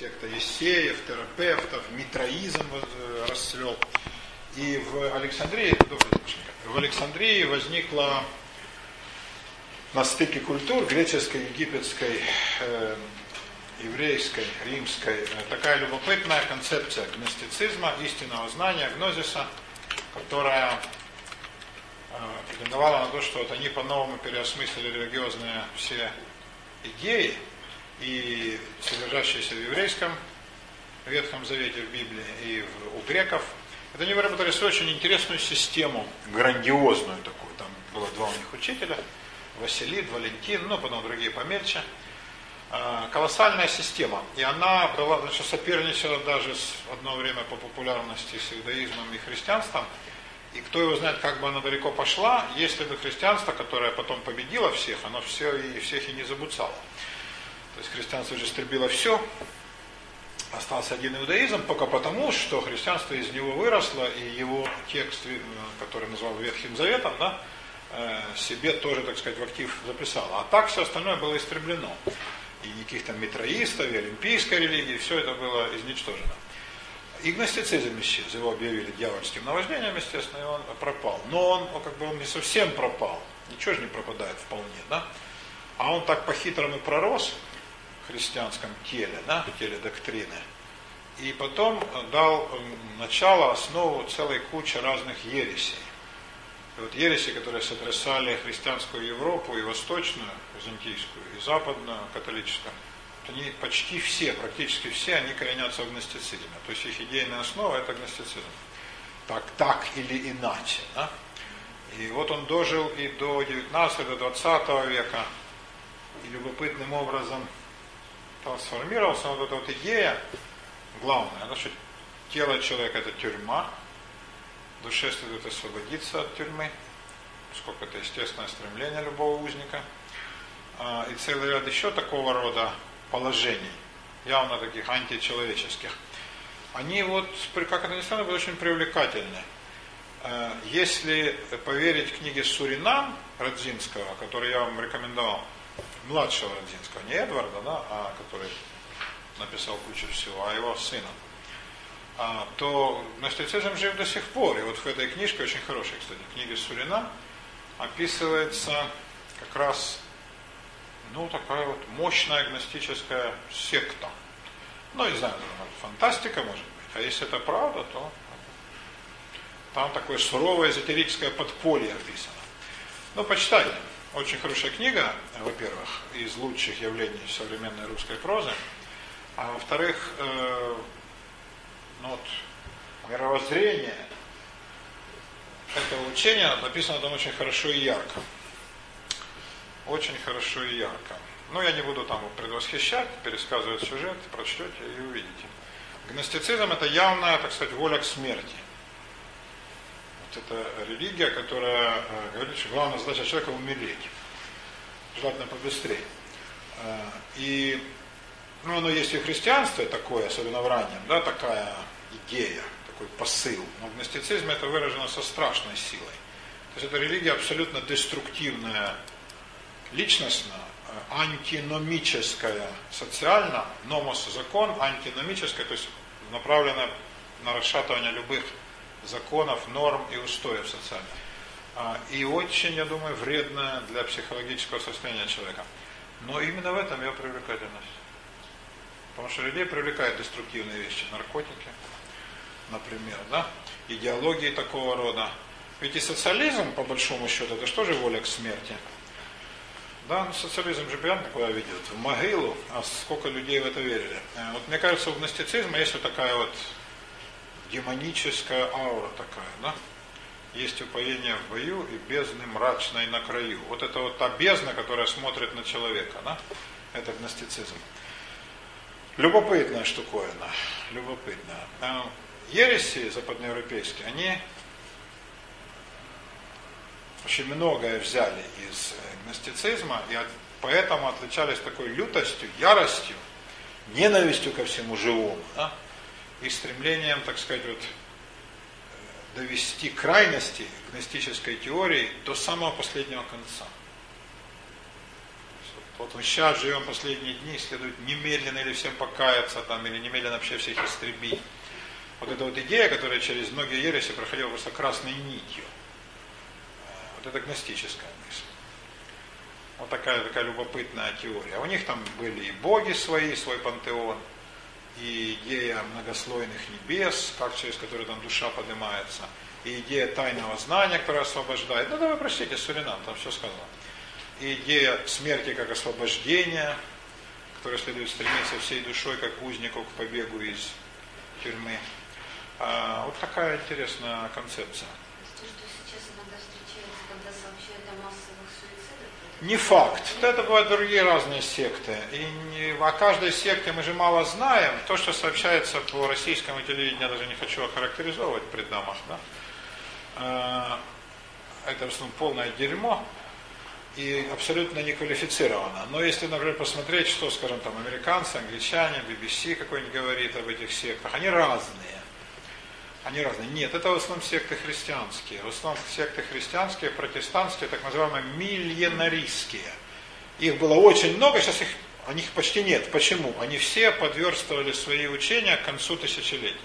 секта Есеев, терапевтов, митроизм э, расцвел. И в Александрии, в Александрии возникла на стыке культур греческой, египетской, э, еврейской, римской, э, такая любопытная концепция гностицизма, истинного знания, гнозиса, которая э, претендовала на то, что вот они по-новому переосмыслили религиозные все идеи, и содержащиеся в еврейском Ветхом Завете, в Библии и в, у греков. Это они выработали свою очень интересную систему, грандиозную такую. Там было два у них учителя, Василий, Валентин, ну, потом другие помельче. А, колоссальная система. И она была, значит, соперничала даже с, одно время по популярности с иудаизмом и христианством. И кто его знает, как бы она далеко пошла, если бы христианство, которое потом победило всех, оно все и всех и не забуцало. Есть христианство же истребило все, остался один иудаизм, только потому, что христианство из него выросло, и его текст, э, который назвал Ветхим Заветом, да, э, себе тоже, так сказать, в актив записал. А так все остальное было истреблено. И никаких там метроистов, и олимпийской религии, все это было изничтожено. И гностицизм исчез, его объявили дьявольским наваждением, естественно, и он пропал. Но он, как бы он не совсем пропал, ничего же не пропадает вполне, да? А он так по-хитрому пророс, христианском теле, да, теле доктрины. И потом дал начало, основу целой кучи разных ересей. И вот ереси, которые сотрясали христианскую Европу и восточную, византийскую, и западную, католическую, они почти все, практически все, они коренятся в гностицизме. То есть их идейная основа это гностицизм. Так, так или иначе. Да? И вот он дожил и до 19 до 20 века, и любопытным образом там сформировалась вот эта вот идея, главная, она, что тело человека это тюрьма, душе следует освободиться от тюрьмы, сколько это естественное стремление любого узника, а, и целый ряд еще такого рода положений, явно таких античеловеческих. Они вот, как это ни странно, были очень привлекательны. А, если поверить книге Суринам Радзинского, который я вам рекомендовал, младшего Родзинского, не Эдварда, да, а который написал кучу всего, а его сына, а, то гностицизм жив до сих пор. И вот в этой книжке, очень хорошей, кстати, книге Сурина, описывается как раз ну, такая вот мощная гностическая секта. Ну, не знаю, фантастика может быть. А если это правда, то там такое суровое эзотерическое подполье описано. Ну, почитайте. Очень хорошая книга, во-первых, из лучших явлений современной русской прозы. А во-вторых, э, ну вот, мировоззрение этого учения написано там очень хорошо и ярко. Очень хорошо и ярко. Но я не буду там предвосхищать, пересказывать сюжет, прочтете и увидите. Гностицизм это явная, так сказать, воля к смерти это религия, которая э, говорит, что главная задача человека умереть. Желательно побыстрее. Э, и ну, оно есть и в христианстве такое, особенно в раннем, да, такая идея, такой посыл. Но в гностицизме это выражено со страшной силой. То есть это религия абсолютно деструктивная, личностно, э, антиномическая, социально, номос закон, антиномическая, то есть направленная на расшатывание любых законов, норм и устоев социальных. А, и очень, я думаю, вредно для психологического состояния человека. Но именно в этом ее привлекательность. Потому что людей привлекают деструктивные вещи, наркотики, например, да, идеологии такого рода. Ведь и социализм, по большому счету, это что же воля к смерти? Да, ну социализм же понятно, куда ведет? В могилу, а сколько людей в это верили. Э, вот мне кажется, у гностицизма есть вот такая вот демоническая аура такая, да? Есть упоение в бою и бездны мрачной на краю. Вот это вот та бездна, которая смотрит на человека, да? Это гностицизм. Любопытная штуковина, любопытная. Ереси западноевропейские, они очень многое взяли из э, гностицизма и поэтому отличались такой лютостью, яростью, ненавистью ко всему живому. Да? И стремлением, так сказать, вот, э, довести крайности гностической теории до самого последнего конца. Вот мы сейчас живем последние дни, следует немедленно или всем покаяться, там, или немедленно вообще всех истребить. Вот эта вот идея, которая через многие ереси проходила просто красной нитью. Вот это гностическая мысль. Вот такая, такая любопытная теория. У них там были и боги свои, свой пантеон, и идея многослойных небес, как через которые там душа поднимается, и идея тайного знания, которая освобождает. Ну да вы прочтите Суринам, там все сказано и идея смерти как освобождения, которая следует стремиться всей душой, как узнику, к побегу из тюрьмы. А, вот такая интересная концепция. Не факт. Это бывают другие разные секты. И не, о каждой секте мы же мало знаем. То, что сообщается по российскому телевидению, я даже не хочу охарактеризовывать при дамах. Да? А, это в основном полное дерьмо и абсолютно неквалифицировано. Но если, например, посмотреть, что, скажем, там, американцы, англичане, BBC какой-нибудь говорит об этих сектах, они разные. Они разные. Нет, это в основном секты христианские. В основном секты христианские, протестантские, так называемые миллионаристские. Их было очень много, сейчас их, о них почти нет. Почему? Они все подверстывали свои учения к концу тысячелетия.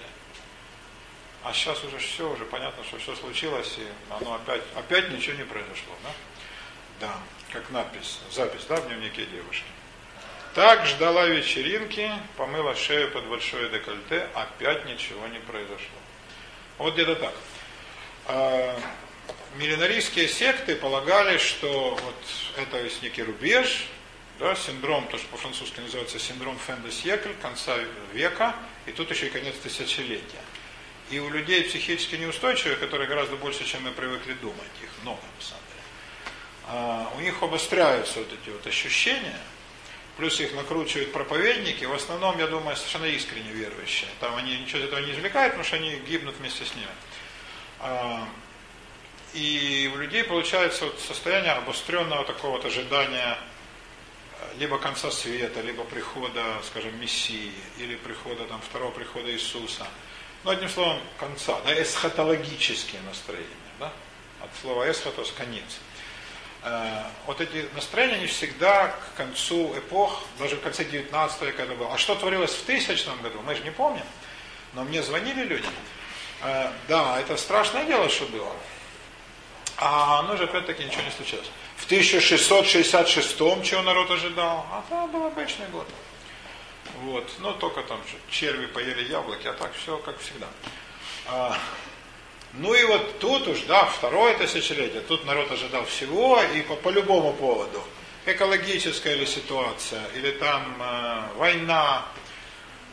А сейчас уже все, уже понятно, что все случилось, и оно опять, опять ничего не произошло. Да? Да, как надпись, запись, да, в дневнике девушки. Так ждала вечеринки, помыла шею под большое декольте, опять ничего не произошло. Вот где-то так. А, миллинарийские секты полагали, что вот это есть некий рубеж, да, синдром, то, что по-французски называется синдром Фендес-Екль, конца века, и тут еще и конец тысячелетия. И у людей психически неустойчивых, которые гораздо больше, чем мы привыкли думать, их много на самом деле а, у них обостряются вот эти вот ощущения, плюс их накручивают проповедники, в основном, я думаю, совершенно искренне верующие. Там они ничего из этого не извлекают, потому что они гибнут вместе с ними. А, и у людей получается вот состояние обостренного такого вот ожидания э, либо конца света, либо прихода, скажем, Мессии, или прихода, там, второго прихода Иисуса. Ну, одним словом, конца, да, эсхатологические настроения, да, от слова эсхатос – конец. Э, вот эти настроения, они всегда к концу эпох, даже в конце 19 века это было. А что творилось в тысячном году, мы же не помним. Но мне звонили люди. Э, да, это страшное дело, что было. А оно же опять-таки ничего не случилось. В 1666-м чего народ ожидал? А там был обычный год. Вот. Но только там черви поели яблоки, а так все как всегда. Ну и вот тут уж, да, второе тысячелетие, тут народ ожидал всего и по, по любому поводу. Экологическая или ситуация, или там э, война,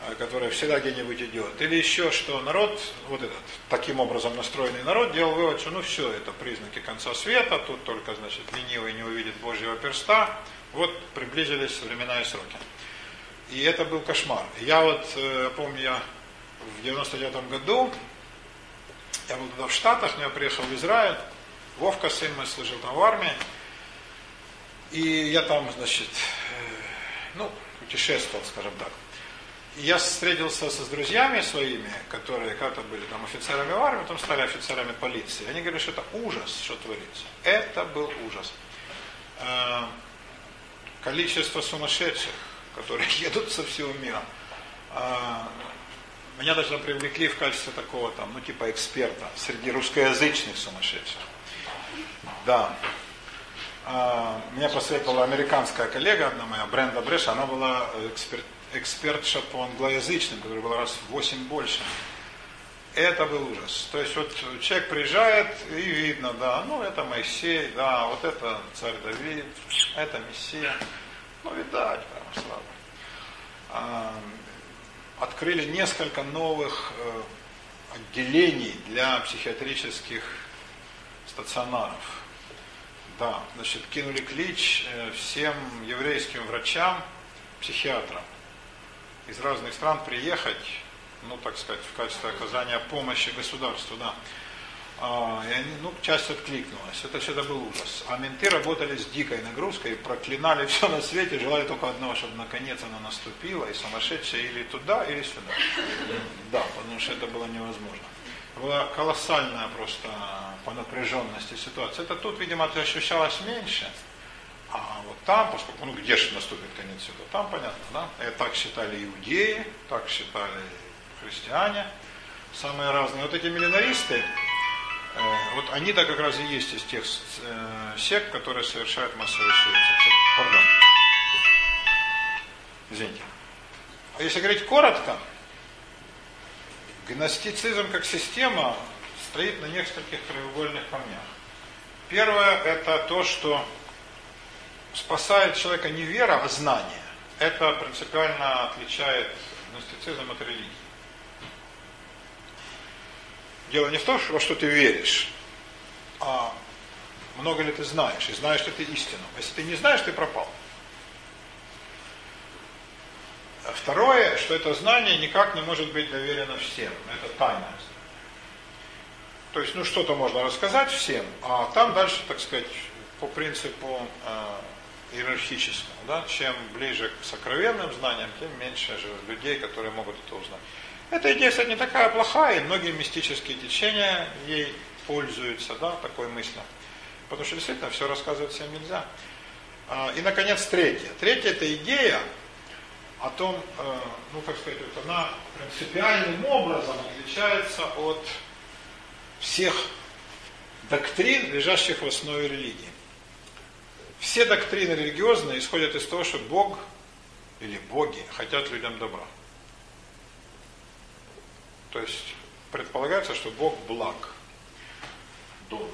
э, которая всегда где-нибудь идет, или еще что. Народ, вот этот таким образом настроенный народ, делал вывод, что ну все, это признаки конца света, тут только, значит, ленивый не увидит Божьего перста. Вот приблизились времена и сроки. И это был кошмар. Я вот, э, помню, я в 99 году я был тогда в Штатах, но я приехал в Израиль. Вовка, сын мой, служил там в армии. И я там, значит, э, ну, путешествовал, скажем так. И я встретился с друзьями своими, которые когда-то были там офицерами в армии, потом стали офицерами полиции. Они говорили, что это ужас, что творится. Это был ужас. Э, количество сумасшедших, которые едут со всего мира, э, меня даже привлекли в качестве такого там, ну типа эксперта среди русскоязычных сумасшедших. Да. А, меня посоветовала американская коллега, одна моя, Бренда Брэш, она была эксперт, экспертша по англоязычным, который был раз в 8 больше. Это был ужас. То есть вот человек приезжает и видно, да, ну это Моисей, да, вот это царь Давид, это Мессия. Ну видать, прямо слабо. Открыли несколько новых э, отделений для психиатрических стационаров. Да, значит, кинули клич э, всем еврейским врачам, психиатрам из разных стран приехать, ну, так сказать, в качестве оказания помощи государству, да. А, и они, ну, часть откликнулась. Это всегда был ужас. А менты работали с дикой нагрузкой, проклинали все на свете, желали только одного, чтобы наконец оно наступило, и сумасшедшие или туда, или сюда. Да, потому что это было невозможно. Была колоссальная просто по напряженности ситуация. Это тут, видимо, ощущалось меньше. А вот там, поскольку, ну где же наступит конец света, там понятно, да? И так считали иудеи, так считали христиане, самые разные. Вот эти миллинаристы, э, вот они-то как раз и есть из тех э, сект, которые совершают массовый суицид. Пардон. Извините. А если говорить коротко, гностицизм как система стоит на нескольких краеугольных камнях. Первое – это то, что спасает человека не вера, а знание. Это принципиально отличает гностицизм от религии. Дело не в том, во что ты веришь, а много ли ты знаешь, и знаешь ли ты истину. Если ты не знаешь, ты пропал. Второе, что это знание никак не может быть доверено всем. Это тайное То есть, ну, что-то можно рассказать всем, а там дальше, так сказать, по принципу э, иерархическому, да, чем ближе к сокровенным знаниям, тем меньше же людей, которые могут это узнать. Эта идея, кстати, не такая плохая, и многие мистические течения ей пользуются, да, такой мыслью. Потому что действительно все рассказывать всем нельзя. А, и, наконец, третье. Третья – это идея, о том, э, ну как сказать, вот она принципиальным образом отличается от всех доктрин, лежащих в основе религии. Все доктрины религиозные исходят из того, что Бог или боги хотят людям добра. То есть предполагается, что Бог благ, добрый.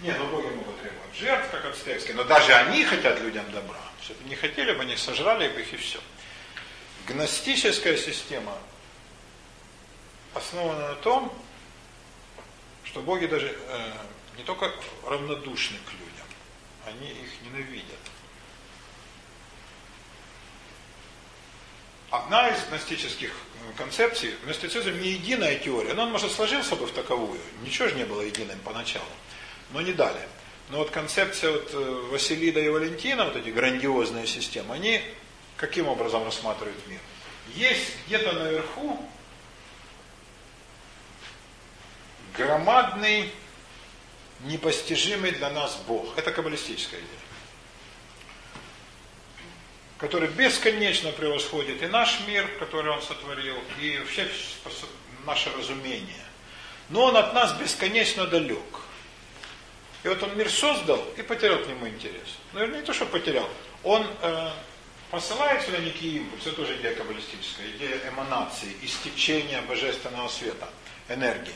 Не, ну боги могут требовать жертв, как ацтекские, но даже они хотят людям добра. Если бы не хотели бы, они сожрали бы их и все. Гностическая система основана на том, что боги даже э, не только равнодушны к людям, они их ненавидят. Одна из гностических э, концепций, гностицизм не единая теория, но он, может, сложился бы в таковую, ничего же не было единым поначалу, но не далее. Но вот концепция вот э, Василида и Валентина, вот эти грандиозные системы, они каким образом рассматривают мир? Есть где-то наверху громадный, непостижимый для нас Бог. Это каббалистическая идея. Который бесконечно превосходит и наш мир, который Он сотворил, и вообще наше разумение. Но Он от нас бесконечно далек. И вот Он мир создал и потерял к нему интерес. Ну, не то, что потерял. Он э, посылает сюда некий импульс, это тоже идея каббалистическая, идея эманации, истечения божественного света, энергии.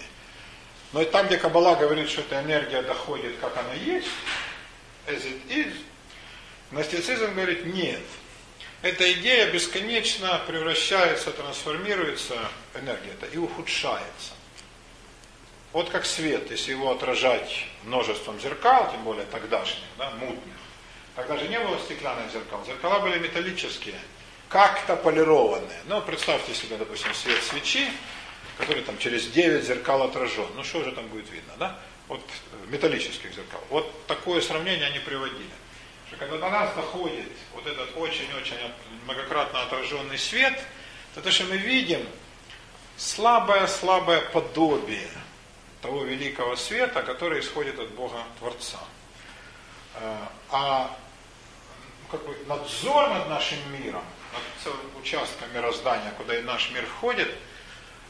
Но и там, где Каббала говорит, что эта энергия доходит, как она есть, as it is, гностицизм говорит, нет. Эта идея бесконечно превращается, трансформируется, энергия и ухудшается. Вот как свет, если его отражать множеством зеркал, тем более тогдашних, да, мутных, Тогда же не было стеклянных зеркал. Зеркала были металлические, как-то полированные. Ну, представьте себе, допустим, свет свечи, который там через 9 зеркал отражен. Ну, что же там будет видно, да? Вот э, металлических зеркал. Вот такое сравнение они приводили. Когда до нас доходит вот этот очень-очень многократно отраженный свет, то то, что мы видим, слабое-слабое подобие того великого света, который исходит от Бога Творца. Э, а как бы надзор над нашим миром, над целым участком мироздания, куда и наш мир входит,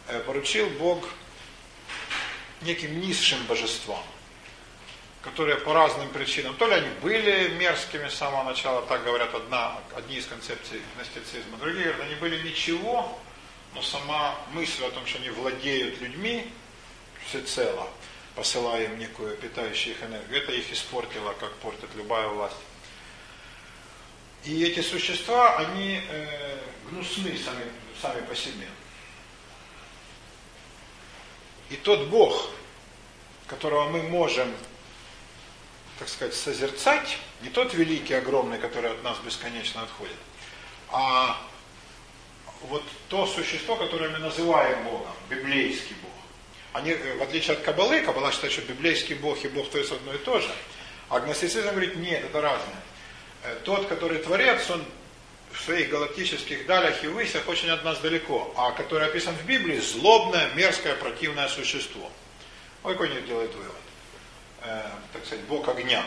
э, поручил Бог неким низшим божествам, которые по разным причинам, то ли они были мерзкими с самого начала, так говорят одна, одни из концепций гностицизма, другие говорят, они были ничего, но сама мысль о том, что они владеют людьми всецело, посылая им некую питающую их энергию, это их испортило, как портит любая власть. И эти существа, они э, гнусны сами, сами по себе. И тот Бог, которого мы можем, так сказать, созерцать, не тот великий, огромный, который от нас бесконечно отходит, а вот то существо, которое мы называем Богом, библейский Бог. Они, э, в отличие от Кабалы, Кабала считает, что библейский Бог и Бог то есть одно и то же, а гностицизм говорит, нет, это разное. Э, тот, который творец, он в своих галактических далях и высях очень от нас далеко, а который описан в Библии, злобное, мерзкое, противное существо. Ой, какой не делает вывод. Э, так сказать, Бог огня.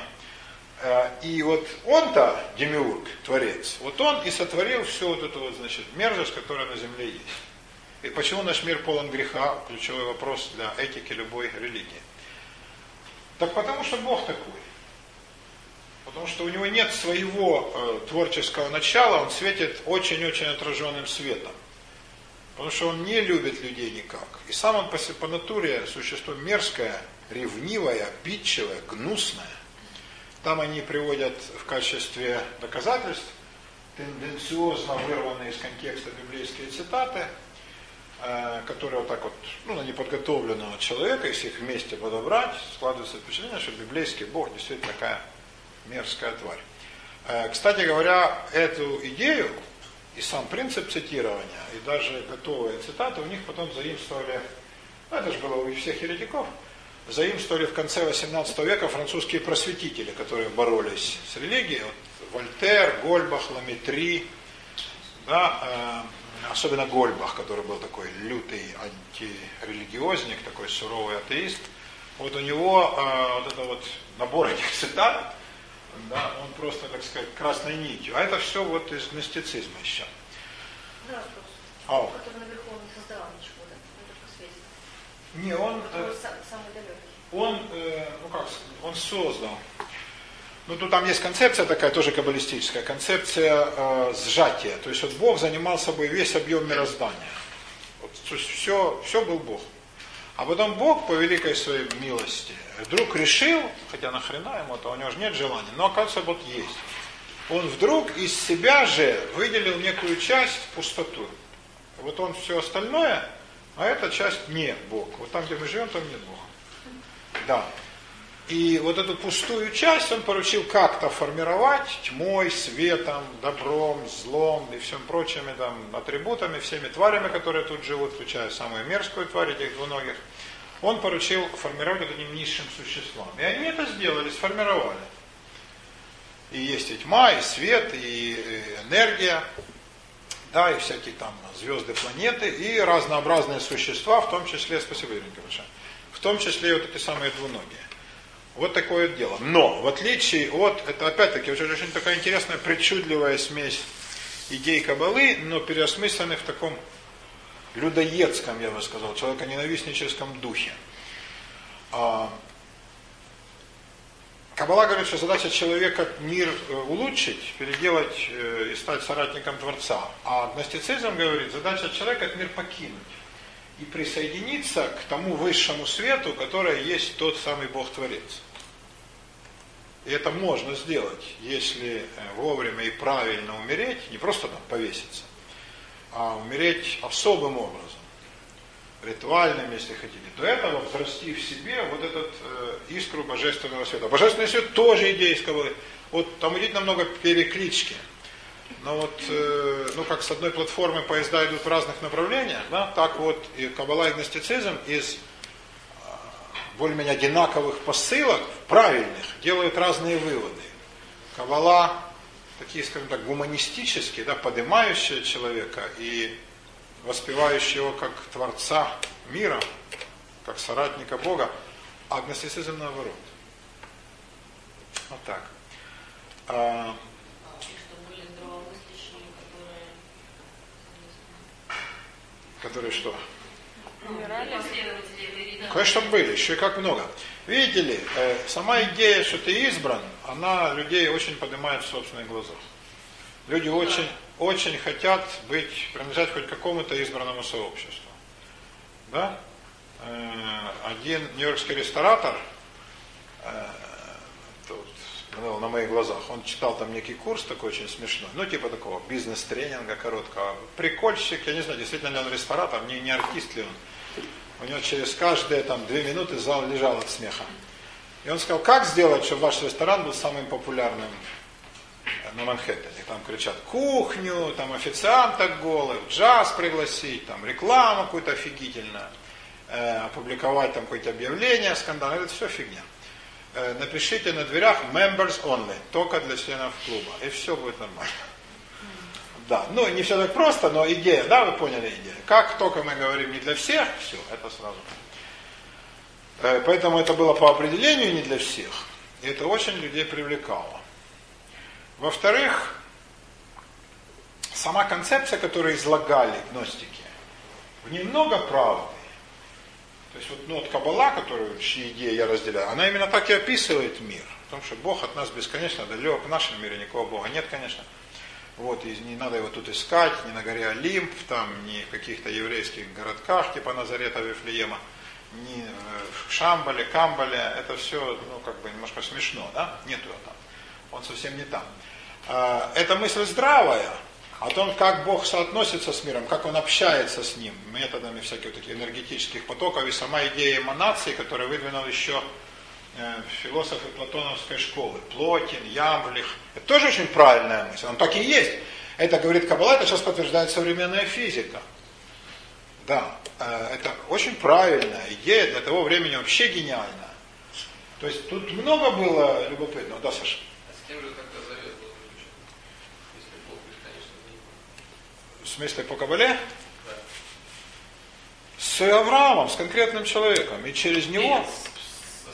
Э, и вот он-то, демиург, творец, вот он и сотворил всю вот эту вот, значит, мерзость, которая на земле есть. И почему наш мир полон греха, ключевой вопрос для этики любой религии. Так потому что Бог такой. Потому что у него нет своего э, творческого начала, он светит очень-очень отраженным светом. Потому что он не любит людей никак. И сам он по, по натуре существо мерзкое, ревнивое, обидчивое, гнусное. Там они приводят в качестве доказательств тенденциозно вырванные из контекста библейские цитаты, э, которые вот так вот, ну, на неподготовленного человека, если их вместе подобрать, складывается впечатление, что библейский Бог действительно такая мерзкая тварь. Э, кстати говоря, эту идею и сам принцип цитирования, и даже готовые цитаты у них потом заимствовали, ну это же было у всех еретиков, заимствовали в конце 18 века французские просветители, которые боролись с религией. Вот Вольтер, Гольбах, Ламетри, да, э, особенно Гольбах, который был такой лютый антирелигиозник, такой суровый атеист. Вот у него э, вот это вот набор этих цитат, да, он просто, так сказать, красной нитью. А это все вот из гностицизма еще. Да, Ау. Который наверху он не создавал ничего, да? Это Не, он... Э, самый далекий. Он, э, ну как, он создал. Ну, тут там есть концепция такая, тоже каббалистическая, концепция э, сжатия. То есть вот Бог занимал собой весь объем мироздания. Вот, то есть все, все был Бог. А потом Бог по великой своей милости вдруг решил, хотя нахрена ему, то у него же нет желания, но оказывается вот есть. Он вдруг из себя же выделил некую часть в пустоту. Вот он все остальное, а эта часть не Бог. Вот там, где мы живем, там нет Бога. Да. И вот эту пустую часть он поручил как-то формировать тьмой, светом, добром, злом и всем прочими там атрибутами, всеми тварями, которые тут живут, включая самую мерзкую тварь этих двуногих. Он поручил формировать вот этим низшим существам. И они это сделали, сформировали. И есть и тьма, и свет, и энергия, да, и всякие там звезды, планеты, и разнообразные существа, в том числе, спасибо, Иринка, большое, в том числе и вот эти самые двуногие. Вот такое дело. Но, в отличие от, это опять-таки очень, такая интересная, причудливая смесь идей Кабалы, но переосмысленных в таком людоедском, я бы сказал, человеконенавистническом духе. Кабала говорит, что задача человека мир э, улучшить, переделать э, и стать соратником Творца. А гностицизм говорит, задача человека мир покинуть и присоединиться к тому высшему свету, который есть тот самый Бог-творец. И это можно сделать, если э, вовремя и правильно умереть, не просто там повеситься, а умереть особым образом, ритуальным, если хотите. До этого взрасти в себе вот этот э, искру божественного света. Божественный свет тоже Кабалы. Вот там идет намного переклички. Но вот, э, ну как с одной платформы поезда идут в разных направлениях, да, так вот и Каббала и гностицизм из э, более-менее одинаковых посылок, правильных, делают разные выводы. Каббала такие, скажем так, гуманистические, да, поднимающие человека и воспевающие его как Творца мира, как соратника Бога, а гностицизм наоборот. Вот так. А, Которые что? Конечно, были, еще и как много. Видите ли, э, сама идея, что ты избран, она людей очень поднимает в собственных глазах. Люди очень, очень хотят быть, принадлежать хоть какому-то избранному сообществу. Да? Э, один нью-йоркский ресторатор, э, ну, на моих глазах. Он читал там некий курс такой очень смешной, ну типа такого бизнес-тренинга короткого. Прикольщик, я не знаю, действительно ли он ресторатор, не, не артист ли он. У него через каждые там две минуты зал лежал от смеха. И он сказал, как сделать, чтобы ваш ресторан был самым популярным на Манхэттене. Там кричат кухню, там официанток голых, джаз пригласить, там рекламу какую-то офигительную, э, опубликовать там какое-то объявление, скандал. Это все фигня. Э, напишите на дверях members only, только для членов клуба, и все будет нормально. Да, ну не все так просто, но идея, да, вы поняли идею. Как только мы говорим не для всех, все, это сразу. Э, поэтому это было по определению не для всех. И это очень людей привлекало. Во-вторых, сама концепция, которую излагали гностики, в ней правды. То есть вот, ну, вот Каббала, которую, чьи идеи я разделяю, она именно так и описывает мир. Потому что Бог от нас бесконечно далек, в нашем мире никакого Бога нет, конечно. Вот, и не надо его тут искать, ни на горе Олимп, там, ни в каких-то еврейских городках, типа Назарета, Вифлеема, ни э, в Шамбале, Камбале, это все, ну, как бы немножко смешно, да? Нету там. Он совсем не там. А, эта мысль здравая, о том, как Бог соотносится с миром, как Он общается с ним, методами всяких таких энергетических потоков, и сама идея эманации, которую выдвинул еще Э, философы платоновской школы, Плотин, Ямблих. Это тоже очень правильная мысль, он так и есть. Это говорит Каббала, это сейчас подтверждает современная физика. Да, э, это очень правильная идея, для того времени вообще гениальная. То есть тут много было любопытного, да, Саша? А с кем же тогда завет был заключен? Если Бог бесконечно не В смысле по Кабале? С Авраамом, с конкретным человеком. И через него... Нет,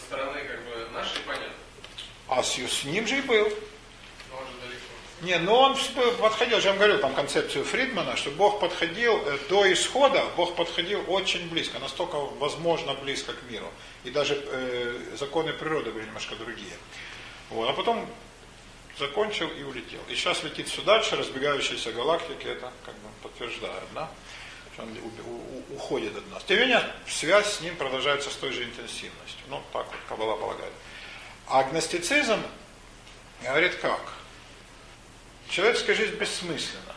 стороны как бы нашей понятно. А с, с ним же и был. Не, но он подходил, я вам говорил, там концепцию Фридмана, что Бог подходил э, до исхода, Бог подходил очень близко, настолько возможно близко к миру. И даже э, законы природы были немножко другие. Вот, а потом закончил и улетел. И сейчас летит все дальше, разбегающиеся галактики это как бы подтверждают, да? Он уходит от нас. Тем не менее, связь с ним продолжается с той же интенсивностью. Ну, так вот Каббала полагает. А агностицизм говорит как? Человеческая жизнь бессмысленна.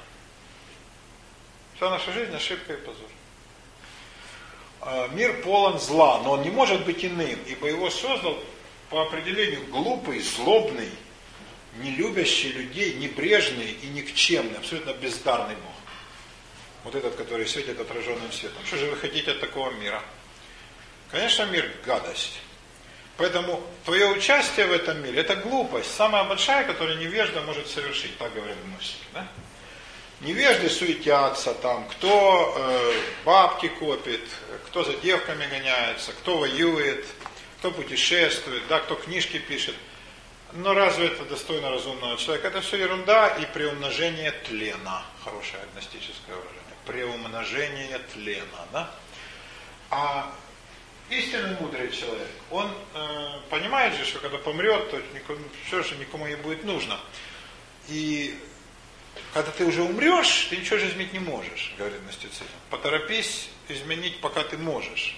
Вся наша жизнь ошибка и позор. А, мир полон зла, но он не может быть иным, ибо его создал по определению глупый, злобный, не любящий людей, небрежный и никчемный, абсолютно бездарный Бог. Вот этот, который светит отраженным светом. Что же вы хотите от такого мира? Конечно, мир – гадость. Поэтому твое участие в этом мире – это глупость, самая большая, которую невежда может совершить, так говорят гносики. Да? Невежды суетятся там, кто э, бабки копит, кто за девками гоняется, кто воюет, кто путешествует, да, кто книжки пишет. Но разве это достойно разумного человека? Это все ерунда и приумножение тлена. Хорошее агностическое выражение преумножение тлена. Да? А истинный мудрый человек, он э, понимает же, что когда помрет, то никому, все же никому не будет нужно. И когда ты уже умрешь, ты ничего же изменить не можешь, говорит мистицизм. Поторопись изменить, пока ты можешь.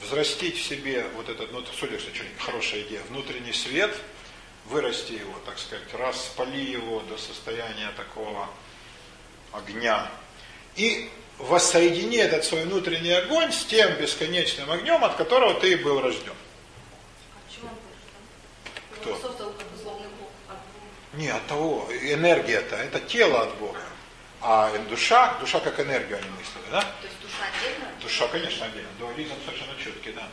Взрастить в себе вот этот, ну, судя, что хорошая идея, внутренний свет, вырасти его, так сказать, распали его до состояния такого огня, и воссоедини этот свой внутренний огонь с тем бесконечным огнем, от которого ты и был рожден. А Кто? Не, от того, энергия-то, это тело от Бога. А душа, душа как энергию они мыслили, да? То есть душа отдельно? Душа, конечно, отдельно. Дуализм совершенно четкий, да.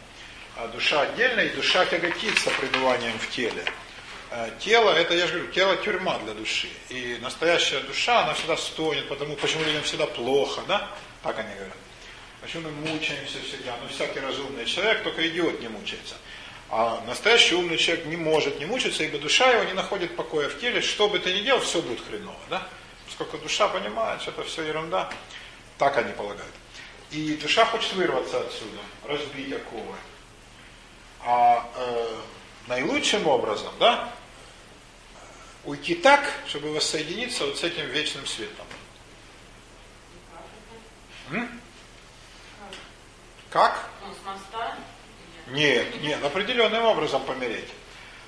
А душа отдельно, и душа тяготится пребыванием в теле. Э, тело, это, я же говорю, тело тюрьма для души. И настоящая душа, она всегда стонет, потому почему людям всегда плохо, да? Так они говорят. Почему мы мучаемся всегда? Ну, всякий разумный человек, только идиот не мучается. А настоящий умный человек не может не мучиться, ибо душа его не находит покоя в теле. Что бы ты ни делал, все будет хреново, да? Поскольку душа понимает, что это все ерунда, так они полагают. И душа хочет вырваться отсюда, разбить оковы. А э, наилучшим образом, да, уйти так, чтобы воссоединиться вот с этим вечным светом. М? Как? Нет, нет, определенным образом помереть.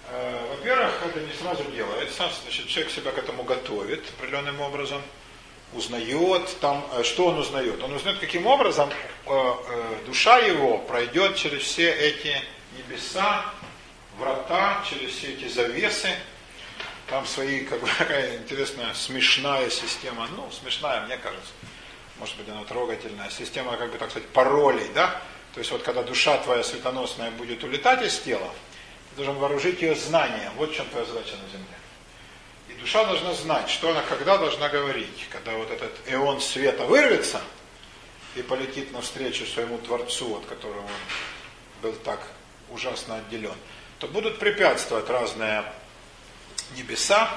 Э, во-первых, это не сразу делается, значит, человек себя к этому готовит определенным образом, узнает, там, э, что он узнает? Он узнает, каким образом э, душа его пройдет через все эти небеса, врата, через все эти завесы, там свои, как бы, такая интересная, смешная система, ну, смешная, мне кажется, может быть, она трогательная, система, как бы, так сказать, паролей, да? То есть, вот, когда душа твоя светоносная будет улетать из тела, ты должен вооружить ее знанием. Вот в чем твоя задача на Земле. И душа должна знать, что она когда должна говорить. Когда вот этот эон света вырвется и полетит навстречу своему Творцу, от которого он был так ужасно отделен, то будут препятствовать разные небеса,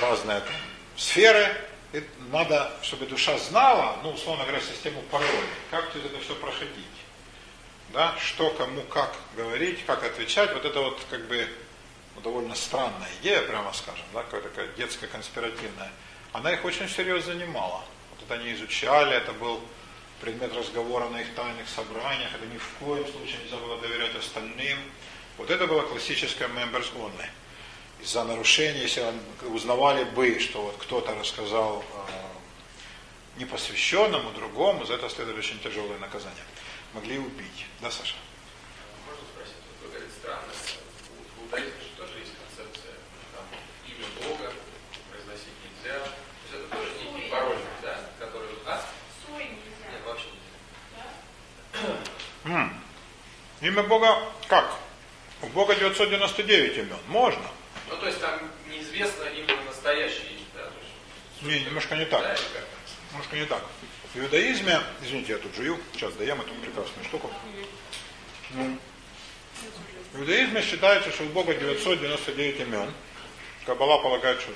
разные там, сферы. И надо, чтобы душа знала, ну, условно говоря, систему паролей, как через это все проходить. Да, что кому как говорить, как отвечать. Вот это вот как бы ну, довольно странная идея, прямо скажем, да, какая такая детская конспиративная. Она их очень серьезно занимала. Вот это они изучали, это был предмет разговора на их тайных собраниях, это ни в коем случае нельзя было доверять остальным. Вот это было классическое members only из-за нарушения, если узнавали бы, что вот кто-то рассказал э, непосвященному, другому, за это следует очень тяжелое наказание. Могли убить. Да, Саша? Можно спросить, вот вы говорите странность. У иудаизме же тоже есть концепция, там, имя Бога произносить нельзя. То есть это тоже некий пароль, да, который... А? Сой нельзя. Нет, вообще нельзя. М. Имя Бога как? У Бога 999 имен. Можно. Ну, то есть там неизвестно именно настоящее имя, да? Есть, Не, немножко не так. Немножко не так. В иудаизме, извините, я тут жую, сейчас даем эту прекрасную штуку. Ну, В иудаизме считается, что у Бога 999 имен. Каббала полагает, что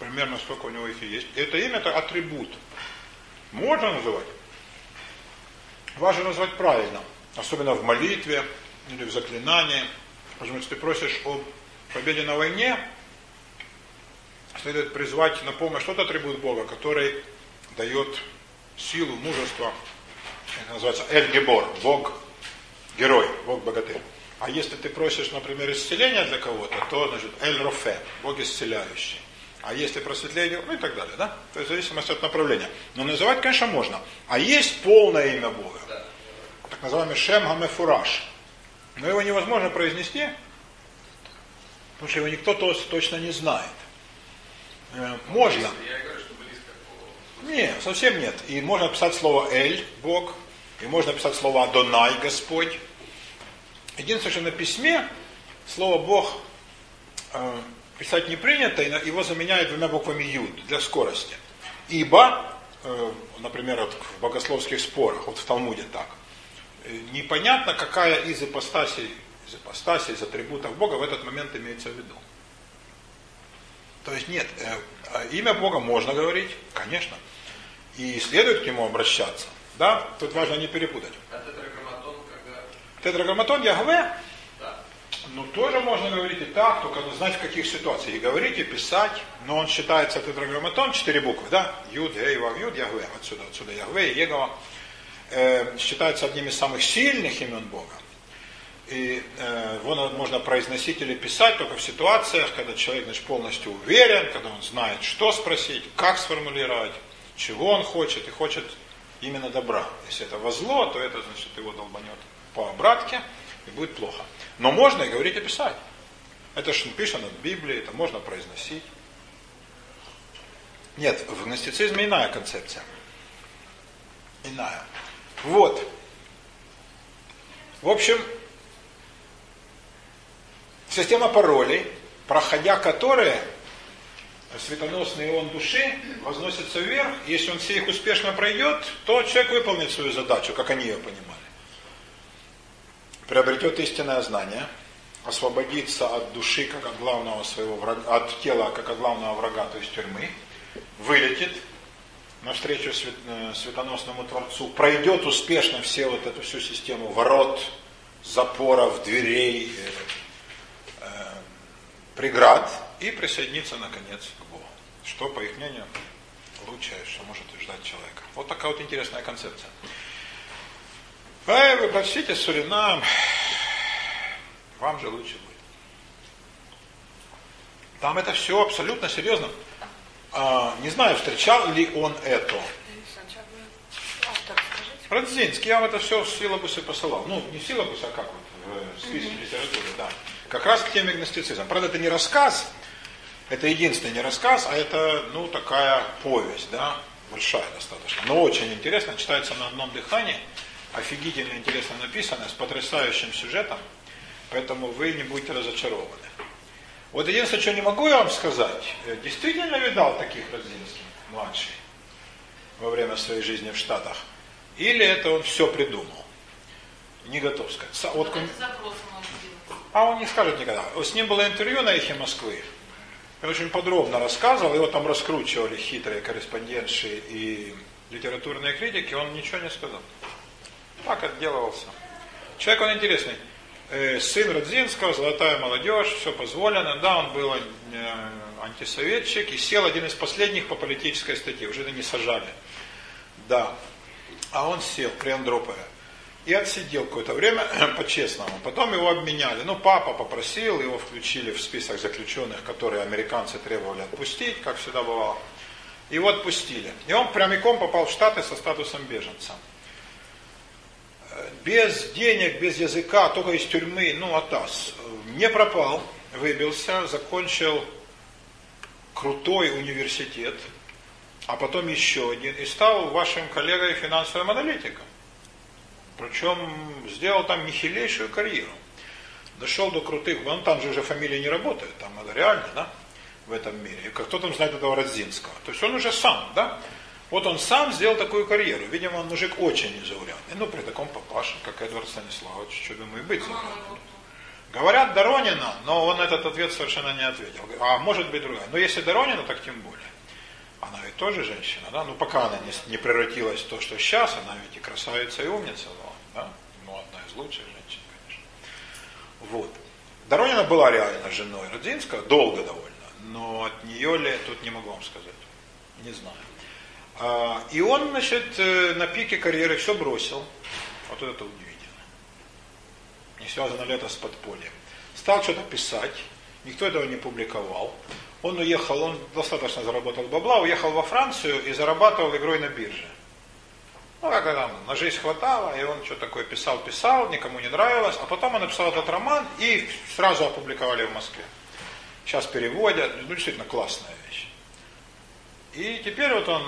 примерно столько у него их и есть. Это имя это атрибут. Можно называть. Важно назвать правильно. Особенно в молитве или в заклинании. Потому что ты просишь о победе на войне, следует призвать на помощь тот атрибут Бога, который дает силу, мужество. Это называется Эль-Гебор, Бог герой, Бог богатырь. А если ты просишь, например, исцеления для кого-то, то значит Эль-Рофе, Бог исцеляющий. А если просветление, ну и так далее, да? То есть в зависимости от направления. Но называть, конечно, можно. А есть полное имя Бога. Так называемый Шем Гамефураж. Но его невозможно произнести, потому что его никто то- точно не знает. Э, Можно. Я и говорю, что близко к Богу. Не, совсем нет. И можно писать слово Эль, Бог, и можно писать слово Адонай, Господь. Единственное, что на письме слово Бог э, писать не принято, и его заменяют двумя буквами Юд для скорости. Ибо, э, например, вот в богословских спорах, вот в Талмуде так, непонятно, какая из ипостасей, из ипостасей, из атрибутов Бога в этот момент имеется в виду. То есть нет, э, э, имя Бога можно говорить, конечно, и следует к нему обращаться. Да, тут важно не перепутать. А тетраграмматон, когда... Тетраграмматон Ягве, Да. ну тоже можно говорить и так, только надо знать в каких ситуациях. И говорить, и писать, но он считается тетраграмматон, четыре буквы, да? Юд, Эй, Вав, Юд, Ягве, отсюда, отсюда Ягве, Егова. Э, считается одним из самых сильных имен Бога. И э, его можно произносить или писать только в ситуациях, когда человек значит, полностью уверен, когда он знает, что спросить, как сформулировать, чего он хочет, и хочет именно добра. Если это во зло, то это значит его долбанет по обратке, и будет плохо. Но можно и говорить, и писать. Это же написано в Библии, это можно произносить. Нет, в гностицизме иная концепция. Иная. Вот. В общем, система паролей, проходя которые светоносный ион души возносится вверх. Если он все их успешно пройдет, то человек выполнит свою задачу, как они ее понимали. Приобретет истинное знание, освободится от души, как от главного своего врага, от тела, как от главного врага, то есть тюрьмы, вылетит навстречу свет, э, светоносному Творцу, пройдет успешно все вот эту всю систему ворот, запоров, дверей, э, преград и присоединиться наконец к Богу. Что, по их мнению, лучшее, что может ждать человека. Вот такая вот интересная концепция. Эй, вы прочтите Суринам, вам же лучше будет. Там это все абсолютно серьезно. А, не знаю, встречал ли он это. Радзинский, я вам это все в силабусе посылал. Ну, не в силабусе, а как вот, в списке литературы, да. Как раз к теме гностицизма. Правда, это не рассказ, это единственный не рассказ, а это, ну, такая повесть, да, большая достаточно. Но очень интересно, читается на одном дыхании, офигительно интересно написано, с потрясающим сюжетом, поэтому вы не будете разочарованы. Вот единственное, что не могу я вам сказать, действительно видал таких Радзинский, младший, во время своей жизни в Штатах, или это он все придумал. Не готов сказать. Вот, он сделает. А он не скажет никогда. С ним было интервью на эхе Москвы. Он очень подробно рассказывал, его там раскручивали хитрые корреспонденты и литературные критики, он ничего не сказал. Так отделывался. Человек он интересный. Э, сын Родзинского, золотая молодежь, все позволено. Да, он был э, антисоветчик и сел один из последних по политической статье, уже это не сажали. Да. А он сел при Андропове. И отсидел какое-то время по-честному. Потом его обменяли. Ну, папа попросил, его включили в список заключенных, которые американцы требовали отпустить, как всегда бывало. Его отпустили. И он прямиком попал в Штаты со статусом беженца. Без денег, без языка, только из тюрьмы, ну, атас. Не пропал, выбился, закончил крутой университет, а потом еще один, и стал вашим коллегой финансовым аналитиком. Причем сделал там нехилейшую карьеру. Дошел до крутых, вон там же уже фамилии не работают, там надо реально, да, в этом мире. И кто там знает этого Родзинского? То есть он уже сам, да? Вот он сам сделал такую карьеру. Видимо, он мужик очень незаурядный. Ну, при таком папаше, как Эдвард Станиславович, что думаю, быть. Говорят Доронина, но он этот ответ совершенно не ответил. А может быть другая. Но если Доронина, так тем более. Она ведь тоже женщина, да? Ну, пока она не, не превратилась в то, что сейчас, она ведь и красавица, и умница лучших женщин, конечно. Вот. Доронина была реально женой Родзинского, долго довольно, но от нее ли, тут не могу вам сказать. Не знаю. А, и он, значит, э, на пике карьеры все бросил. Вот это удивительно. Не связано ли это с подпольем. Стал что-то писать, никто этого не публиковал. Он уехал, он достаточно заработал бабла, уехал во Францию и зарабатывал игрой на бирже. Ну, как там, на жизнь хватало, и он что такое писал, писал, никому не нравилось. А потом он написал этот роман и сразу опубликовали в Москве. Сейчас переводят, ну, действительно классная вещь. И теперь вот он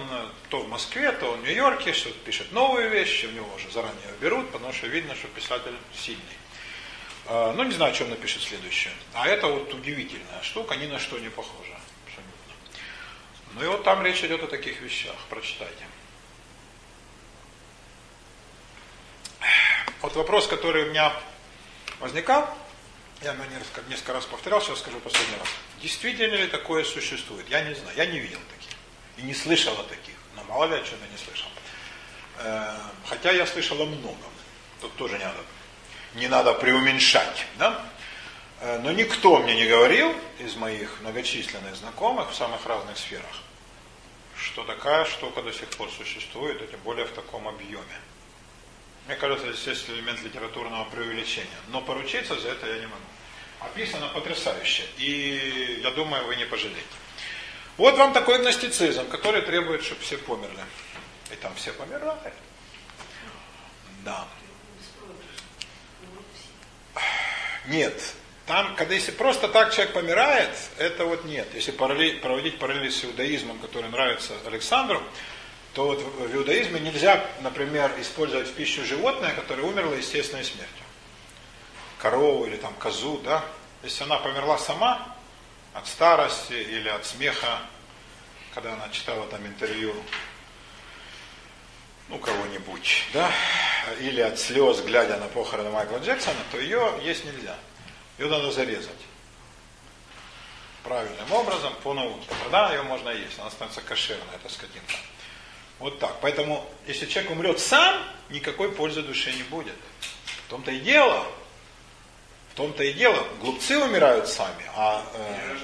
то в Москве, то в Нью-Йорке, что-то пишет новые вещи, у него уже заранее берут, потому что видно, что писатель сильный. А, ну, не знаю, о чем напишет следующее. А это вот удивительная штука, ни на что не похожа. Абсолютно. Ну и вот там речь идет о таких вещах. Прочитайте. Вот вопрос, который у меня возникал, я несколько, несколько раз повторял, сейчас скажу последний раз. Действительно ли такое существует? Я не знаю, я не видел таких. И не слышал о таких. Но мало ли о чем я не слышал. Э, хотя я слышал о многом. Тут тоже не надо не надо преуменьшать. Да? Э, но никто мне не говорил из моих многочисленных знакомых в самых разных сферах, что такая штука до сих пор существует, и тем более в таком объеме. Мне кажется, здесь есть элемент литературного преувеличения. Но поручиться за это я не могу. Описано потрясающе. И я думаю, вы не пожалеете. Вот вам такой гностицизм, который требует, чтобы все померли. И там все помирают. Да. Нет. Там, когда если просто так человек помирает, это вот нет. Если параллель, проводить параллели с иудаизмом, который нравится Александру, то вот в иудаизме нельзя, например, использовать в пищу животное, которое умерло естественной смертью. Корову или там козу, да. Если она померла сама от старости или от смеха, когда она читала там интервью ну, кого-нибудь, да, или от слез, глядя на похороны Майкла Джексона, то ее есть нельзя. Ее надо зарезать. Правильным образом, по науке. Тогда ее можно есть, она становится кошерной, эта скотинка. Вот так. Поэтому, если человек умрет сам, никакой пользы душе не будет. В том-то и дело, в том-то и дело, глупцы умирают сами, а... Э,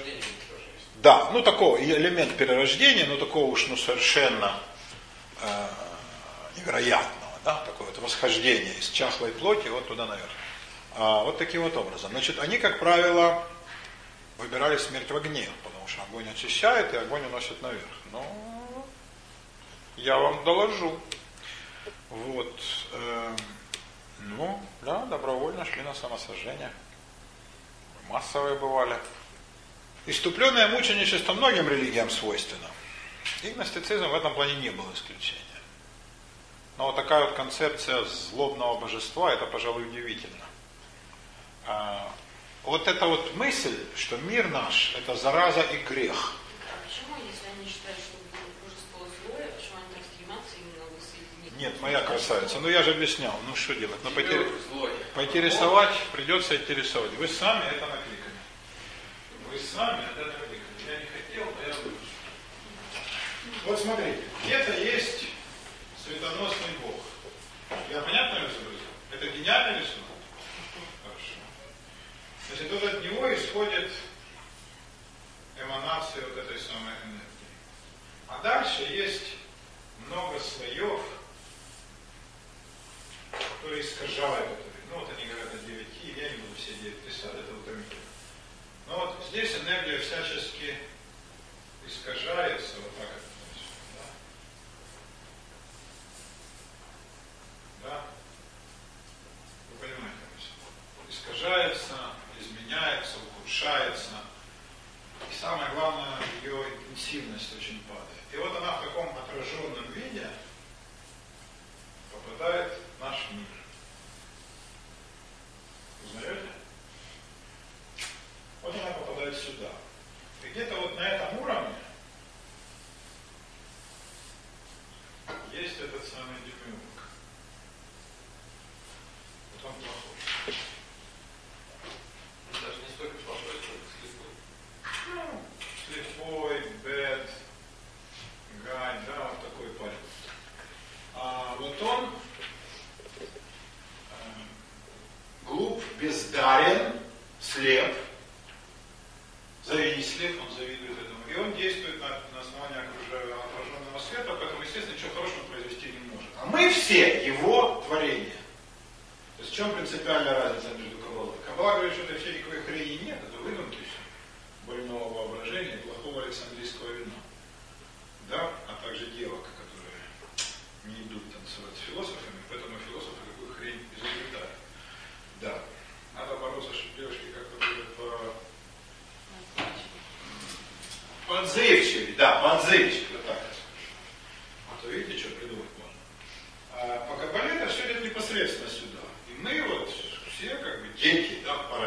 да, ну такого, элемент перерождения, но такого уж ну совершенно э, невероятного, да, такое вот восхождение из чахлой плоти вот туда наверх. А, вот таким вот образом. Значит, они, как правило, выбирали смерть в огне, потому что огонь очищает и огонь уносит наверх. Но я вам доложу. Вот. Э, ну, да, добровольно шли на самосожжение. Массовые бывали. Иступленное мученичество многим религиям свойственно. И гностицизм в этом плане не был исключением. Но вот такая вот концепция злобного божества, это, пожалуй, удивительно. А, вот эта вот мысль, что мир наш – это зараза и грех. А почему, если они считают, что божество злое, почему они так стремятся именно воссоединить? Нет, моя красавица. Ну я же объяснял. Ну что делать? Ну пойти рисовать, придется идти рисовать. Вы сами это накликали. Вы сами это накликали. Я не хотел, но я вынужден. Вот смотрите, где-то есть светоносный Бог. Я понятно изобразил? Это гениальный рисунок? Хорошо. Значит, вот от него исходит эманация вот этой самой энергии. А дальше есть много слоев, которые искажают это. Ну вот они говорят о 9 я не буду все 9 писать, это утомительно. Но вот здесь энергия всячески искажается, вот так это да? Да? Вы понимаете? Искажается, изменяется, ухудшается. И самое главное, ее интенсивность очень падает. И вот она в таком отраженном виде попадает наш мир. Узнаете? Вот она попадает сюда. И где-то вот на этом уровне есть этот самый демиург. Вот он плохой. Даже не столько плохой, сколько слепой. Ну, слепой, бед, гай, да, вот такой парень. А вот он э, глуп, бездарен, слеп, завистлив, он завидует этому. И он действует на, на основании окруженного света, поэтому, естественно, ничего хорошего произвести не может. А мы все его творения. То есть в чем принципиальная разница между Кабалой? Кабала говорит, что это все никакой хрени нет, это выдумки все. Больного воображения плохого Александрийского вина. Да? А также девок, которые не идут танцевать с философами, поэтому философы такую хрень изобретают. Да. Надо бороться, чтобы девушки как-то были по... Подзывчивее, да, подзывчивее, вот так. А то видите, что придумать можно. А по Кабале это все идет непосредственно сюда. И мы вот все как бы дети, да, э,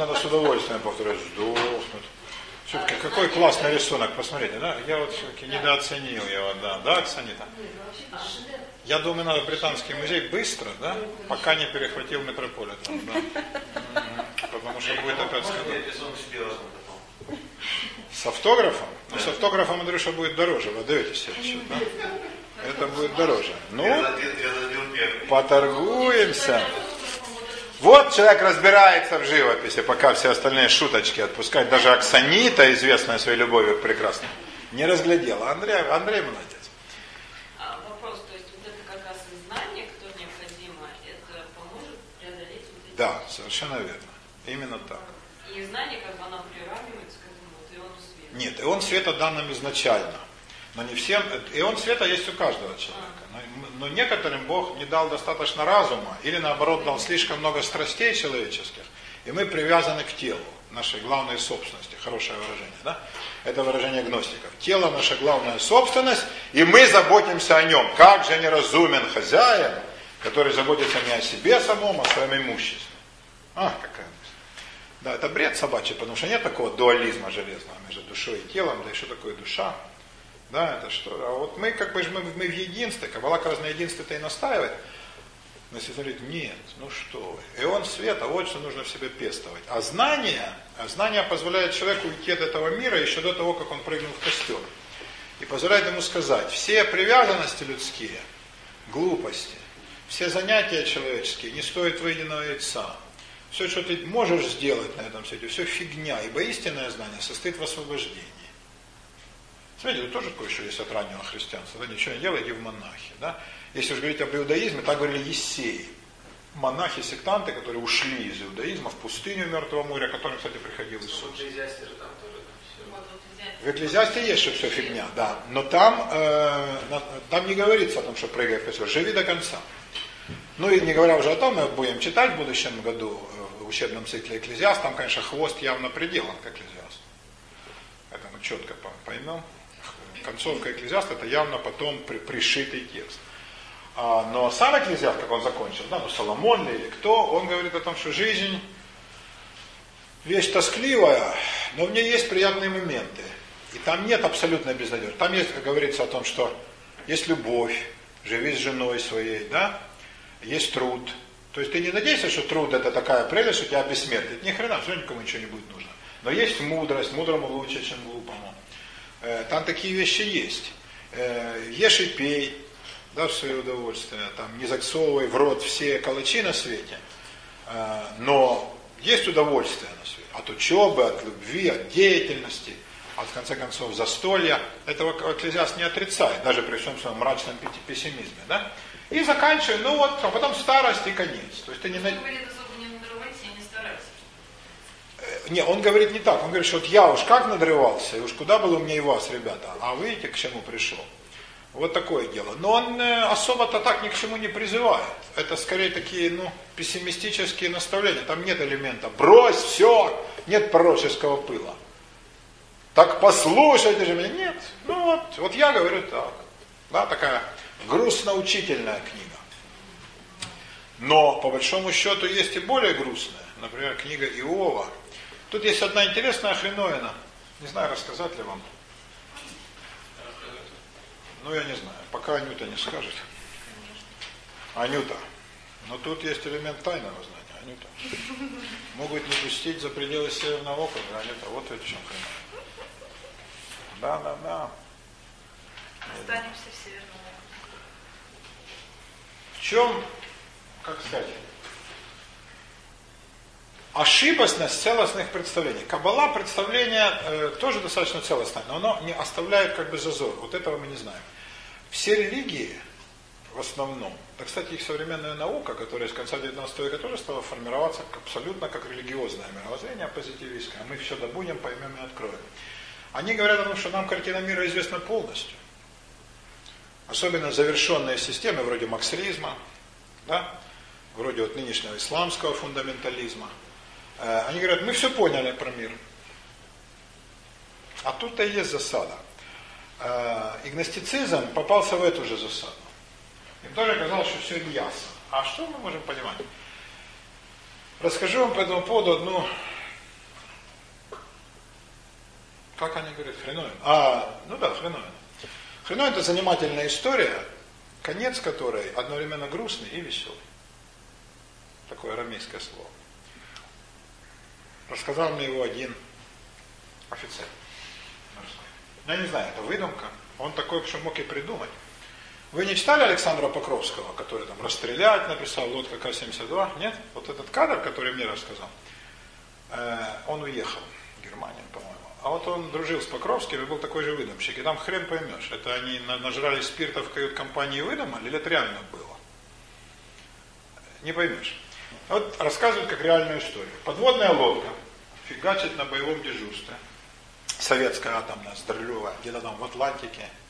надо с удовольствием повторять, сдохнут. Все-таки какой классный рисунок, посмотрите, да? Я вот все-таки недооценил его, да, да, Оксанита? Я думаю, надо в британский музей быстро, да, пока не перехватил метрополитен, да. Потому что будет опять скандал. С автографом? Ну, с автографом, Андрюша, будет дороже. Вы даете себе счет, да? Это будет дороже. Ну, поторгуемся. Вот человек разбирается в живописи, пока все остальные шуточки отпускать. Даже Аксанита, известная своей любовью к прекрасному, не разглядела. Андрей, Андрей молодец. А вопрос, то есть вот это как раз и знание, которое необходимо, это поможет преодолеть вот эти... Да, совершенно верно. Именно так. И знание, как бы оно приравнивается к этому вот иону света. Нет, ион света дан нам изначально. Но не всем. Ион света есть у каждого человека. Но, но некоторым Бог не дал достаточно разума, или наоборот дал слишком много страстей человеческих, и мы привязаны к телу, нашей главной собственности. Хорошее выражение, да? Это выражение гностиков. Тело наша главная собственность, и мы заботимся о нем. Как же неразумен хозяин, который заботится не о себе самом, а о своем имуществе. А, какая. Да, это бред собачий, потому что нет такого дуализма железного между душой и телом, да и что такое душа. Да, это что? А вот мы как бы мы, мы в единстве, Каббала как раз на единстве-то и настаивает. Но если говорит, нет, ну что вы. И он света, вот что нужно в себе пестовать. А знание, а знание позволяет человеку уйти от этого мира еще до того, как он прыгнул в костер. И позволяет ему сказать, все привязанности людские, глупости, все занятия человеческие не стоят выеденного яйца. Все, что ты можешь сделать на этом свете, все фигня, ибо истинное знание состоит в освобождении. Смотрите, это тоже кое-что есть от раннего христианства. Да, ничего не делай, иди в монахи. Да? Если уж говорить об иудаизме, так говорили Ессеи. Монахи-сектанты, которые ушли из иудаизма в пустыню Мертвого моря, которым, кстати, приходил Иисус. В Экклезиасте есть, что все фигня, да. Но там, э, там не говорится о том, что прыгай в костер. Живи до конца. Ну и не говоря уже о том, мы будем читать в будущем году э, в учебном цикле Экклезиаст, там, конечно, хвост явно приделан к Экклезиасту. Это мы четко поймем концовка Экклезиаста это явно потом при, пришитый текст. А, но сам Экклезиаст, как он закончил, да, ну Соломон или кто, он говорит о том, что жизнь вещь тоскливая, но в ней есть приятные моменты. И там нет абсолютной безнадежности. Там есть, как говорится, о том, что есть любовь, живи с женой своей, да, есть труд. То есть ты не надейся, что труд это такая прелесть, что тебя бессмертит. Ни хрена, все никому ничего не будет нужно. Но есть мудрость, мудрому лучше, чем глупому. Э, там такие вещи есть. Э, ешь и пей, да, в свое удовольствие, там, не засовывай в рот все калачи на свете, э, но есть удовольствие на свете. От учебы, от любви, от деятельности, от, в конце концов, застолья. Этого Экклезиаст не отрицает, даже при всем своем мрачном пессимизме. Да? И заканчивай, ну вот, а потом старость и конец. То есть ты не... Не, он говорит не так. Он говорит, что вот я уж как надрывался, и уж куда было мне и вас, ребята. А видите, к чему пришел. Вот такое дело. Но он э, особо-то так ни к чему не призывает. Это скорее такие, ну, пессимистические наставления. Там нет элемента «брось все», нет пророческого пыла. Так послушайте же меня. Нет. Ну вот, вот я говорю так. Да, такая грустно-учительная книга. Но, по большому счету, есть и более грустная. Например, книга Иова – Тут есть одна интересная хреновина. Не знаю, рассказать ли вам. Ну, я не знаю. Пока Анюта не скажет. Анюта. Но тут есть элемент тайного знания. Анюта. Могут не пустить за пределы Северного округа. Анюта, вот это в чем хрена. Да, да, да. Останемся в Северном В чем, как сказать, ошибочность целостных представлений. Каббала представление э, тоже достаточно целостное, но оно не оставляет как бы зазор. Вот этого мы не знаем. Все религии в основном, да, кстати, их современная наука, которая с конца 19 века тоже стала формироваться абсолютно как религиозное мировоззрение позитивистское, мы все добудем, поймем и откроем. Они говорят о том, что нам картина мира известна полностью. Особенно завершенные системы вроде максилизма, да, вроде вот нынешнего исламского фундаментализма – они говорят, мы все поняли про мир. А тут-то и есть засада. Э, игностицизм попался в эту же засаду. Им тоже казалось, что все ясно. А что мы можем понимать? Расскажу вам по этому поводу одну, как они говорят, хреновин. А, ну да, хреновин. Хреновин это занимательная история, конец которой одновременно грустный и веселый. Такое арамейское слово. Рассказал мне его один офицер морской. Я не знаю, это выдумка. Он такой, что мог и придумать. Вы не читали Александра Покровского, который там расстрелять написал, лодка К-72? Нет? Вот этот кадр, который мне рассказал, э, он уехал в Германию, по-моему. А вот он дружил с Покровским и был такой же выдумщик. И там хрен поймешь, это они нажрали спирта в кают-компании выдумали, или это реально было? Не поймешь. Вот рассказывают как реальную историю. Подводная лодка фигачит на боевом дежурстве. Советская атомная, здоровая, где-то там в Атлантике –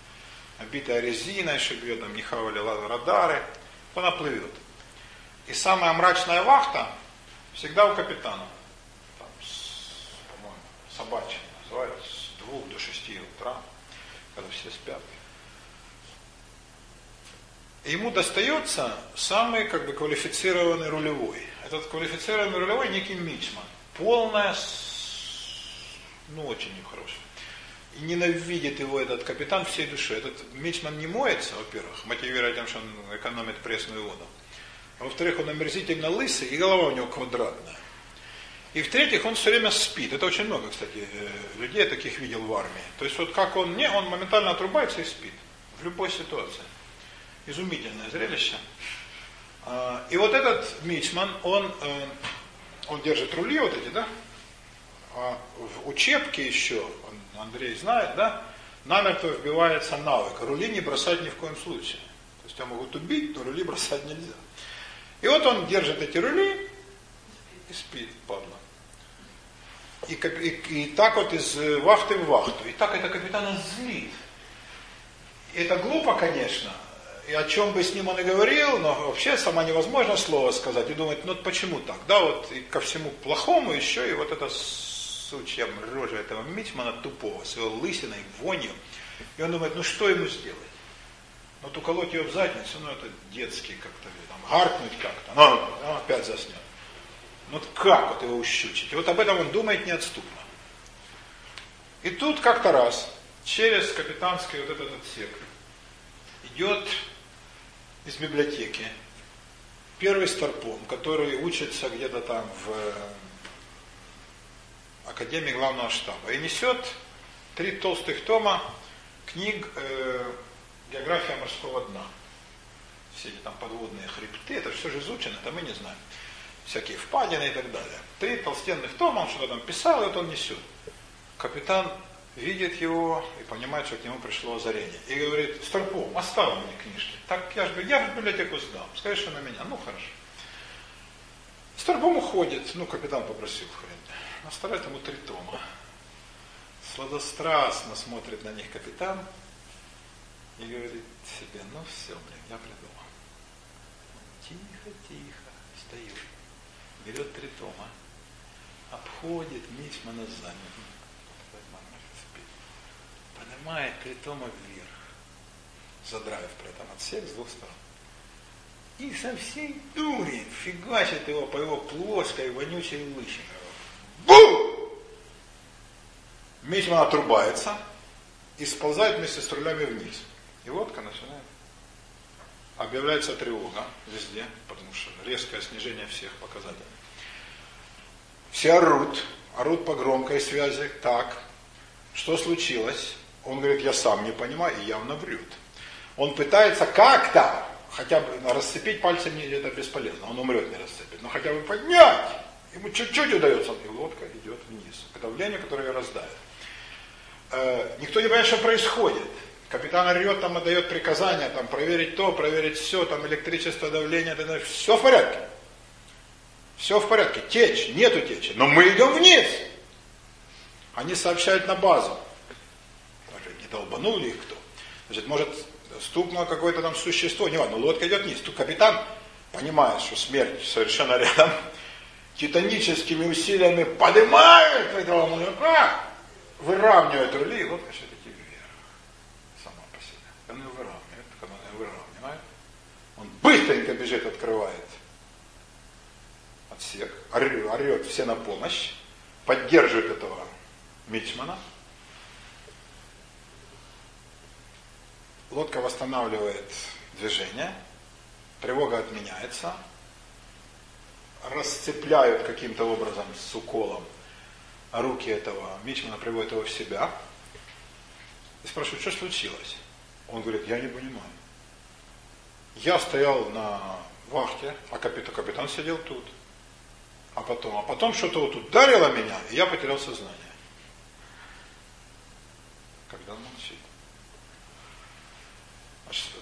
обитая резиной, шибет, там не хавали радары, она плывет. И самая мрачная вахта всегда у капитана. Там, по-моему, собачья называется, с двух до шести утра, когда все спят. Ему достается самый как бы квалифицированный рулевой. Этот квалифицированный рулевой некий мичман. Полная, ну очень нехорошая. И ненавидит его этот капитан всей душой. Этот мичман не моется, во-первых, мотивируя тем, что он экономит пресную воду. А во-вторых, он омерзительно лысый, и голова у него квадратная. И в-третьих, он все время спит. Это очень много, кстати, э, людей таких видел в армии. То есть вот как он не, он моментально отрубается и спит. В любой ситуации. Изумительное зрелище. А, и вот этот мичман, он, э, он держит рули вот эти, да? А в учебке еще, Андрей знает, да, намертво вбивается навык. Рули не бросать ни в коем случае. То есть тебя могут убить, но рули бросать нельзя. И вот он держит эти рули и спит, падла. И, и, и так вот из вахты в вахту. И так это капитана злит. И это глупо, конечно. И о чем бы с ним он и говорил, но вообще сама невозможно слово сказать и думать, ну почему так? Да, вот и ко всему плохому еще и вот это сучья рожа этого Мичмана тупого, с его лысиной, вонью. И он думает, ну что ему сделать? Ну, вот уколоть ее в задницу, ну это детский как-то, там, гаркнуть как-то, ну, он опять заснет. Ну вот как вот его ущучить? И вот об этом он думает неотступно. И тут как-то раз, через капитанский вот этот отсек, идет из библиотеки первый старпом, который учится где-то там в Академии главного штаба. И несет три толстых тома книг э, «География морского дна». Все эти там подводные хребты, это все же изучено, это мы не знаем. Всякие впадины и так далее. Три толстенных тома, он что-то там писал, и вот он несет. Капитан видит его и понимает, что к нему пришло озарение. И говорит, Старпом, оставь мне книжки. Так я же я в библиотеку сдам. Скажи, что на меня. Ну, хорошо. Старпом уходит. Ну, капитан попросил хрен оставляет ему три тома. Сладострастно смотрит на них капитан и говорит себе, ну все, блин, я придумал. Тихо, тихо, встает, берет три тома, обходит Мичмана сзади, поднимает три тома вверх, задравив при этом отсек с двух сторон. И со всей дури фигачит его по его плоской вонючей лысине. Бу! Мичман отрубается и сползает вместе с рулями вниз. И лодка начинает. Объявляется тревога везде, потому что резкое снижение всех показателей. Все орут, орут по громкой связи. Так, что случилось? Он говорит, я сам не понимаю, и явно врет. Он пытается как-то, хотя бы расцепить пальцами это бесполезно, он умрет не расцепит, но хотя бы поднять. Ему чуть-чуть удается, и лодка идет вниз. К давлению, которое ее раздавит. Э, никто не понимает, что происходит. Капитан орет, там отдает приказания, там проверить то, проверить все, там электричество, давление, это, все в порядке. Все в порядке. Течь, нету течи. Но мы идем вниз. Они сообщают на базу. Может, не долбанули их кто. Значит, может, стукнуло какое-то там существо, не важно, лодка идет вниз. Тут капитан понимает, что смерть совершенно рядом, титаническими усилиями поднимает этого мужика, выравнивает рули, и лодка все-таки вверх. Сама по себе. Он ее выравнивает, когда он ее выравнивает, он быстренько бежит, открывает отсек, орет, орет все на помощь, поддерживает этого Мичмана. Лодка восстанавливает движение, тревога отменяется, расцепляют каким-то образом с уколом руки этого Мичмана, приводит его в себя. И спрашивает, что случилось? Он говорит, я не понимаю. Я стоял на вахте, а капитан, капитан сидел тут. А потом, а потом что-то вот ударило меня, и я потерял сознание. Когда он.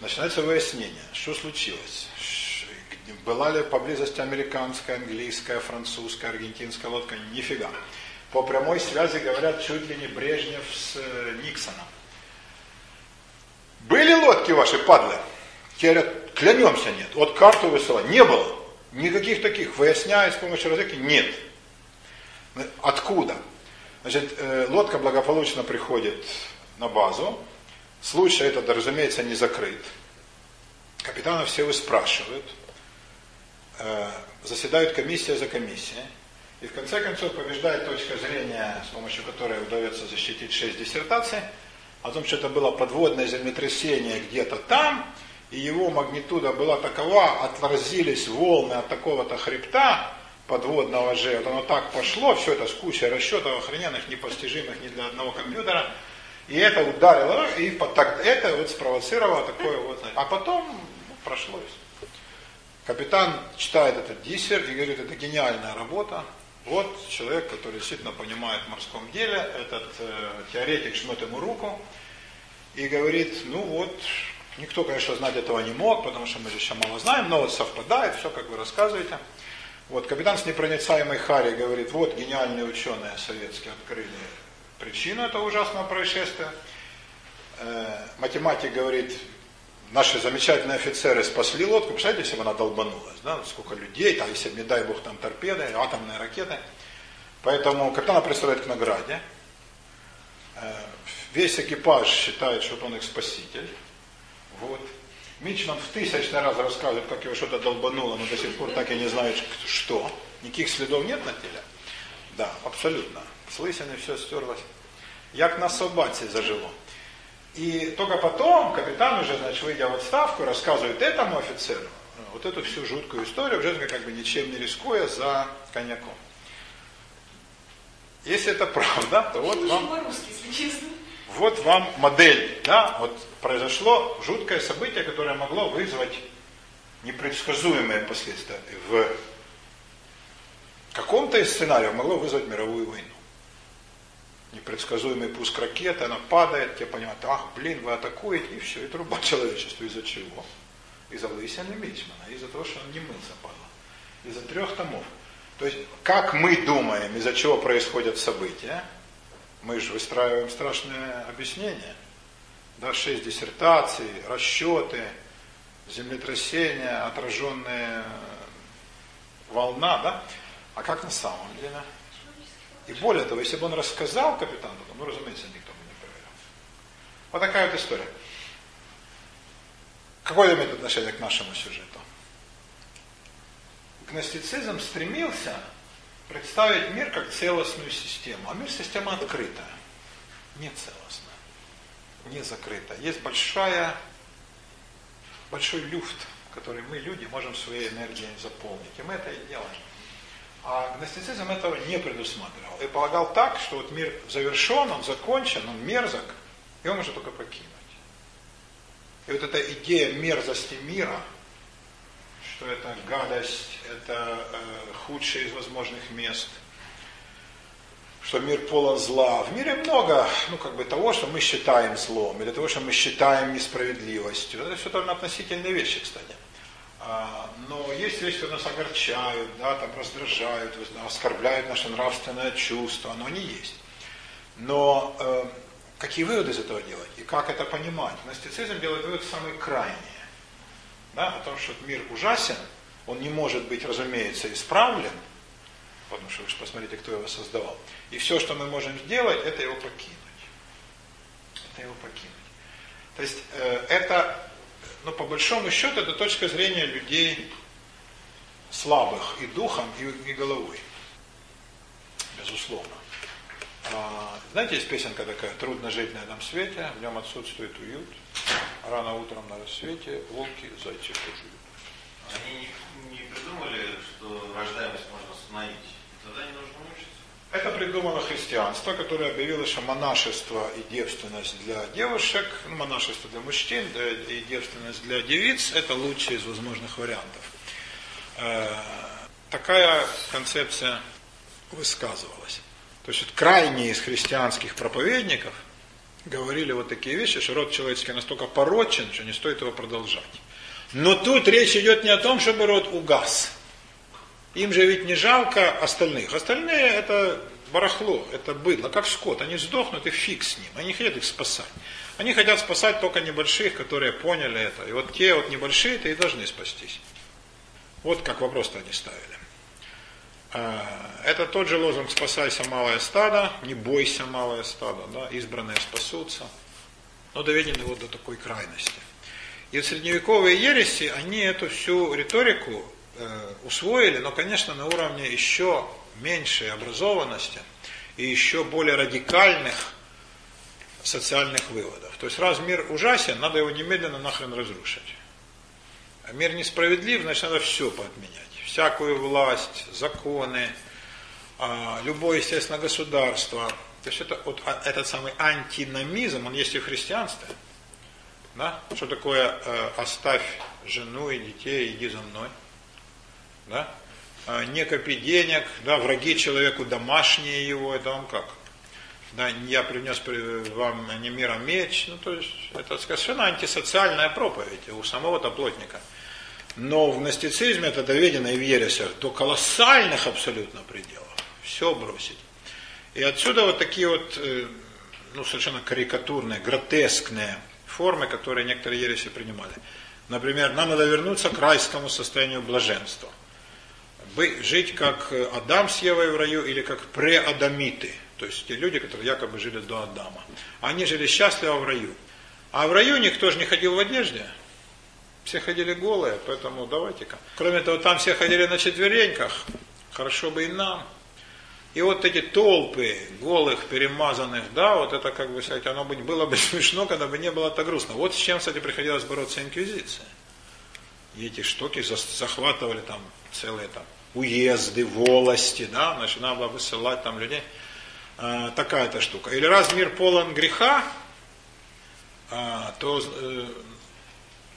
Начинается выяснение, что случилось. Была ли поблизости американская, английская, французская, аргентинская лодка? Нифига. По прямой связи говорят чуть ли не Брежнев с э, Никсоном. Были лодки ваши, падлы? Говорят, клянемся, нет. Вот карту высылать. Не было. Никаких таких. Выясняют с помощью разведки. Нет. Откуда? Значит, э, лодка благополучно приходит на базу. Случай этот, разумеется, не закрыт. Капитана все выспрашивают. Э, заседают комиссия за комиссией. И в конце концов побеждает точка зрения, с помощью которой удается защитить шесть диссертаций, о том, что это было подводное землетрясение где-то там, и его магнитуда была такова, отразились волны от такого-то хребта подводного же, вот оно так пошло, все это с кучей расчетов охрененных, непостижимых ни для одного компьютера, и это ударило, и так, это вот спровоцировало такое вот, а потом ну, прошло. Капитан читает этот диссер и говорит, это гениальная работа, вот человек, который действительно понимает в морском деле, этот э, теоретик жмет ему руку и говорит, ну вот, никто, конечно, знать этого не мог, потому что мы же еще мало знаем, но вот совпадает, все, как вы рассказываете. Вот капитан с непроницаемой Хари говорит, вот гениальные ученые советские открыли причину этого ужасного происшествия. Э, математик говорит, наши замечательные офицеры спасли лодку, представляете, если бы она долбанулась, да, сколько людей, там, если, не дай бог, там торпеды, атомные ракеты. Поэтому капитана представляют к награде. Э, весь экипаж считает, что он их спаситель. Вот. Мичман в тысячный раз рассказывает, как его что-то долбануло, но до сих пор так и не знает, что. Никаких следов нет на теле? Да, абсолютно. С лысиной все стерлось. Як на собаці зажило. И только потом капитан уже, значит, выйдя в отставку, рассказывает этому офицеру вот эту всю жуткую историю, уже как бы ничем не рискуя за коньяком. Если это правда, то вот вам, вот вам модель, да, вот произошло жуткое событие, которое могло вызвать непредсказуемые последствия. В каком-то из сценариев могло вызвать мировую войну непредсказуемый пуск ракеты, она падает, тебе понимают, ах, блин, вы атакуете, и все, и труба человечеству из-за чего? Из-за лысины Мичмана, из-за того, что он не мылся, падла. Из-за трех томов. То есть, как мы думаем, из-за чего происходят события, мы же выстраиваем страшное объяснение. Да, шесть диссертаций, расчеты, землетрясения, отраженная волна, да? А как на самом деле? И более того, если бы он рассказал капитану, то, ну, разумеется, никто бы не проверил. Вот такая вот история. Какое имеет отношение к нашему сюжету? Гностицизм стремился представить мир как целостную систему. А мир система открытая, не целостная, не закрытая. Есть большая, большой люфт, который мы, люди, можем своей энергией заполнить. И мы это и делаем. А гностицизм этого не предусматривал. И полагал так, что вот мир завершен, он закончен, он мерзок, и он может только покинуть. И вот эта идея мерзости мира, что это гадость, это э, худшее из возможных мест, что мир полон зла. В мире много, ну, как бы того, что мы считаем злом, или того, что мы считаем несправедливостью. Это все довольно относительные вещи, кстати. А, но есть вещи, которые нас огорчают, да, там раздражают, оскорбляют наше нравственное чувство, но они есть. Но э, какие выводы из этого делать и как это понимать? Гностицизм делает вывод самый крайний. Да, о том, что мир ужасен, он не может быть, разумеется, исправлен, потому что вы же посмотрите, кто его создавал. И все, что мы можем сделать, это его покинуть. Это его покинуть. То есть э, это но по большому счету это точка зрения людей слабых и духом, и, и головой. Безусловно. А, знаете, есть песенка такая, трудно жить на этом свете, в нем отсутствует уют, рано утром на рассвете волки зайчи живут. Они не, не придумали, что рождаемость можно остановить, тогда не нужно. Это придумало христианство, которое объявило, что монашество и девственность для девушек, ну, монашество для мужчин и девственность для девиц – это лучший из возможных вариантов. Э, такая концепция высказывалась. То есть крайние из христианских проповедников говорили вот такие вещи, что род человеческий настолько порочен, что не стоит его продолжать. Но тут речь идет не о том, чтобы род угас. Им же ведь не жалко остальных. Остальные это барахло, это быдло, как скот. Они сдохнут и фиг с ним. Они хотят их спасать. Они хотят спасать только небольших, которые поняли это. И вот те вот небольшие-то и должны спастись. Вот как вопрос-то они ставили. А, это тот же лозунг «спасайся, малое стадо», «не бойся, малое стадо», да, «избранные спасутся». Но доведен его до такой крайности. И в средневековые ереси, они эту всю риторику усвоили, но, конечно, на уровне еще меньшей образованности и еще более радикальных социальных выводов. То есть раз мир ужасен, надо его немедленно нахрен разрушить. А мир несправедлив, значит надо все поотменять. Всякую власть, законы, а, любое, естественно, государство. То есть это вот а, этот самый антиномизм, он есть и в христианстве. Да? Что такое э, оставь жену и детей, иди за мной. Да? Э, не копи денег, да, враги человеку домашние его, это вам как? Да, я принес вам не мира меч, ну то есть это совершенно антисоциальная проповедь у самого-то плотника. Но в гностицизме это доведено и в ересях до колоссальных абсолютно пределов. Все бросить. И отсюда вот такие вот, э, ну, совершенно карикатурные, гротескные формы, которые некоторые ереси принимали. Например, нам надо вернуться к райскому состоянию блаженства. Жить как Адам с Евой в раю или как преадамиты. То есть те люди, которые якобы жили до Адама. Они жили счастливо в раю. А в раю никто же не ходил в одежде. Все ходили голые, поэтому давайте-ка. Кроме того, там все ходили на четвереньках. Хорошо бы и нам. И вот эти толпы голых, перемазанных, да, вот это, как бы сказать, оно было бы смешно, когда бы не было так грустно. Вот с чем, кстати, приходилось бороться инквизиция. И эти штуки захватывали там целые там уезды, волости, да, значит, надо высылать там людей. А, такая-то штука. Или раз мир полон греха, а, то э,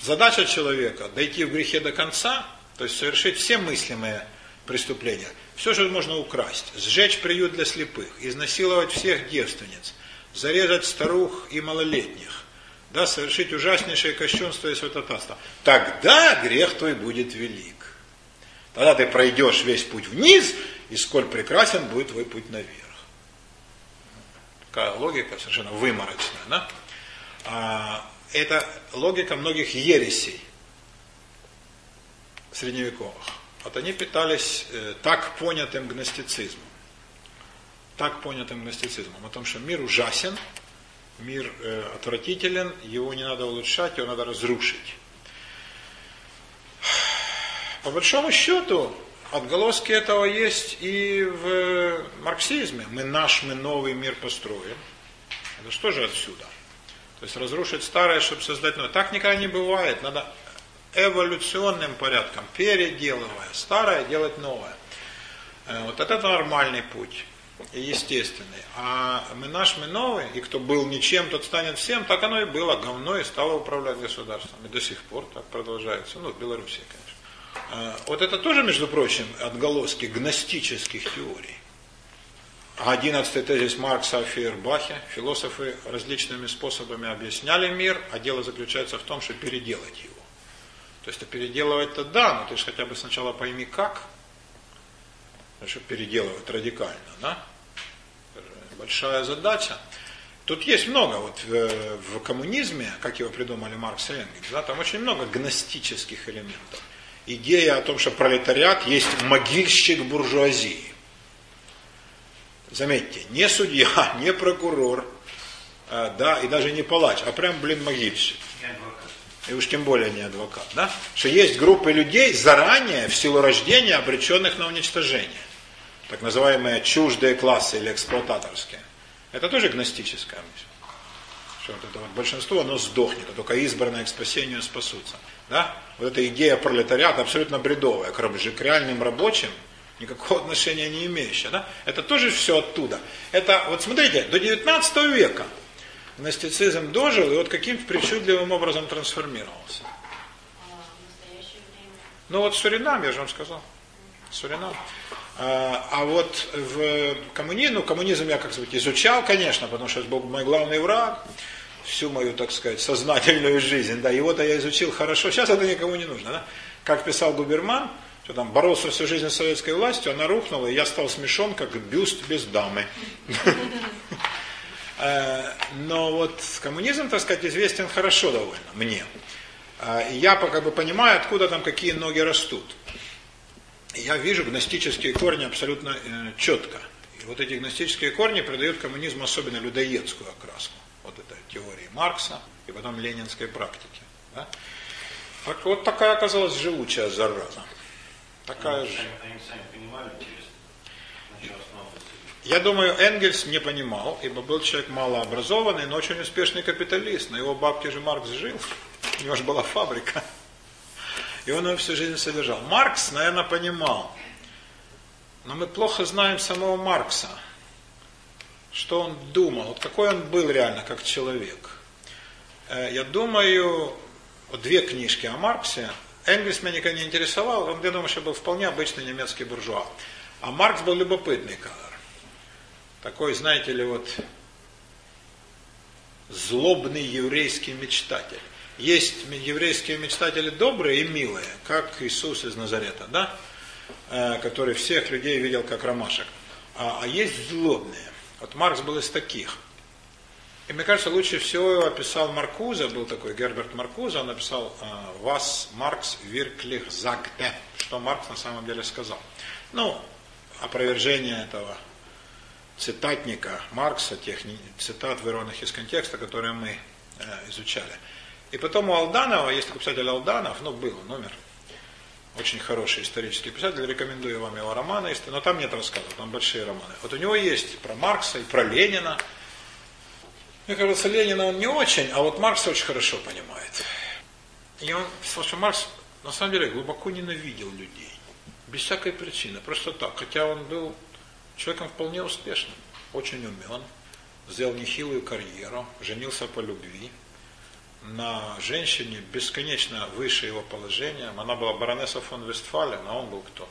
задача человека дойти в грехе до конца, то есть совершить все мыслимые преступления. Все, что можно украсть. Сжечь приют для слепых, изнасиловать всех девственниц, зарезать старух и малолетних, да, совершить ужаснейшее кощунство и святотатство. Тогда грех твой будет велик. Тогда ты пройдешь весь путь вниз, и сколь прекрасен будет твой путь наверх. Такая логика совершенно выморочная. Да? А, это логика многих ересей средневековых. Вот они питались э, так понятым гностицизмом. Так понятым гностицизмом. О том, что мир ужасен, мир э, отвратителен, его не надо улучшать, его надо разрушить. По большому счету, отголоски этого есть и в марксизме. Мы наш, мы новый мир построим. Это что же отсюда? То есть разрушить старое, чтобы создать новое. Так никогда не бывает. Надо эволюционным порядком, переделывая старое, делать новое. Э, вот это нормальный путь естественный. А мы наш, мы новый, и кто был ничем, тот станет всем, так оно и было. Говно и стало управлять государством. И до сих пор так продолжается. Ну, в Беларуси, конечно. Э, вот это тоже, между прочим, отголоски гностических теорий. А одиннадцатый тезис Маркса о Фейербахе. Философы различными способами объясняли мир, а дело заключается в том, что переделать его. То есть, переделывать-то да, но ты же хотя бы сначала пойми как. Чтобы переделывать радикально, да? Большая задача. Тут есть много, вот в, в коммунизме, как его придумали Маркс и Энгельс, да, там очень много гностических элементов. Идея о том, что пролетариат есть могильщик буржуазии. Заметьте, не судья, не прокурор, а, да, и даже не палач, а прям, блин, могильщик и уж тем более не адвокат, да? что есть группы людей заранее, в силу рождения, обреченных на уничтожение. Так называемые чуждые классы или эксплуататорские. Это тоже гностическая мысль. Что вот это вот большинство, оно сдохнет, а только избранные к спасению спасутся. Да? Вот эта идея пролетариата абсолютно бредовая. К реальным рабочим никакого отношения не имеющее. Да? Это тоже все оттуда. Это, вот смотрите, до 19 века гностицизм дожил и вот каким причудливым образом трансформировался. Ну вот Суринам, я же вам сказал. Суринам. А, а вот в коммунизм, ну коммунизм я, как сказать, изучал, конечно, потому что это был мой главный враг всю мою, так сказать, сознательную жизнь. Да, его-то я изучил хорошо. Сейчас это никому не нужно. Да? Как писал Губерман, что там боролся всю жизнь с советской властью, она рухнула, и я стал смешон, как бюст без дамы. Э, но вот коммунизм, так сказать, известен хорошо довольно мне. Э, я как бы понимаю, откуда там какие ноги растут. Я вижу гностические корни абсолютно э, четко. И вот эти гностические корни придают коммунизму особенно людоедскую окраску. Теории Маркса и потом ленинской практики. Да? Так, вот такая оказалась живучая зараза. Такая же. Они сами понимали, я думаю, Энгельс не понимал, ибо был человек малообразованный, но очень успешный капиталист. На его бабке же Маркс жил, у него же была фабрика. И он его всю жизнь содержал. Маркс, наверное, понимал. Но мы плохо знаем самого Маркса. Что он думал, вот какой он был реально как человек. Э, я думаю, вот две книжки о Марксе. Энгельс меня никогда не интересовал, он, я думаю, что был вполне обычный немецкий буржуа. А Маркс был любопытный кадр. Такой, знаете ли, вот злобный еврейский мечтатель. Есть еврейские мечтатели добрые и милые, как Иисус из Назарета, да? Э, который всех людей видел как ромашек. А, а есть злобные. Вот Маркс был из таких. И мне кажется, лучше всего его описал Маркуза, был такой Герберт Маркуза, он написал «Вас, Маркс, вирклих загте», что Маркс на самом деле сказал. Ну, опровержение этого цитатника Маркса, тех цитат, вырванных из контекста, которые мы э, изучали. И потом у Алданова, есть такой писатель Алданов, ну, был, номер, очень хороший исторический писатель, рекомендую вам его романы, но там нет рассказов, там большие романы. Вот у него есть про Маркса и про Ленина. Мне кажется, Ленина он не очень, а вот Маркс очень хорошо понимает. И он что Маркс на самом деле глубоко ненавидел людей. Без всякой причины, просто так. Хотя он был человеком вполне успешным, очень умен, сделал нехилую карьеру, женился по любви на женщине бесконечно выше его положением. Она была баронесса фон Вестфален, а он был кто?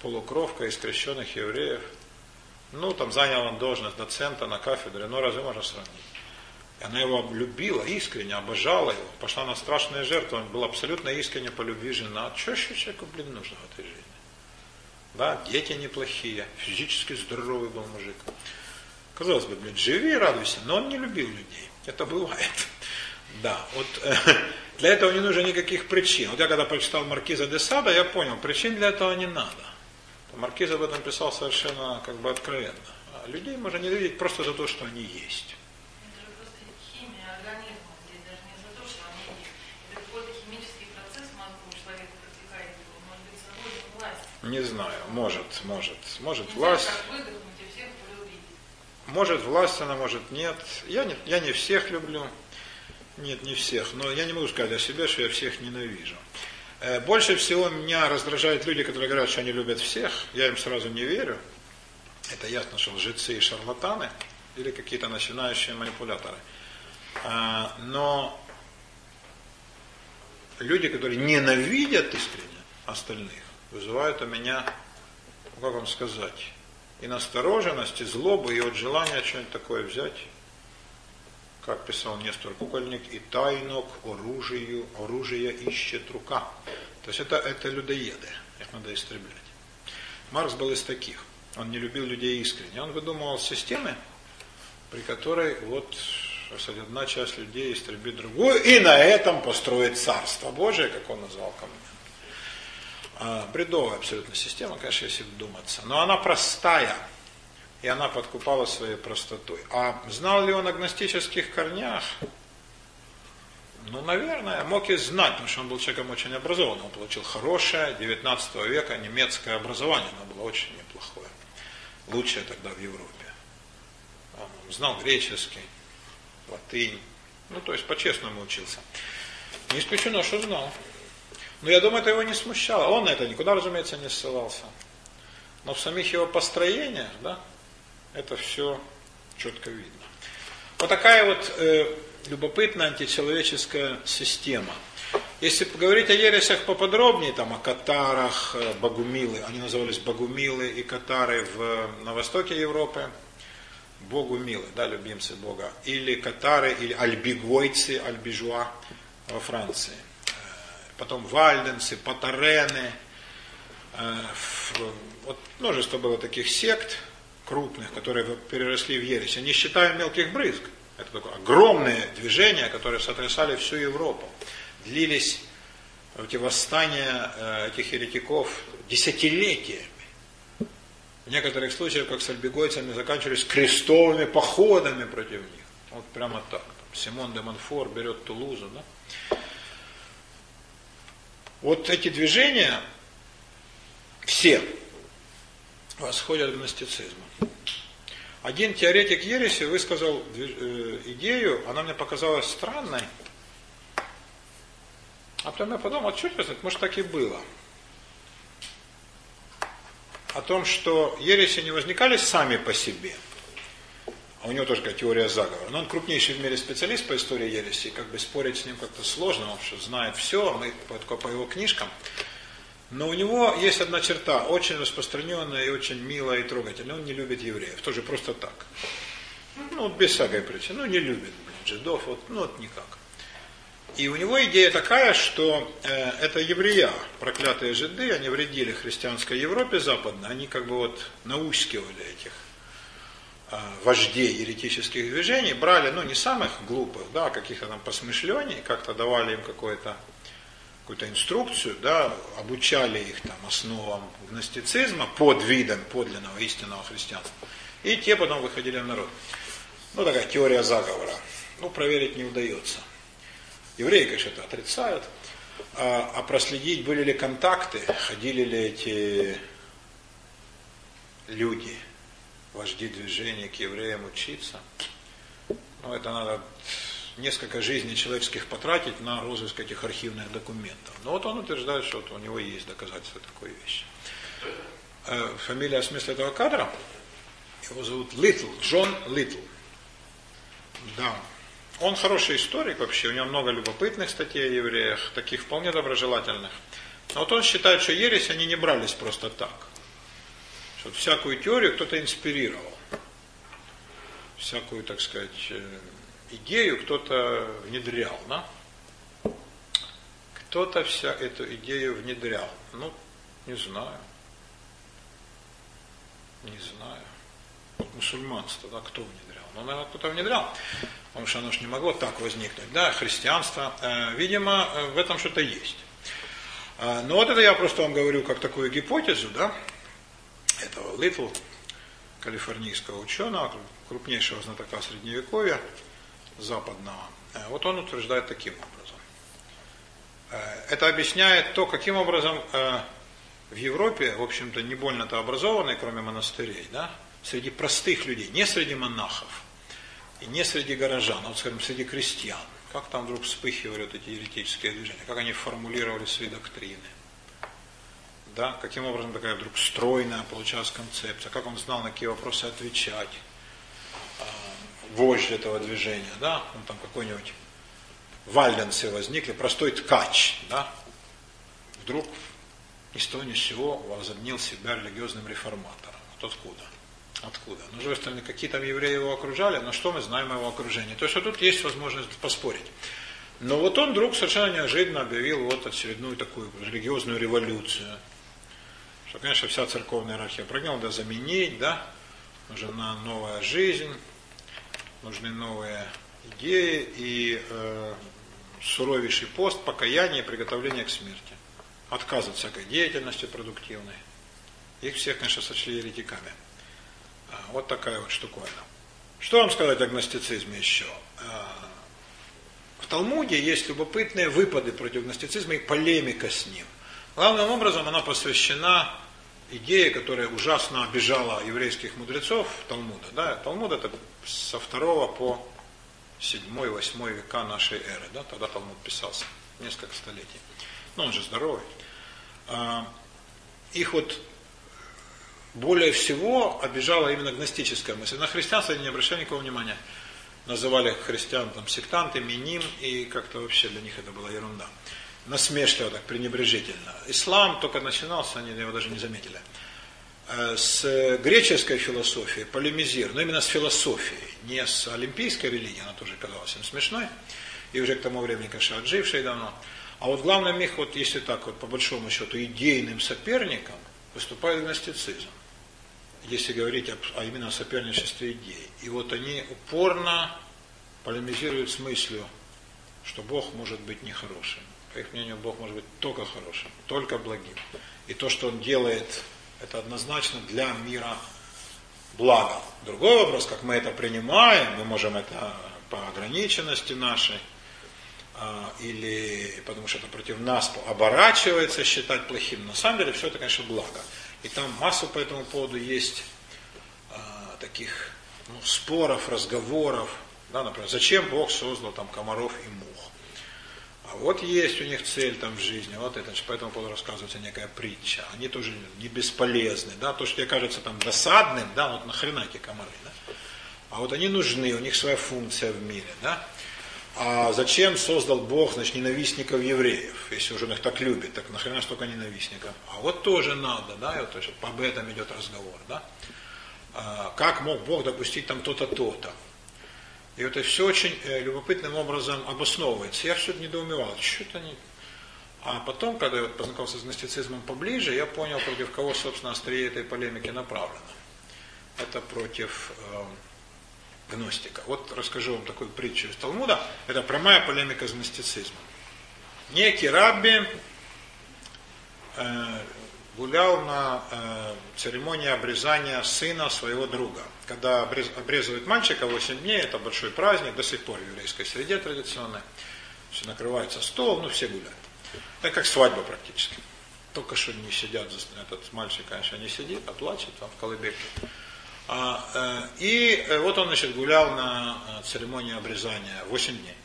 Полукровка из крещенных евреев. Ну, там занял он должность доцента на кафедре, но разве можно сравнить? Она его любила, искренне обожала его, пошла на страшные жертвы, он был абсолютно искренне по любви жена. Что еще человеку, блин, нужно в этой жизни? Да, дети неплохие, физически здоровый был мужик. Казалось бы, блин, живи и радуйся, но он не любил людей. Это бывает. Да, вот э, для этого не нужно никаких причин. Вот я когда прочитал Маркиза де Сада, я понял, причин для этого не надо. Маркиз об этом писал совершенно как бы откровенно. А людей можно не видеть просто за то, что они есть. Не знаю, может, может. Может власть. Может власть она, может нет. Я не, я не всех люблю. Нет, не всех. Но я не могу сказать о себе, что я всех ненавижу. Э, больше всего меня раздражают люди, которые говорят, что они любят всех. Я им сразу не верю. Это ясно, что лжецы и шарлатаны или какие-то начинающие манипуляторы. А, но люди, которые ненавидят искренне остальных, вызывают у меня, как вам сказать, и настороженность, и злобу, и вот желание что-нибудь такое взять, как писал Нестор Кукольник, и тайнок оружию, оружие ищет рука. То есть это, это людоеды, их надо истреблять. Маркс был из таких. Он не любил людей искренне. Он выдумывал системы, при которой вот одна часть людей истребит другую, и на этом построит царство Божие, как он назвал коммунизм. А, бредовая абсолютно система, конечно, если вдуматься. Но она простая, и она подкупала своей простотой. А знал ли он о гностических корнях? Ну, наверное, мог и знать, потому что он был человеком очень образованным. Он получил хорошее 19 века немецкое образование, оно было очень неплохое. Лучшее тогда в Европе. Он знал греческий, латынь. Ну, то есть по-честному учился. Не исключено, что знал. Но я думаю, это его не смущало. Он на это никуда, разумеется, не ссылался. Но в самих его построениях, да, это все четко видно. Вот такая вот э, любопытная античеловеческая система. Если поговорить о ересях поподробнее, там о катарах, э, багумилы, они назывались багумилы и катары в, на востоке Европы, Богу милы, да, любимцы Бога, или катары, или альбигойцы, альбижуа во Франции. Э, потом вальденцы, патарены, э, вот множество было таких сект крупных, которые переросли в ересь. Они считают мелких брызг. Это такое огромное движение, которое сотрясали всю Европу. Длились эти восстания э, этих еретиков десятилетиями. В некоторых случаях, как с альбегойцами, заканчивались крестовыми походами против них. Вот прямо так. Симон де Монфор берет Тулузу. Да? Вот эти движения, все, восходят к гностицизму. Один теоретик ереси высказал э, идею, она мне показалась странной. А потом я подумал, а что это, может так и было. О том, что ереси не возникали сами по себе. А у него тоже такая теория заговора. Но он крупнейший в мире специалист по истории ереси, как бы спорить с ним как-то сложно, он что знает все, а мы только по его книжкам. Но у него есть одна черта, очень распространенная и очень милая и трогательная. Он не любит евреев, тоже просто так. Ну, без всякой причины. Ну, не любит блин, жидов, вот, ну, вот никак. И у него идея такая, что э, это еврея, проклятые жиды, они вредили христианской Европе западной, они как бы вот наускивали этих э, вождей еретических движений, брали, ну, не самых глупых, да, а каких-то там посмышлений, как-то давали им какое-то какую-то инструкцию, да, обучали их там основам гностицизма под видом подлинного истинного христианства. И те потом выходили в народ. Ну, такая теория заговора. Ну, проверить не удается. Евреи, конечно, это отрицают. А, а проследить, были ли контакты, ходили ли эти люди, вожди движения к евреям учиться. Ну, это надо несколько жизней человеческих потратить на розыск этих архивных документов. Но вот он утверждает, что вот у него есть доказательства такой вещи. Э, фамилия в смысле этого кадра? Его зовут Литл, Джон Литл. Да. Он хороший историк вообще, у него много любопытных статей о евреях, таких вполне доброжелательных. Но вот он считает, что ересь они не брались просто так. Что всякую теорию кто-то инспирировал. Всякую, так сказать, э, идею кто-то внедрял, да? Кто-то вся эту идею внедрял. Ну, не знаю. Не знаю. Вот мусульманство, да, кто внедрял? Ну, наверное, кто-то внедрял. Потому что оно же не могло так возникнуть. Да, христианство. Э, видимо, в этом что-то есть. Э, но вот это я просто вам говорю как такую гипотезу, да, этого Литл, калифорнийского ученого, крупнейшего знатока средневековья, западного. Э, вот он утверждает таким образом. Э, это объясняет то, каким образом э, в Европе, в общем-то, не больно-то образованные, кроме монастырей, да, среди простых людей, не среди монахов, и не среди горожан, а вот, скажем, среди крестьян, как там вдруг вспыхивали вот эти еретические движения, как они формулировали свои доктрины. Да, каким образом такая вдруг стройная получалась концепция, как он знал, на какие вопросы отвечать вождь этого движения, да, ну, там какой-нибудь вальденцы возникли, простой ткач, да, вдруг ни с того ни сего возомнил себя религиозным реформатором. Вот откуда? Откуда? Ну, другой стороны, какие там евреи его окружали, но что мы знаем о его окружении? То есть, вот тут есть возможность поспорить. Но вот он вдруг совершенно неожиданно объявил вот очередную такую религиозную революцию. Что, конечно, вся церковная иерархия прогнала, надо заменить, да, нужна новая жизнь, нужны новые идеи и э, суровейший пост, покаяние приготовление к смерти. Отказ от всякой деятельности продуктивной. Их всех, конечно, сочли еретиками. А, вот такая вот штуковина. Что вам сказать о гностицизме еще? А, в Талмуде есть любопытные выпады против гностицизма и полемика с ним. Главным образом она посвящена идее, которая ужасно обижала еврейских мудрецов Талмуда. Да? Талмуд это со второго по седьмой, восьмой века нашей эры. Да? Тогда Талмуд писался, несколько столетий. Но он же здоровый. А, их вот более всего обижала именно гностическая мысль. На христианство они не обращали никакого внимания. Называли христиан там сектантами, ним, и как-то вообще для них это была ерунда. Насмешливо так, пренебрежительно. Ислам только начинался, они его даже не заметили. Э, с греческой философией полемизир, но именно с философией, не с олимпийской религией, она тоже казалась им смешной, и уже к тому времени, конечно, отжившей давно. А вот главным их, вот если так вот по большому счету, идейным соперником выступает гностицизм если говорить об, а именно о соперничестве идей. И вот они упорно полемизируют с мыслью, что Бог может быть нехорошим. По их мнению, Бог может быть только хорошим, только благим. И то, что Он делает, это однозначно для мира благо. Другой вопрос, как мы это принимаем, мы можем это по ограниченности нашей, а, или потому что это против нас оборачивается считать плохим. На самом деле все это, конечно, благо. И там массу по этому поводу есть а, таких ну, споров, разговоров. Да, например, зачем Бог создал там комаров и мух? А вот есть у них цель там в жизни, вот это, по этому поводу рассказывается некая притча. Они тоже не бесполезны, да, то, что тебе кажется там досадным, да, вот нахрена эти комары, да. А вот они нужны, у них своя функция в мире, да. А зачем создал Бог, значит, ненавистников евреев, если уже он их так любит, так нахрена столько ненавистников? А вот тоже надо, да, и вот есть, об этом идет разговор, да. А, как мог Бог допустить там то-то, то-то? И это все очень э, любопытным образом обосновывается. Я все это недоумевал, что-то не... А потом, когда я вот познакомился с гностицизмом поближе, я понял, против кого, собственно, острие этой полемики направлено. Это против э, гностика. Вот расскажу вам такую притчу из Талмуда. Это прямая полемика с гностицизмом. Некий рабби э, гулял на э, церемонии обрезания сына своего друга. Когда обрез, обрезывают мальчика 8 дней, это большой праздник, до сих пор в еврейской среде традиционной. Все накрывается стол, ну все гуляют. Это как свадьба практически. Только что не сидят, этот мальчик, конечно, не сидит, а плачет там в колыбельке. А, э, и э, вот он, значит, гулял на э, церемонии обрезания 8 дней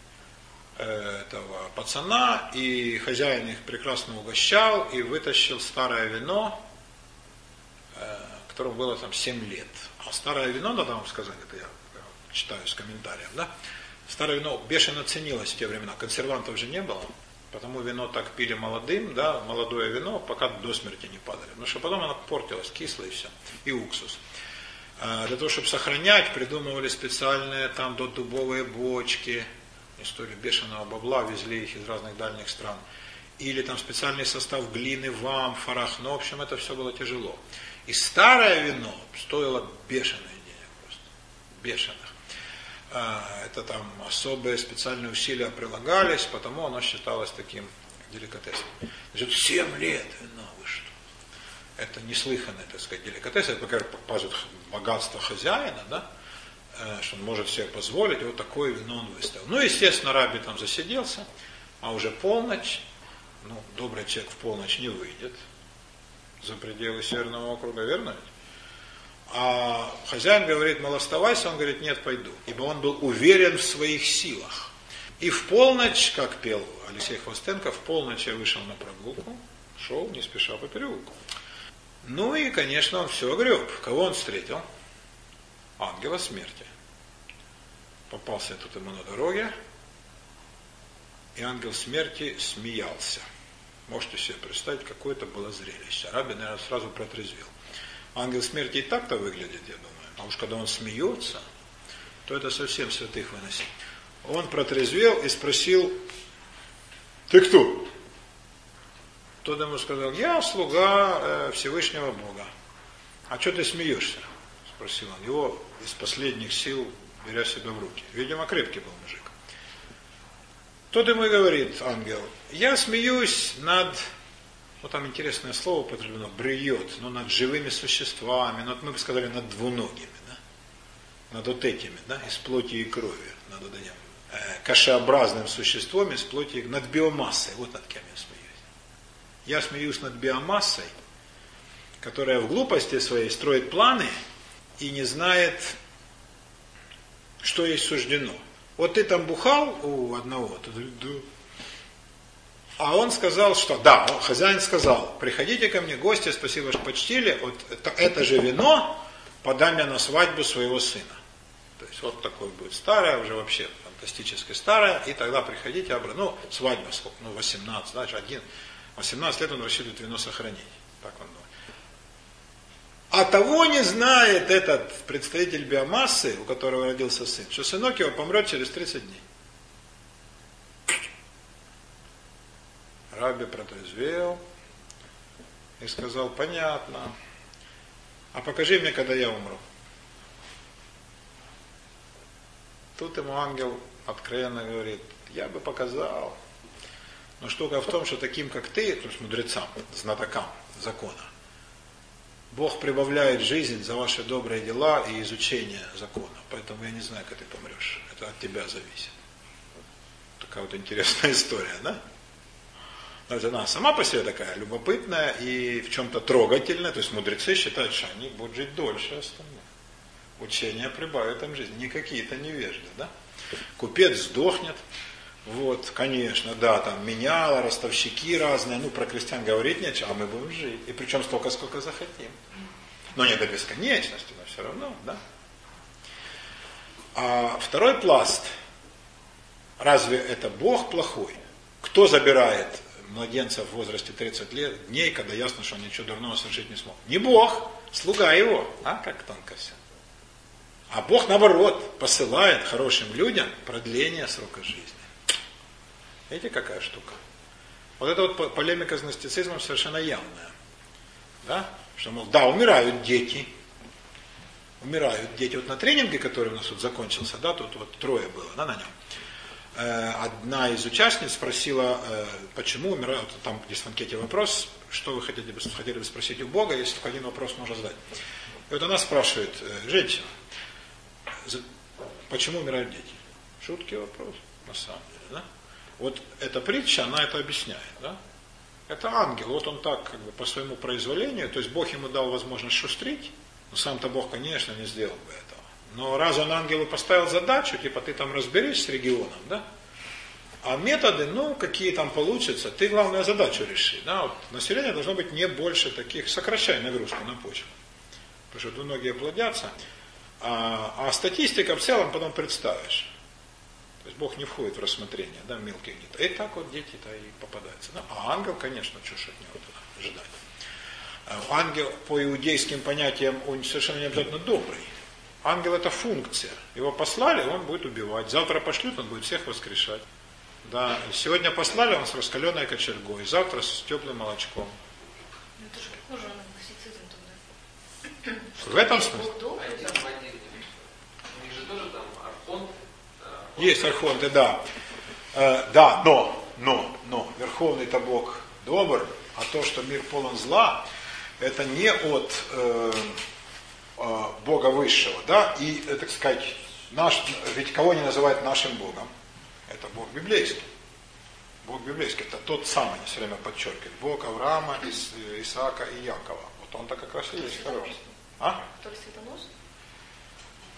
этого пацана, и хозяин их прекрасно угощал, и вытащил старое вино, которому было там 7 лет. А старое вино, надо вам сказать, это я читаю с комментарием, да, старое вино бешено ценилось в те времена, консервантов же не было, потому вино так пили молодым, да, молодое вино, пока до смерти не падали. Потому что потом оно портилось, кисло и все, и уксус. А, для того, чтобы сохранять, придумывали специальные там дубовые бочки, историю бешеного бабла, везли их из разных дальних стран. Или там специальный состав глины в амфорах. Ну, в общем, это все было тяжело. И старое вино стоило бешеные денег просто. Бешеных. А, это там особые специальные усилия прилагались, потому оно считалось таким деликатесом. Значит, 7 лет вино, вы что? Это неслыханный, так сказать, деликатес. Это, показывает богатство хозяина, да, э, что он может себе позволить, вот такое вино он выставил. Ну, естественно, Раби там засиделся, а уже полночь, ну, добрый человек в полночь не выйдет за пределы Северного округа, верно? А хозяин говорит, мол, оставайся, он говорит, нет, пойду. Ибо он был уверен в своих силах. И в полночь, как пел Алексей Хвостенко, в полночь я вышел на прогулку, шел не спеша по переулку. Ну и, конечно, он все греб. Кого он встретил? Ангела смерти. Попался тут ему на дороге, и ангел смерти смеялся. Можете себе представить, какое это было зрелище. Раби, наверное, сразу протрезвел. Ангел смерти и так-то выглядит, я думаю. А уж когда он смеется, то это совсем святых выносит. Он протрезвел и спросил, ты кто? Тот ему сказал, я слуга э, Всевышнего Бога. А что ты смеешься? Спросил он. Его из последних сил беря себя в руки. Видимо, крепкий был мужик. Тот ему и говорит, ангел, я смеюсь над, вот там интересное слово употреблено, бреет, но над живыми существами, ну, мы бы сказали, над двуногими, да? над вот этими, да, из плоти и крови, над вот этим э, кашеобразным существом из плоти, над биомассой, вот над кем я смеюсь. Я смеюсь над биомассой, которая в глупости своей строит планы и не знает, что ей суждено. Вот ты там бухал у одного. А он сказал, что да, хозяин сказал, приходите ко мне, гости, спасибо, что почтили, вот это, это же вино подам я на свадьбу своего сына. То есть вот такое будет старое, уже вообще фантастически старое, и тогда приходите, обра... ну, свадьба сколько, ну, 18, знаешь, один, 18 лет он рассчитывает вино сохранить. Так он. А того не знает этот представитель биомассы, у которого родился сын, что сынок его помрет через 30 дней. Раби протрезвел и сказал, понятно, а покажи мне, когда я умру. Тут ему ангел откровенно говорит, я бы показал. Но штука в том, что таким, как ты, то есть мудрецам, знатокам закона, Бог прибавляет жизнь за ваши добрые дела и изучение закона. Поэтому я не знаю, как ты помрешь. Это от тебя зависит. Такая вот интересная история, да? Но она сама по себе такая любопытная и в чем-то трогательная. То есть мудрецы считают, что они будут жить дольше остальных. Учение прибавит им жизнь. Не какие-то невежды, да? Купец сдохнет. Вот, конечно, да, там меняло, ростовщики разные, ну, про крестьян говорить нечего, а мы будем жить. И причем столько, сколько захотим. Но не до бесконечности, но все равно, да. А второй пласт, разве это Бог плохой? Кто забирает младенца в возрасте 30 лет, дней, когда ясно, что он ничего дурного совершить не смог? Не Бог, слуга его. А как тонко все. А Бог, наоборот, посылает хорошим людям продление срока жизни. Видите, какая штука? Вот эта вот полемика с гностицизмом совершенно явная. Да? Что, мол, да, умирают дети. Умирают дети. Вот на тренинге, который у нас тут закончился, да, тут вот трое было, да, на нем. Э, одна из участниц спросила, э, почему умирают, там есть в анкете вопрос, что вы хотели бы, хотели бы спросить у Бога, если только один вопрос можно задать. И вот она спрашивает, э, женщина, почему умирают дети? Шутки вопрос, на самом деле? Вот эта притча, она это объясняет. Да? Это ангел, вот он так как бы по своему произволению, то есть Бог ему дал возможность шустрить, но сам-то Бог, конечно, не сделал бы этого. Но раз он ангелу поставил задачу, типа ты там разберись с регионом, да? А методы, ну, какие там получатся, ты главное задачу реши. Да? Вот население должно быть не больше таких, сокращай нагрузку на почву. Потому что многие плодятся. А, а статистика в целом потом представишь. То есть Бог не входит в рассмотрение да, мелких детей. И так вот дети-то и попадаются. Да? А ангел, конечно, что ж от него туда ожидать. А ангел по иудейским понятиям, он совершенно не обязательно добрый. Ангел это функция. Его послали, он будет убивать. Завтра пошлют, он будет всех воскрешать. Да, сегодня послали он с раскаленной кочергой, завтра с теплым молочком. Ну, это же похоже на классицизм тогда. В этом смысле? Есть архонты, да. Э, да, но, но, но, Верховный-то Бог добр, а то, что мир полон зла, это не от э, э, Бога Высшего, да, и, э, так сказать, наш, ведь кого не называют нашим Богом? Это Бог библейский. Бог библейский, это тот самый, все время подчеркивает, Бог Авраама, Ис, Исаака и Якова. Вот он-то как раз и есть хороший. А? Который светоносный?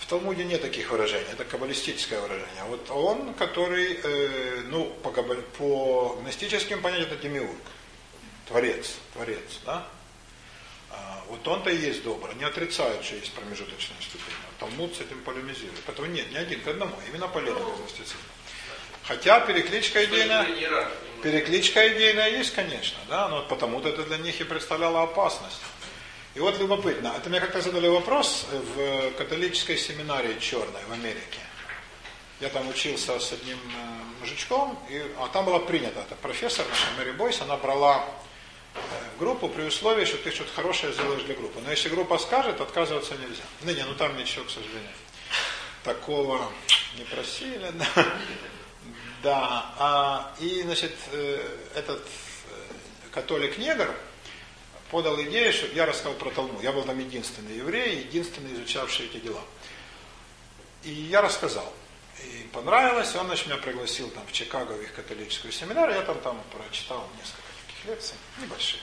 Талмуде нет таких выражений, это каббалистическое выражение. А вот он, который, э, ну, по, по гностическим понятиям, это демиург, творец, творец, да? А, вот он-то и есть добрый, не отрицают, что есть промежуточная ступень. А Талмуд с этим полемизирует. Поэтому нет, не один к одному, именно полезно гностицизм. Хотя перекличка идейная, перекличка идейная есть, конечно, да, но потому-то это для них и представляло опасность. И вот любопытно, это мне как-то задали вопрос в католической семинарии черной в Америке. Я там учился с одним э, мужичком, и, а там было принято, это профессор наша Мэри Бойс, она брала э, группу при условии, что ты что-то хорошее сделаешь для группы. Но если группа скажет, отказываться нельзя. Ну не, ну там ничего, к сожалению. Такого не просили, да. Да, а, и, значит, э, этот католик-негр, подал идею, что я рассказал про Талмуд. Я был там единственный еврей, единственный изучавший эти дела. И я рассказал. И понравилось, он значит, меня пригласил там в Чикаго в их католическую семинар, я там, там прочитал несколько таких лекций, небольших.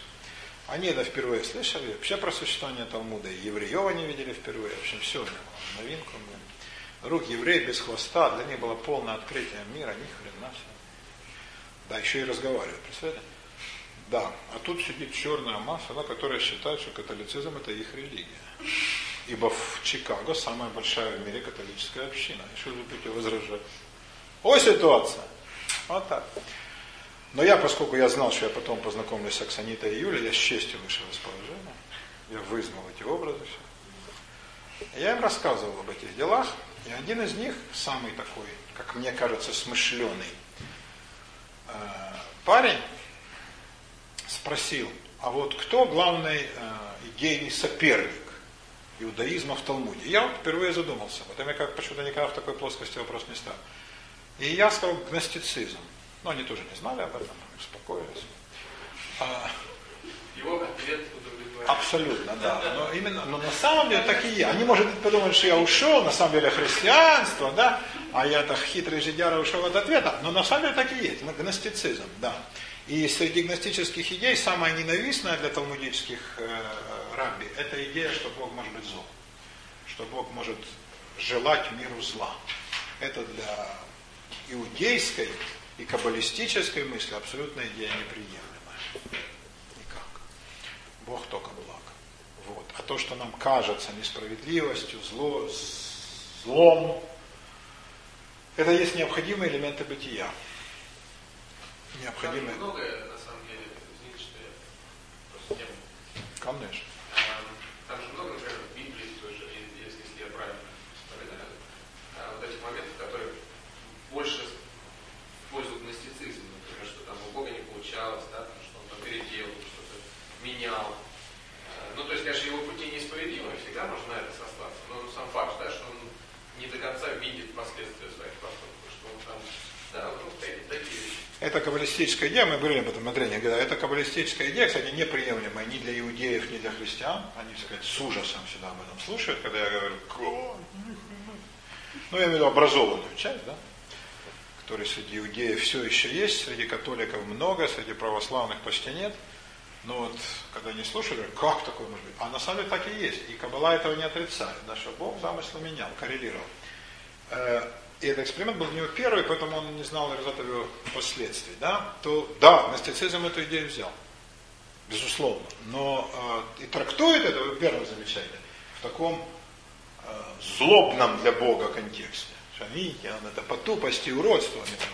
Они это впервые слышали, вообще про существование Талмуда, и евреев они видели впервые, в общем, все новинку. Рук еврей без хвоста, для них было полное открытие мира, ни хрена все. Да, еще и разговаривают, представляете? Да, а тут сидит черная масса, да, которая считает, что католицизм это их религия. Ибо в Чикаго самая большая в мире католическая община. Еще вы будете возражать. О, ситуация. Вот так. Но я, поскольку я знал, что я потом познакомлюсь с Оксанитой и Юлей, я с честью вышел из положения. Я вызнал эти образы. Все. Я им рассказывал об этих делах. И один из них, самый такой, как мне кажется, смышленый э, парень, спросил, а вот кто главный э, идейный соперник иудаизма в Талмуде? Я вот впервые задумался, потому я как почему-то никогда в такой плоскости вопрос не ставил. И я сказал гностицизм. Но они тоже не знали об этом, успокоились. А, Его ответ Абсолютно, да. Но именно, но на самом деле так и есть. Они, может быть, подумают, что я ушел, на самом деле христианство, да, а я так хитрый жидяра ушел от ответа. Но на самом деле так и есть. Гностицизм, да. И среди гностических идей самая ненавистная для талмудических э, рабби – это идея, что Бог может быть зол. Что Бог может желать миру зла. Это для иудейской и каббалистической мысли абсолютно идея неприемлемая. Никак. Бог только благ. Вот. А то, что нам кажется несправедливостью, зло, злом, это есть необходимые элементы бытия. Необходимые. Там многое, на самом деле, извините, что я просто не Конечно. Там же много, например, в Библии тоже, если, если я правильно вспоминаю, вот этих моментов, которые больше в пользу гностицизма, например, что там у Бога не получалось, да, что он там переделал, что-то менял. Ну, то есть, конечно, его пути несправедливы, всегда можно на это сослаться, но сам факт, да, что он не до конца видит последствия своих поступков, что он там, да, ну, такие, такие вещи. Это каббалистическая идея, мы говорили об этом на тренинге, когда это каббалистическая идея, кстати, неприемлемая ни для иудеев, ни для христиан. Они, сказать, с ужасом всегда об этом слушают, когда я говорю, ну, я имею в виду образованную часть, да, которой среди иудеев все еще есть, среди католиков много, среди православных почти нет. Но вот, когда они слушали, как такое может быть? А на самом деле так и есть. И Каббала этого не отрицает, да, что Бог замыслы менял, коррелировал. И этот эксперимент был у него первый, поэтому он не знал результатов его последствий. Да? То да, гностицизм эту идею взял. Безусловно. Но э, и трактует это, вы первое замечаете, в таком э, злобном для Бога контексте. Что, видите, он это по тупости и уродству они там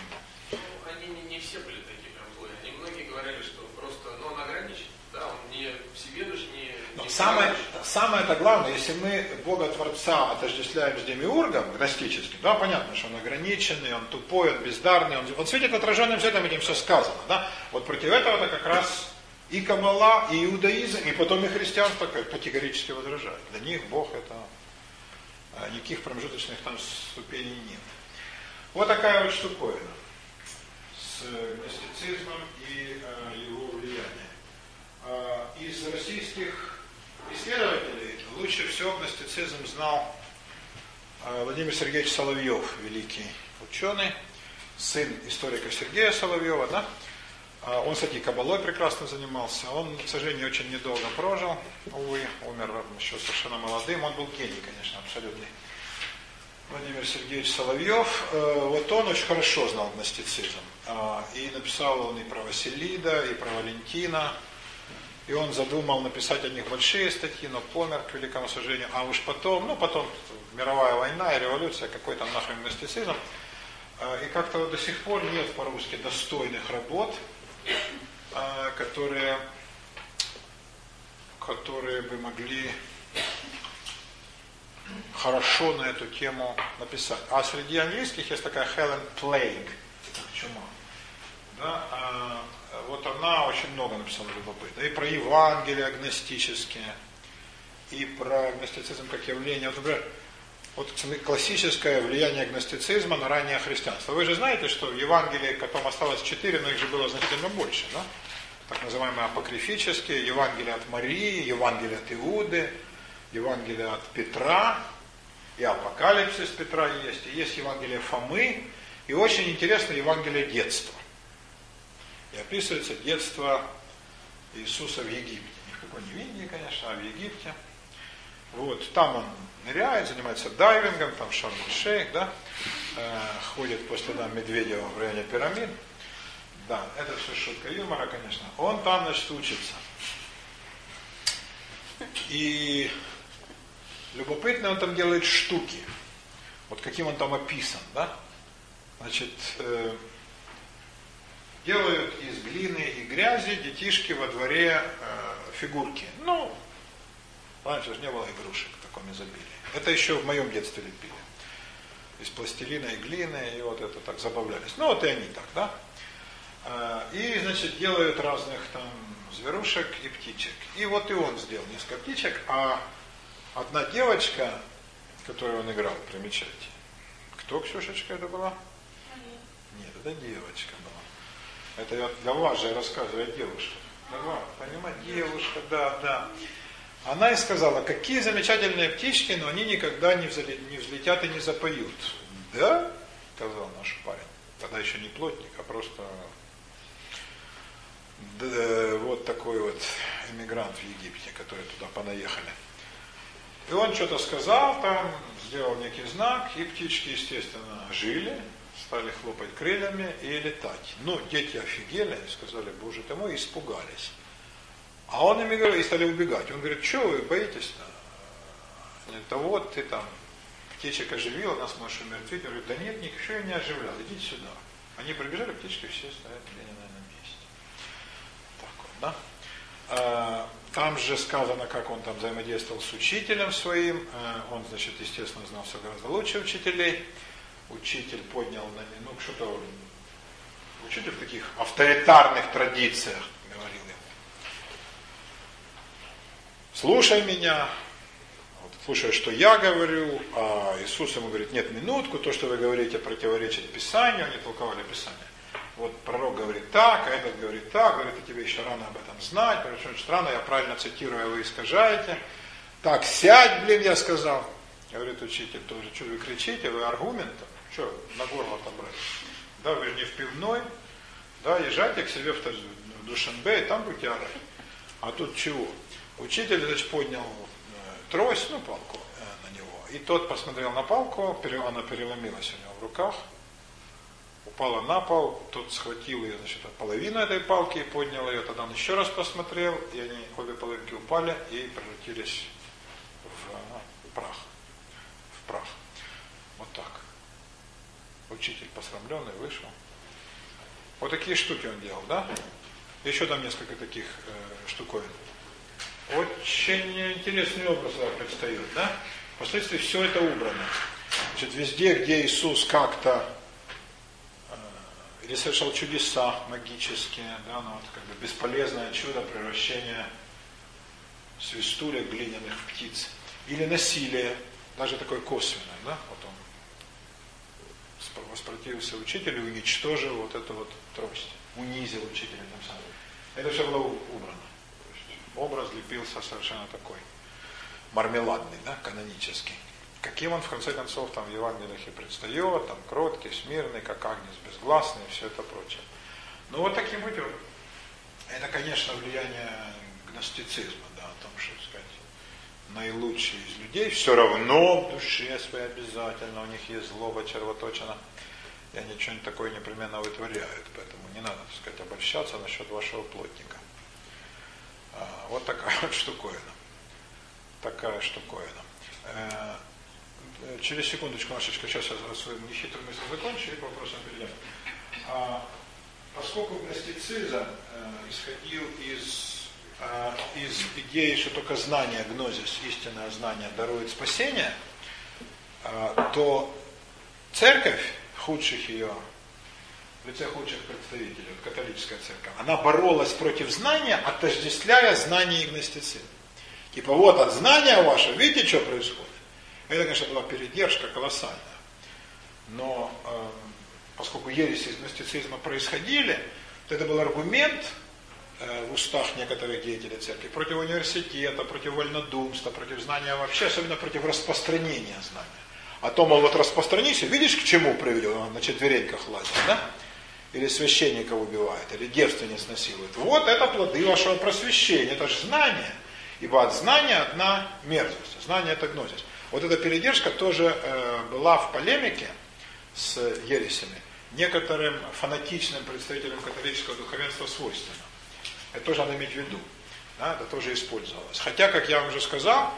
Ну, они не, не все были такие прям злые. Они многие говорили, что просто, ну, он ограничен, да, он не всеведущ, не... Но не самое, самое это главное, если мы Бога Творца отождествляем с демиургом гностическим, да, понятно, что он ограниченный, он тупой, он бездарный, он, он светит отраженным светом, этим все сказано, да. Вот против этого это как раз и Каббала, и иудаизм, и потом и христианство категорически возражают. Для них Бог это а, никаких промежуточных там ступеней нет. Вот такая вот штуковина с гностицизмом и э, его влиянием. А, Из российских исследователей лучше всего гностицизм знал а, Владимир Сергеевич Соловьев, великий ученый, сын историка Сергея Соловьева, да? А, Он, кстати, кабалой прекрасно занимался. Он, к сожалению, очень недолго прожил, увы, умер еще совершенно молодым. Он был гений, конечно, абсолютный. Владимир Сергеевич Соловьев, э, вот он очень хорошо знал гностицизм. А, И написал он и про Василида, и про Валентина. И он задумал написать о них большие статьи, но помер, к великому сожалению. А уж потом, ну потом мировая война и революция, какой там нахрен гностицизм. А, И как-то до сих пор нет по-русски достойных работ, а, которые, которые бы могли хорошо на эту тему написать. А среди английских есть такая Хелен Плейг, чума. Да, а, вот она очень много написала любопытно. И про Евангелие агностические, и про агностицизм как явление. Вот, например, вот классическое влияние агностицизма на раннее христианство. Вы же знаете, что в Евангелии потом осталось четыре, но их же было значительно больше, да? Так называемые апокрифические, Евангелие от Марии, Евангелие от Иуды, Евангелие от Петра, и Апокалипсис Петра есть, и есть Евангелие Фомы, и очень интересно Евангелие детства. И описывается детство Иисуса в Египте. Ни в какой не в Индии, конечно, а в Египте. Вот, там он ныряет, занимается дайвингом, там шарм шейх да, э, ходит по следам Медведева в районе пирамид. Да, это все шутка юмора, конечно. Он там, значит, учится. И любопытно, он там делает штуки. Вот каким он там описан, да? Значит, э, делают из глины и грязи детишки во дворе э, фигурки. Ну, раньше же не было игрушек в таком изобилии. Это еще в моем детстве лепили. Из пластилина и глины, и вот это так забавлялись. Ну, вот и они так, да? Э, и, значит, делают разных там зверушек и птичек. И вот и он сделал несколько птичек, а одна девочка, которую он играл, примечайте. Кто, Ксюшечка, это была? Нет, это девочка. Это я для вас же рассказываю, девушка. Давай, понимаете, девушка, да, да. Она и сказала, какие замечательные птички, но они никогда не, взлетят, не взлетят и не запоют. Да? Сказал наш парень. Тогда еще не плотник, а просто да, вот такой вот эмигрант в Египте, который туда понаехали. И он что-то сказал там, сделал некий знак, и птички, естественно, жили, стали хлопать крыльями и летать. Ну, дети офигели, сказали, боже ты мой, испугались. А он ими говорит, и стали убегать. Он говорит, что вы боитесь-то? Да вот ты там птичек оживил, нас можешь умертвить. Он говорит, да нет, ничего я не оживлял, идите сюда. Они прибежали, птички все стоят где-нибудь на месте. Так вот, да? А, там же сказано, как он там взаимодействовал с учителем своим. А, он, значит, естественно, знал все гораздо лучше учителей. Учитель поднял на ну что-то учитель в таких авторитарных традициях говорил ему. Слушай меня, вот, слушай, что я говорю, а Иисус ему говорит, нет, минутку, то, что вы говорите, противоречит Писанию, они толковали Писание. Вот пророк говорит так, а этот говорит так, говорит, а тебе еще рано об этом знать, причем странно, я правильно цитирую, а вы искажаете. Так, сядь, блин, я сказал. Говорит учитель, тоже, что вы кричите, вы аргументом, что, на горло отобрали. Да, вы же не в пивной, да, езжайте к себе в Душанбе, и там будете орать. А тут чего? Учитель, значит, поднял э, трость, ну, палку э, на него, и тот посмотрел на палку, она переломилась у него в руках, упала на пол, тот схватил ее, значит, половину этой палки и поднял ее, тогда он еще раз посмотрел, и они, обе половинки упали и превратились в, в прах. В прах. Вот так. Учитель посрамленный вышел. Вот такие штуки он делал, да? Еще там несколько таких э, штуковин. Очень интересный образ предстает, да? Впоследствии все это убрано. Значит, везде, где Иисус как-то или совершал чудеса магические, да, ну вот как бы бесполезное чудо превращения свистулек глиняных птиц. Или насилие, даже такое косвенное, да, вот он воспротивился учителю уничтожил вот эту вот трость, унизил учителя тем самым. Это все было убрано. образ лепился совершенно такой мармеладный, да, канонический каким он в конце концов там в Евангелиях и предстает, там кроткий, смирный, как агнец безгласный и все это прочее. Ну вот таким путем. Это, конечно, влияние гностицизма, да, о том, что, наилучшие из людей все равно в душе своей обязательно, у них есть злоба червоточина, и они что-нибудь такое непременно вытворяют, поэтому не надо, так сказать, обольщаться насчет вашего плотника. А, вот такая вот штуковина. Такая штуковина. Э, через секундочку, Машечка, сейчас я свою нехитрую мысль закончу и к вопросам перейдем. А, поскольку гностицизм э, исходил из, из идеи, что только знание, гнозис, истинное знание дарует спасение, э, то церковь, худших ее, в лице худших представителей, вот католическая церковь, она боролась против знания, отождествляя знание и гностицизм. Типа вот от знания вашего, видите, что происходит? Это, конечно, была передержка колоссальная. Но э, поскольку ереси из гностицизма происходили, то это был аргумент в устах некоторых деятелей церкви против университета, против вольнодумства, против знания вообще, особенно против распространения знания. А то, мол, вот распространись, видишь, к чему приведет, он на четвереньках лазит, да? Или священника убивает, или девственниц насилует. Вот это плоды вашего просвещения, это же знание. Ибо от знания одна мерзость. Знание это гнозис. Вот эта передержка тоже э, была в полемике с ересями. некоторым фанатичным представителям католического духовенства свойственно. Это тоже надо иметь в виду. Да, это тоже использовалось. Хотя, как я вам уже сказал,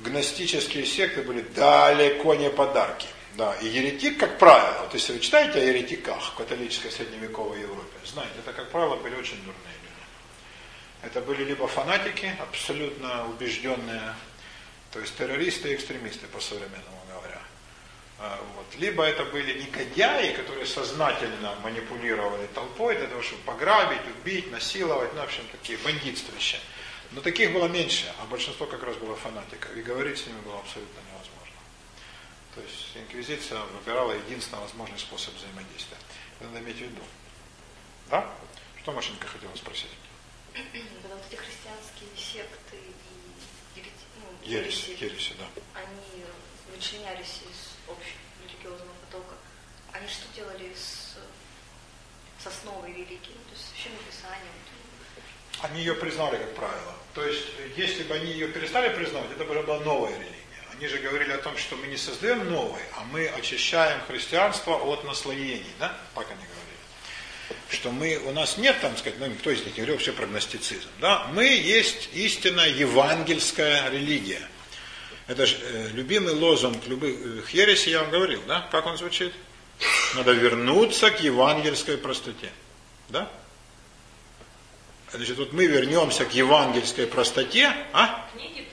гностические секты были далеко не подарки. Да, и еретик, как правило, вот если вы читаете о еретиках в католической средневековой Европе, знаете, это, как правило, были очень дурные люди. Это были либо фанатики, абсолютно убежденные, то есть террористы и экстремисты, по-современному говоря. А, вот. Либо это были негодяи, которые сознательно манипулировали толпой для того, чтобы пограбить, убить, насиловать, ну, в общем, такие бандитствища. Но таких было меньше, а большинство как раз было фанатиков, и говорить с ними было абсолютно невозможно. То есть инквизиция выбирала единственно возможный способ взаимодействия. Это надо иметь в виду. Да? Что Машенька хотела спросить? Когда вот эти христианские секты и ну, ереси, ереси, да. они вычленялись из общего религиозного потока, они что делали с, с основой религии, то есть священным писанием? Они ее признали, как правило. То есть, если бы они ее перестали признавать, это уже была новая религия. Они же говорили о том, что мы не создаем новое, а мы очищаем христианство от наслоений, да? Так они говорили. Что мы, у нас нет, там сказать, ну никто из них не говорил вообще про гностицизм, да? Мы есть истинная евангельская религия. Это же э, любимый лозунг любых ересей, я вам говорил, да? Как он звучит? Надо вернуться к евангельской простоте. Да? Значит, вот мы вернемся к евангельской простоте, а? Книги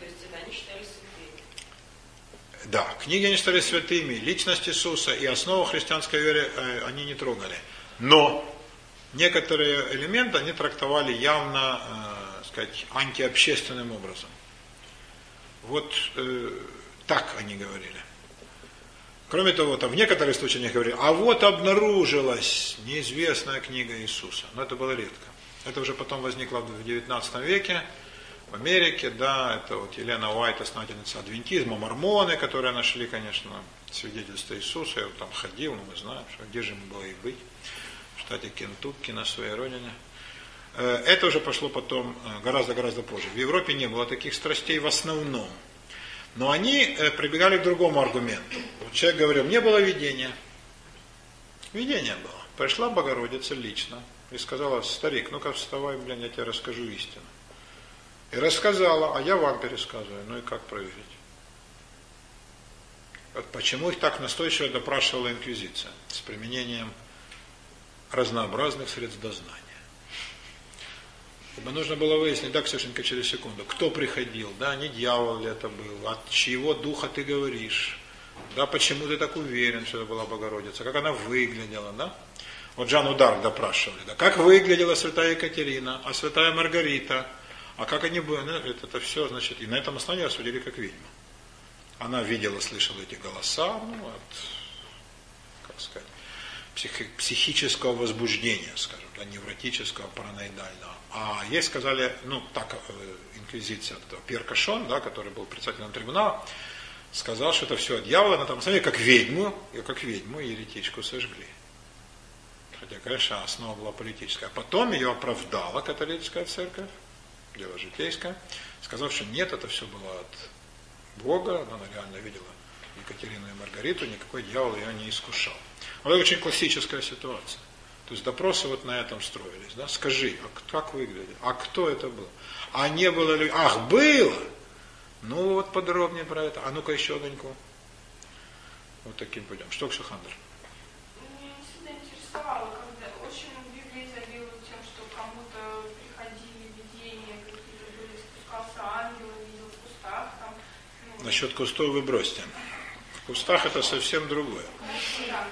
да, книги они стали святыми, личность Иисуса и основу христианской веры э, они не трогали. Но некоторые элементы они трактовали явно, э, сказать, антиобщественным образом. Вот э, так они говорили. Кроме того, там в некоторых случаях они говорили, а вот обнаружилась неизвестная книга Иисуса. Но это было редко. Это уже потом возникло в XIX веке в Америке, да, это вот Елена Уайт, основательница адвентизма, мормоны, которые нашли, конечно, свидетельство Иисуса, я вот там ходил, но мы знаем, что где же ему было и быть, в штате Кентукки на своей родине. Э, это уже пошло потом э, гораздо-гораздо позже. В Европе не было таких страстей в основном. Но они э, прибегали к другому аргументу. Вот человек говорил, мне было видение. Видение было. Пришла Богородица лично и сказала, старик, ну-ка вставай, блин, я тебе расскажу истину. И рассказала, а я вам пересказываю. Ну и как проверить? Вот почему их так настойчиво допрашивала инквизиция с применением разнообразных средств дознания. Ибо нужно было выяснить, да, Ксюшенька, через секунду, кто приходил, да, не дьявол ли это был, от чьего духа ты говоришь, да, почему ты так уверен, что это была Богородица, как она выглядела, да. Вот Жанну Дарк допрашивали, да, как выглядела святая Екатерина, а святая Маргарита – а как они были, ну, это, это все, значит, и на этом основании осудили как ведьму. Она видела, слышала эти голоса, ну, от, как сказать, психи, психического возбуждения, скажем, да, невротического, параноидального. А ей сказали, ну, так, э, инквизиция, Пьер Кашон, да, который был председателем трибунала, сказал, что это все от дьявола, на том самом как ведьму, и как ведьму еретичку сожгли. Хотя, конечно, основа была политическая. А потом ее оправдала католическая церковь, дело житейское, сказав, что нет, это все было от Бога, она реально видела Екатерину и Маргариту, никакой дьявол ее не искушал. Вот это очень классическая ситуация. То есть допросы вот на этом строились. Да? Скажи, а как выглядит? А кто это был? А не было ли? Ах, было! Ну вот подробнее про это. А ну-ка еще одненьку. Вот таким путем. Что, Ксюхандр? Меня всегда интересовало, когда очень в Библии изобилует тем, что кому-то Насчет кустов вы бросьте. В кустах это совсем другое. Да.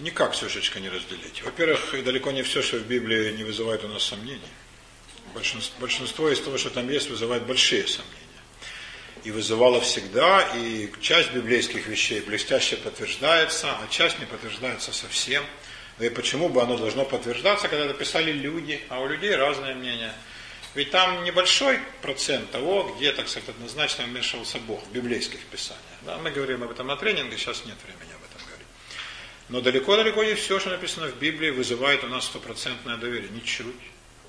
Никак, Сюшечка, не разделить. Во-первых, далеко не все, что в Библии не вызывает у нас сомнений. Большинство, большинство из того, что там есть, вызывает большие сомнения. И вызывало всегда, и часть библейских вещей блестяще подтверждается, а часть не подтверждается совсем. Да и почему бы оно должно подтверждаться, когда это писали люди, а у людей разное мнение. Ведь там небольшой процент того, где, так сказать, однозначно вмешивался Бог в библейских писаниях. Да, мы говорим об этом на тренинге, сейчас нет времени Но далеко-далеко не все, что написано в Библии, вызывает у нас стопроцентное доверие. Ничуть.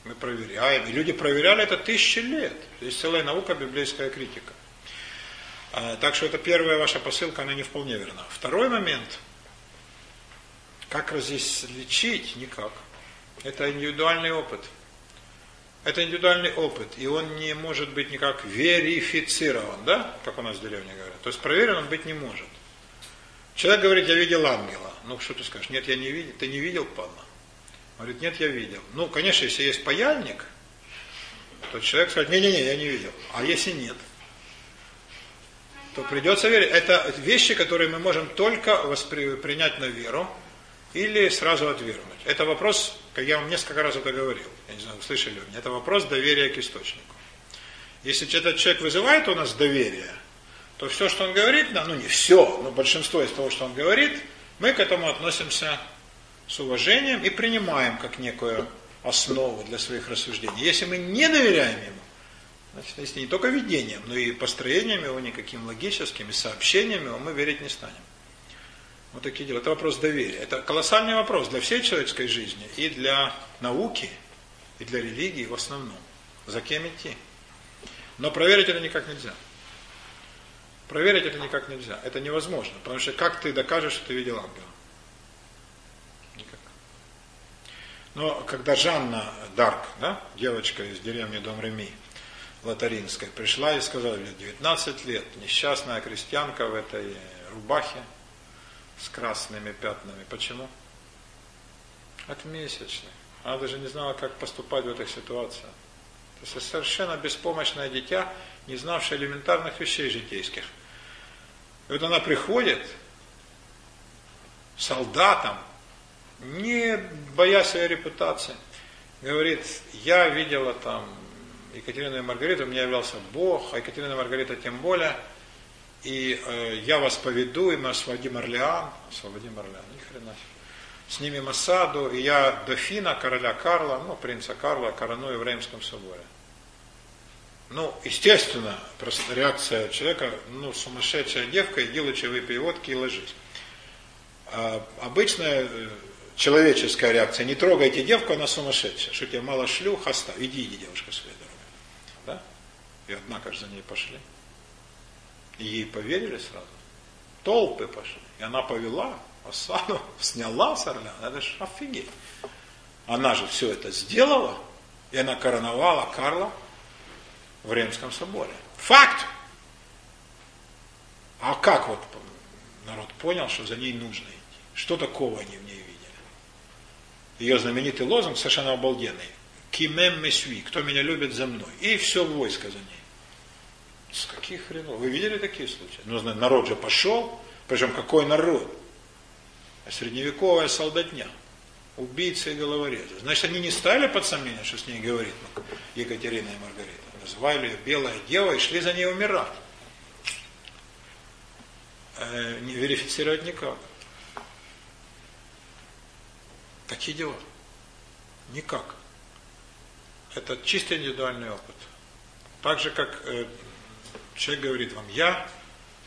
Мы проверяем. И люди проверяли это тысячи лет. Есть целая наука, библейская критика. А, так что это первая ваша посылка, она не вполне верна. Второй момент. Как различить? Никак. Это индивидуальный опыт. Это индивидуальный опыт, и он не может быть никак верифицирован, да, как у нас в деревне говорят. То есть проверен он быть не может. Человек говорит, я видел ангела. Ну, что ты скажешь? Нет, я не видел. Ты не видел, падла? Говорит, нет, я видел. Ну, конечно, если есть паяльник, то человек скажет, не-не-не, я не видел. А если нет? То придется верить. Это вещи, которые мы можем только воспри... принять на веру или сразу отвергнуть. Это вопрос как я вам несколько раз это говорил, я не знаю, слышали ли это вопрос доверия к источнику. Если этот человек вызывает у нас доверие, то все, что он говорит, ну не все, но большинство из того, что он говорит, мы к этому относимся с уважением и принимаем как некую основу для своих рассуждений. Если мы не доверяем ему, значит, если не только видением, но и построением его, никаким логическим, и сообщением его, мы верить не станем. Вот такие дела. Это вопрос доверия. Это колоссальный вопрос для всей человеческой жизни и для науки, и для религии в основном. За кем идти? Но проверить это никак нельзя. Проверить это никак нельзя. Это невозможно. Потому что как ты докажешь, что ты видел ангела? Никак. Но когда Жанна Дарк, да, девочка из деревни Дом Реми, Латаринской, пришла и сказала, 19 лет, несчастная крестьянка в этой рубахе, с красными пятнами. Почему? От месячных. Она даже не знала, как поступать в этих ситуациях. То есть совершенно беспомощное дитя, не знавшее элементарных вещей житейских. И вот она приходит солдатом, не боясь своей репутации, говорит, я видела там Екатерину и Маргариту, у меня являлся Бог, а Екатерина и Маргарита тем более – и э, я вас поведу, и мы освободим Орлеан, освободим Орлеан, ни хрена себе. Снимем осаду, и я дофина, короля Карла, ну, принца Карла, короную в Реймском соборе. Ну, естественно, просто реакция человека, ну, сумасшедшая девка, иди лучше выпей водки и ложись. А обычная э, человеческая реакция, не трогайте девку, она сумасшедшая, что тебе мало шлюх, оставь, иди, иди, девушка, своей дорогой. Да? И однако же за ней пошли. И ей поверили сразу. Толпы пошли. И она повела осаду, сняла с орля. Это же офигеть. Она же все это сделала, и она короновала Карла в Римском соборе. Факт! А как вот народ понял, что за ней нужно идти? Что такого они в ней видели? Ее знаменитый лозунг совершенно обалденный. Кимем месви, кто меня любит за мной. И все войско за ней. С каких хренов? Вы видели такие случаи? Ну, народ же пошел, причем какой народ? Средневековая солдатня, убийцы и головорезы. Значит, они не ставили под сомнение, что с ней говорит Екатерина и Маргарита. Называли ее белая дева и шли за ней умирать. Э, не верифицировать никак. Такие дела. Никак. Это чисто индивидуальный опыт. Так же, как э, Человек говорит вам, я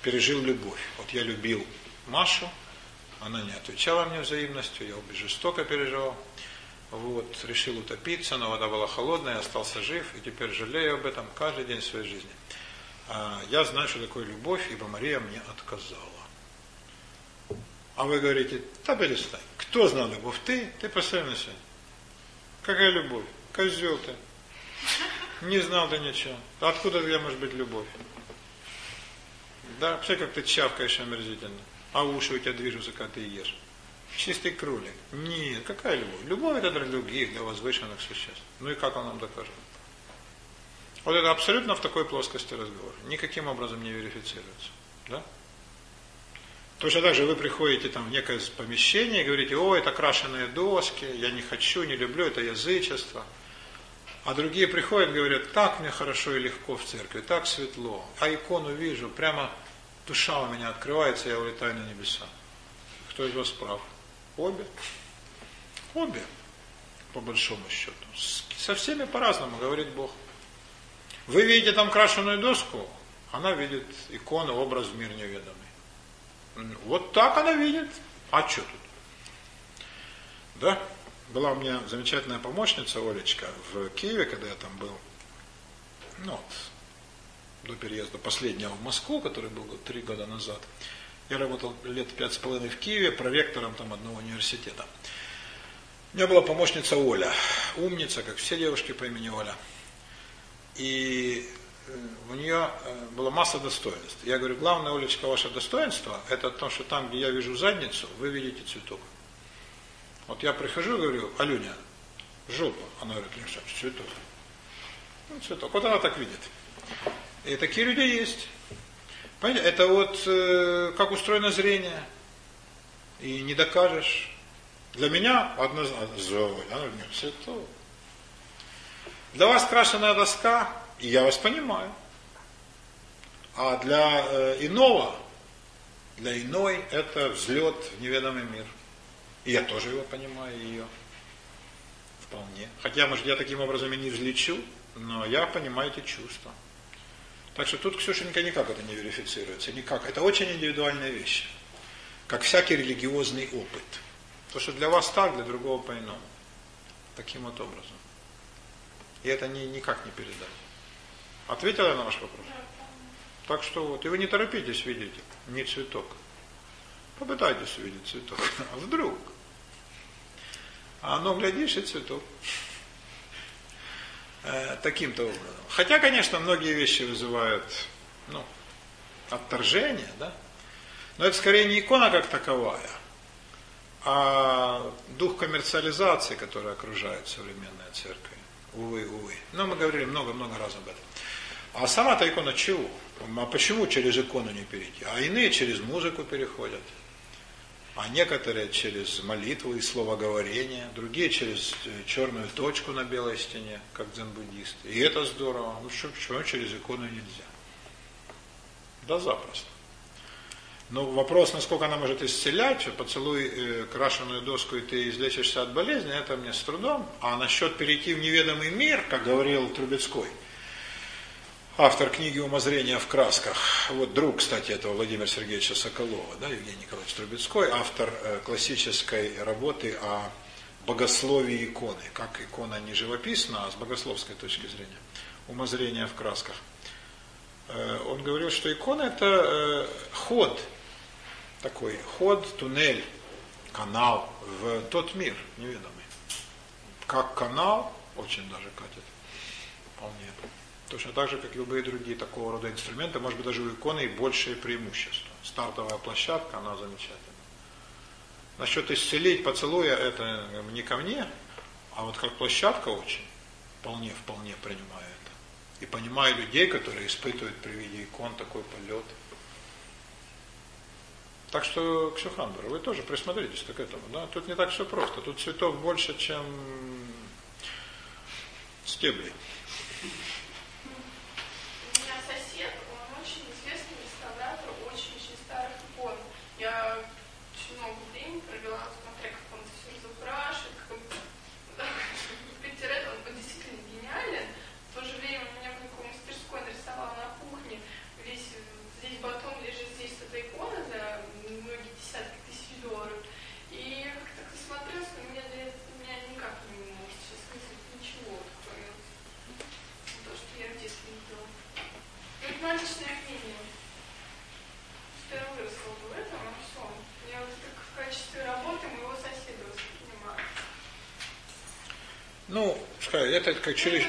пережил любовь. Вот я любил Машу, она не отвечала мне взаимностью, я очень жестоко переживал. Вот, решил утопиться, но вода была холодная, остался жив, и теперь жалею об этом каждый день своей жизни. А я знаю, что такое любовь, ибо Мария мне отказала. А вы говорите, да перестань. Кто знал любовь? Ты? Ты постоянно сегодня. Какая любовь? Козел ты. Не знал ты ничего. Откуда тебя может быть любовь? Да, вообще как ты чавкаешь омерзительно. А уши у тебя движутся, когда ты ешь. Чистый кролик. Нет, какая любовь? Любовь это для других, для возвышенных существ. Ну и как он нам докажет? Вот это абсолютно в такой плоскости разговор. Никаким образом не верифицируется. Да? Точно так же вы приходите там в некое помещение и говорите, о, это крашеные доски, я не хочу, не люблю, это язычество. А другие приходят и говорят, так мне хорошо и легко в церкви, так светло. А икону вижу, прямо душа у меня открывается, я улетаю на небеса. Кто из вас прав? Обе? Обе, по большому счету. Со всеми по-разному, говорит Бог. Вы видите там крашеную доску, она видит икону, образ в мир неведомый. Вот так она видит. А что тут? Да? Была у меня замечательная помощница Олечка в Киеве, когда я там был. Ну, вот, до переезда последнего в Москву, который был три года назад. Я работал лет пять с половиной в Киеве, проректором там одного университета. У меня была помощница Оля, умница, как все девушки по имени Оля. И э, у нее э, была масса достоинств. Я говорю, главное, Олечка, ваше достоинство, это то, что там, где я вижу задницу, вы видите цветок. Вот я прихожу говорю, Алюня, жопа. Она говорит, что, цветок. Ну, цветок. Вот она так видит. И такие люди есть. Понимаете, это вот э, как устроено зрение. И не докажешь. Для меня однозначно, цветок. Для вас крашеная доска, и я вас понимаю. А для э, иного, для иной это взлет в неведомый мир. И я тоже его понимаю, ее. Вполне. Хотя, может, я таким образом и не взлечу, но я понимаю эти чувства. Так что тут, Ксюшенька, никак это не верифицируется. Никак. Это очень индивидуальная вещь. Как всякий религиозный опыт. То, что для вас так, для другого по-иному. Таким вот образом. И это ни, никак не передать. Ответила я на ваш вопрос? Так что вот, и вы не торопитесь видеть не цветок. Попытайтесь увидеть цветок. А вдруг? А оно, глядишь, и цветок. Э, таким-то образом. Хотя, конечно, многие вещи вызывают ну, отторжение, да? Но это скорее не икона как таковая, а дух коммерциализации, который окружает современная церковь. Увы, увы. Но мы говорили много-много раз об этом. А сама-то икона чего? А почему через икону не перейти? А иные через музыку переходят а некоторые через молитву и словоговорение, другие через э, черную точку на белой стене, как дзен-буддисты. И это здорово. Ну что, почему через икону нельзя? Да запросто. Но вопрос, насколько она может исцелять, поцелуй э, крашеную доску, и ты излечишься от болезни, это мне с трудом. А насчет перейти в неведомый мир, как говорил Трубецкой – автор книги «Умозрение в красках». Вот друг, кстати, этого Владимира Сергеевича Соколова, да, Евгений Николаевич Трубецкой, автор э, классической работы о богословии иконы. Как икона не живописна, а с богословской точки зрения. «Умозрение в красках». Э, он говорил, что икона – это э, ход, такой ход, туннель, канал в тот мир неведомый. Как канал, очень даже вполне. Точно так же, как и любые другие такого рода инструменты, может быть, даже у иконы и большее преимущество. Стартовая площадка, она замечательна. Насчет исцелить поцелуя, это не ко мне, а вот как площадка очень, вполне, вполне принимаю это. И понимаю людей, которые испытывают при виде икон такой полет. Так что, Ксюхандр, вы тоже присмотритесь к этому. Да? Тут не так все просто. Тут цветов больше, чем стеблей. Это как через...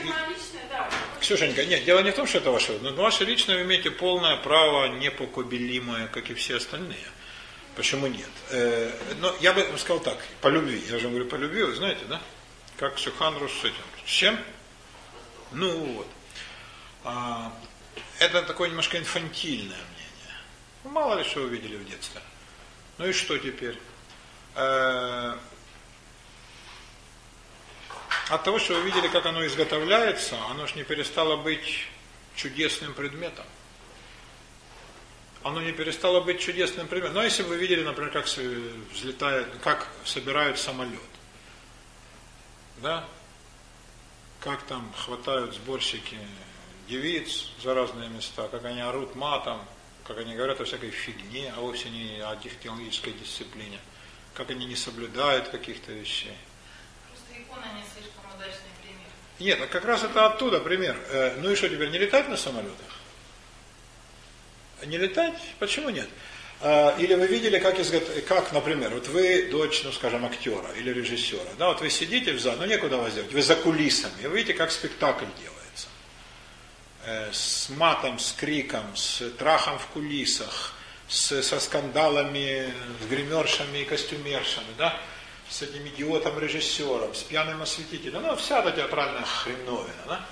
Ксюшенька, нет, дело не в том, что это ваше, но ваше личное вы имеете полное право, непокубелимое, как и все остальные. Почему нет? Э, но я бы сказал так, по любви. Я же говорю по любви, вы знаете, да? Как Сюханру с этим. С чем? Ну вот. А, это такое немножко инфантильное мнение. Ну, мало ли что вы видели в детстве. Ну и что теперь? От того, что вы видели, как оно изготовляется, оно же не перестало быть чудесным предметом. Оно не перестало быть чудесным предметом. Но если бы вы видели, например, как взлетает, как собирают самолет, да, как там хватают сборщики девиц за разные места, как они орут матом, как они говорят о всякой фигне, а вовсе не о технологической дисциплине. как они не соблюдают каких-то вещей. Просто икона не слишком удачный пример. Нет, а как раз это оттуда пример. Э, ну и что теперь, не летать на самолетах? Не летать? Почему нет? А, или вы видели, как, изгот... как, например, вот вы дочь, ну скажем, актера или режиссера, да, вот вы сидите в зале, ну некуда вас делать, вы за кулисами, вы видите, как спектакль делается. Э, с матом, с криком, с трахом в кулисах, с, со скандалами, с гримершами и костюмершами, да, с этим идиотом-режиссером, с пьяным осветителем, ну, вся эта театральная хреновина, да.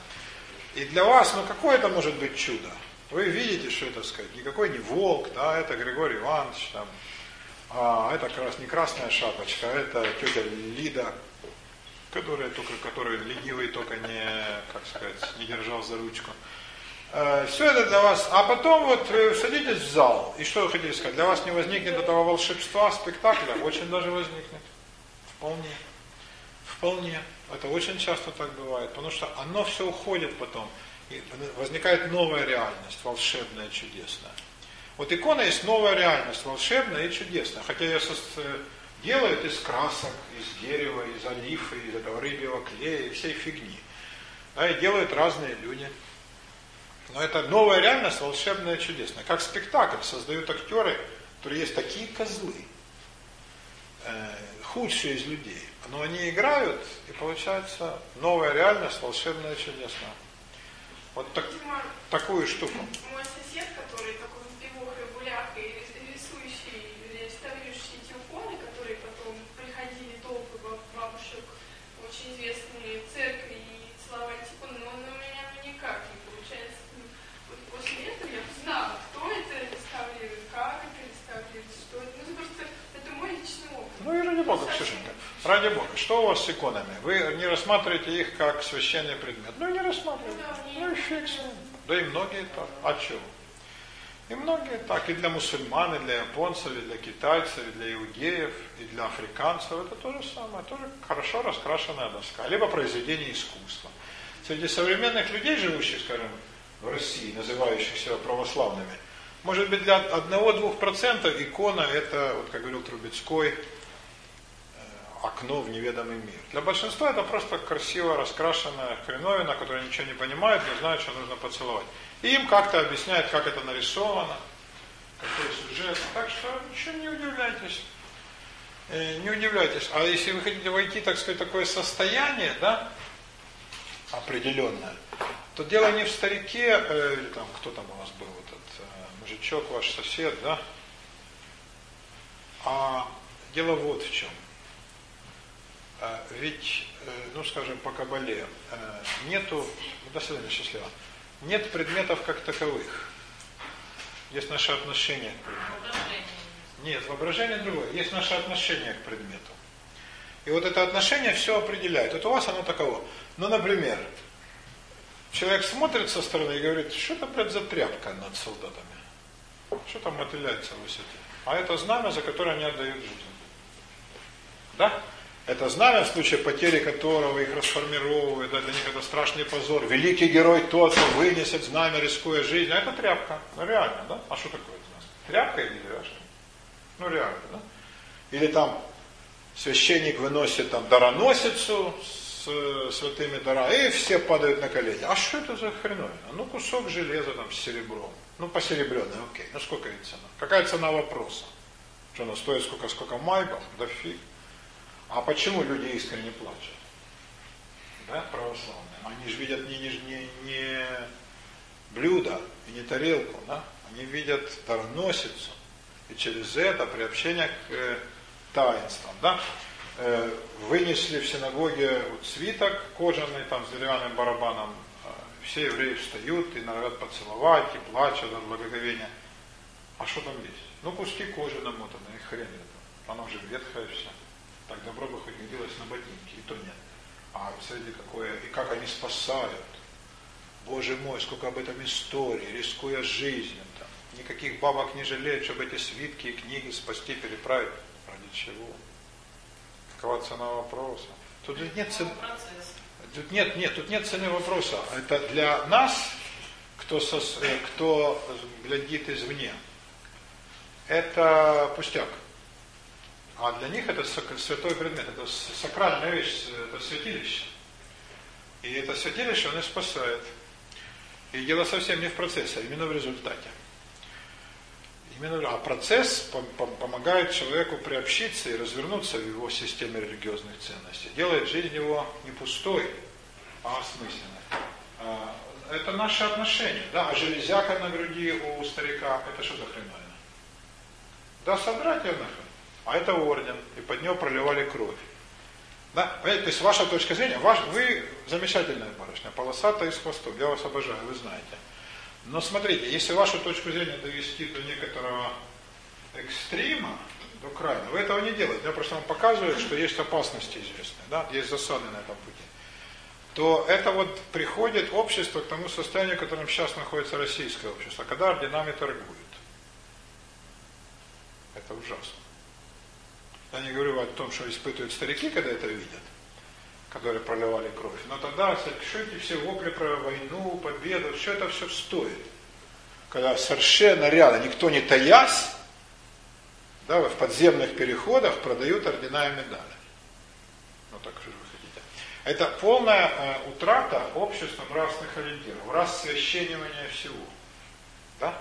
И для вас, ну, какое это может быть чудо? Вы видите, что это, сказать, никакой не волк, да, это Григорий Иванович, там, а это как раз не красная шапочка, а это тетя Лида, которая только, который ленивый только не, как сказать, не держал за ручку. Э, Все это для вас. А потом вот вы садитесь в зал, и что вы хотите сказать? Для вас не возникнет этого волшебства спектакля? Очень даже возникнет. Вполне. Вполне. Это очень часто так бывает, потому что оно все уходит потом. И возникает новая реальность, волшебная, чудесная. Вот икона есть новая реальность, волшебная и чудесная. Хотя ее делают из красок, из дерева, из олифы, из этого рыбьего клея, и всей фигни. Да, и делают разные люди. Но это новая реальность, волшебная, чудесная. Как спектакль создают актеры, которые есть такие козлы, э, худшие из людей. Но они играют, и получается новая реальность, волшебная, чудесная. Вот так, такую штуку. Мой сосед, который такой в пивох и гулях, и рисующий, реставрирующий эти иконы, которые потом приходили толпы бабушек, очень известные церкви и целовали эти иконы, но он у меня ну, никак не получается. Вот после этого я знала, кто это реставрирует, как это реставрирует, что это. Ну, просто это мой личный опыт. Ну и ради Бога, Ксюшенька. Ради Бога, что у вас с иконами? Вы не рассматриваете их как священный предмет. Ну не рассматриваете. Ну и фиг с. Да и многие так. А чего? И многие так. И для мусульман, и для японцев, и для китайцев, и для иудеев, и для африканцев. Это то же самое. Тоже хорошо раскрашенная доска. Либо произведение искусства. Среди современных людей, живущих, скажем, в России, называющих себя православными, может быть, для 1-2% икона это, вот как говорил Трубецкой, окно в неведомый мир. Для большинства это просто красиво раскрашенная хреновина, которая ничего не понимает, не знает, что нужно поцеловать. И им как-то объясняют, как это нарисовано, какой сюжет. Так что ничего не удивляйтесь. Э, не удивляйтесь. А если вы хотите войти, так сказать, такое состояние, да, определенное, то дело не в старике, э, или там, кто там у вас был, этот э, мужичок, ваш сосед, да, а дело вот в чем. А, ведь, э, ну скажем, по Кабале э, нету, до свидания, счастливо, нет предметов как таковых. Есть наше отношение к предмету. Нет, воображение другое. Есть наше отношение к предмету. И вот это отношение все определяет. Вот у вас оно таково. Ну, например, человек смотрит со стороны и говорит, что это, блядь, за тряпка над солдатами? Что там мотыляется в высоте? А это знамя, за которое они отдают жизнь. Да? Это знамя, в случае потери которого их расформировывают, для них это страшный позор. Великий герой тот, кто вынесет знамя, рискуя жизнь. А это тряпка. Ну реально, да? А что такое знамя? Тряпка или деревяшка? Ну реально, да? Или там священник выносит там дароносицу с э, святыми дара, и все падают на колени. А что это за хреновина? Ну кусок железа там с серебром. Ну посеребренный, окей. Ну сколько это цена? Какая цена вопроса? Что она стоит сколько, сколько майбов? Да фиг. А почему люди искренне плачут? Да, православные. Они же видят не, не, не, блюдо и не тарелку, да? Они видят дароносицу. И через это приобщение к э, таинствам, да? Э, вынесли в синагоге вот свиток кожаный, там, с деревянным барабаном. Э, все евреи встают и норовят поцеловать, и плачут от благоговения. А что там есть? Ну, куски кожи намотаны, и хрен это. Оно же ветхое все. Так добро бы хоть годилось на ботинки, и то нет. А смотрите, какое, и как они спасают. Боже мой, сколько об этом истории, рискуя жизнью. Там. Никаких бабок не жалеют, чтобы эти свитки и книги спасти, переправить. Ради чего? Какова цена вопроса? Тут нет цены. Тут нет, нет, тут нет цены вопроса. Это для нас, кто, сос, э, кто глядит извне. Это пустяк. А для них это святой предмет, это сакральная вещь, это святилище. И это святилище, оно спасает. И дело совсем не в процессе, а именно в результате. Именно, а процесс помогает человеку приобщиться и развернуться в его системе религиозных ценностей. Делает жизнь его не пустой, а осмысленной. А, это наши отношения. Да? А железяка на груди у старика, это что за хреновина? Да содрать ее нахрен. А это орден, и под него проливали кровь. Да? Понимаете, то есть ваша точка зрения, ваш, вы замечательная барышня, полосатая и с хвостом, я вас обожаю, вы знаете. Но смотрите, если вашу точку зрения довести до некоторого экстрима, до крайнего, вы этого не делаете. Я просто вам показываю, что есть опасности известные, да, есть засады на этом пути. То это вот приходит общество к тому состоянию, в котором сейчас находится российское общество, когда орденами торгуют. Это ужасно. Я не говорю о том, что испытывают старики, когда это видят, которые проливали кровь. Но тогда, эти все вопли про войну, победу, все это все стоит. Когда совершенно рядом, никто не таясь, да, в подземных переходах продают ордена и медали. Ну так что вы хотите. Это полная э, утрата общества нравственных ориентиров, рассвященивание всего. Да?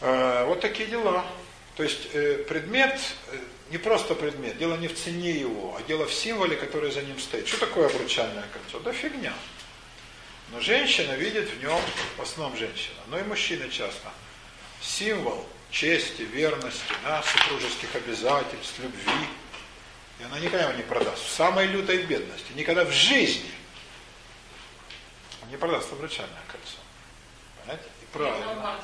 Э, вот такие дела. То есть э, предмет, э, не просто предмет, дело не в цене его, а дело в символе, который за ним стоит. Что такое обручальное кольцо? Да фигня. Но женщина видит в нем, в основном женщина, но и мужчины часто, символ чести, верности, да, супружеских обязательств, любви. И она никогда его не продаст. В самой лютой бедности. Никогда в жизни не продаст обручальное кольцо. Понимаете? И правильно.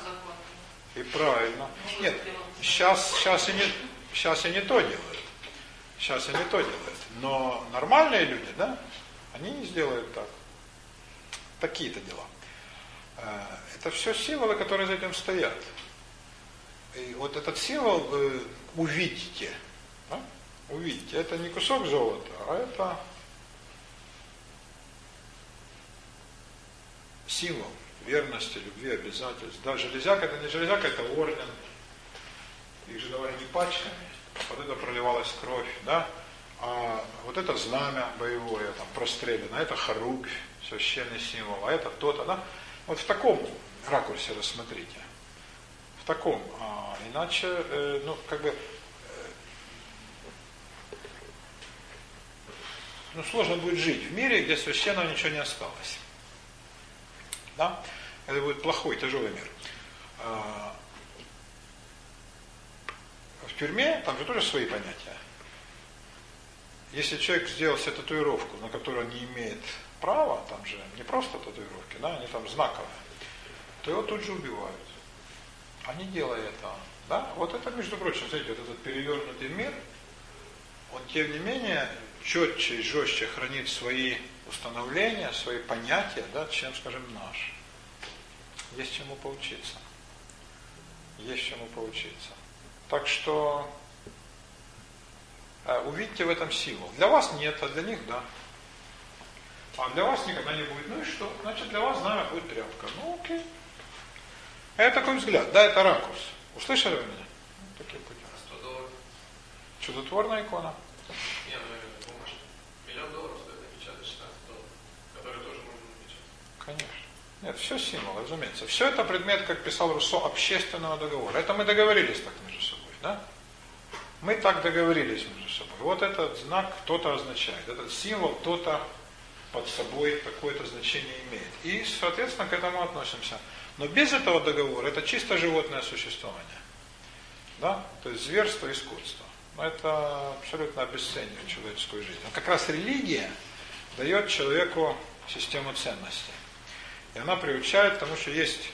И правильно. Нет, сейчас, сейчас, и не, сейчас и не то делают. Сейчас и не то делают. Но нормальные люди, да, они не сделают так. Такие-то дела. Э, это все символы, которые за этим стоят. И вот этот символ вы увидите. Да? Увидите. Это не кусок золота, а это символ верности, любви, обязательств. Да, железяка это не железяка, это орден. Их же давали не пачками, вот это проливалась кровь, да. А вот это знамя боевое, там, прострелено, это хорубь, священный символ, а это то-то, да. Вот в таком ракурсе рассмотрите. В таком. А, иначе, э, ну, как бы, э, ну, сложно будет жить в мире, где священного ничего не осталось. Да? Это будет плохой, тяжелый мир. А, в тюрьме там же тоже свои понятия. Если человек сделал себе татуировку, на которую он не имеет права, там же не просто татуировки, да, они там знаковые, то его тут же убивают. А не делая этого. Да? Вот это, между прочим, знаете, вот этот перевернутый мир, он тем не менее четче и жестче хранит свои установления, свои понятия, да, чем, скажем, наш. Есть чему поучиться. Есть чему поучиться. Так что э, увидите в этом силу. Для вас нет, а для них да. А для вас никогда не будет. Ну и что? Значит, для вас знамя будет тряпка. Ну окей. Это такой взгляд. Да, это ракурс. Услышали вы меня? Ну, такие пути. Чудотворная икона. Не, ну, Миллион долларов стоит напечатать 16 долларов, которые тоже можно напечатать. Конечно. Нет, все символы, разумеется. Все это предмет, как писал Руссо, общественного договора. Это мы договорились так между собой, да? Мы так договорились между собой. Вот этот знак кто-то означает. Этот символ кто-то под собой какое-то значение имеет. И, соответственно, к этому относимся. Но без этого договора это чисто животное существование. Да? То есть зверство и скотство. Но это абсолютно обесценивает человеческую жизнь. Но как раз религия дает человеку систему ценностей. И она приучает к тому, что есть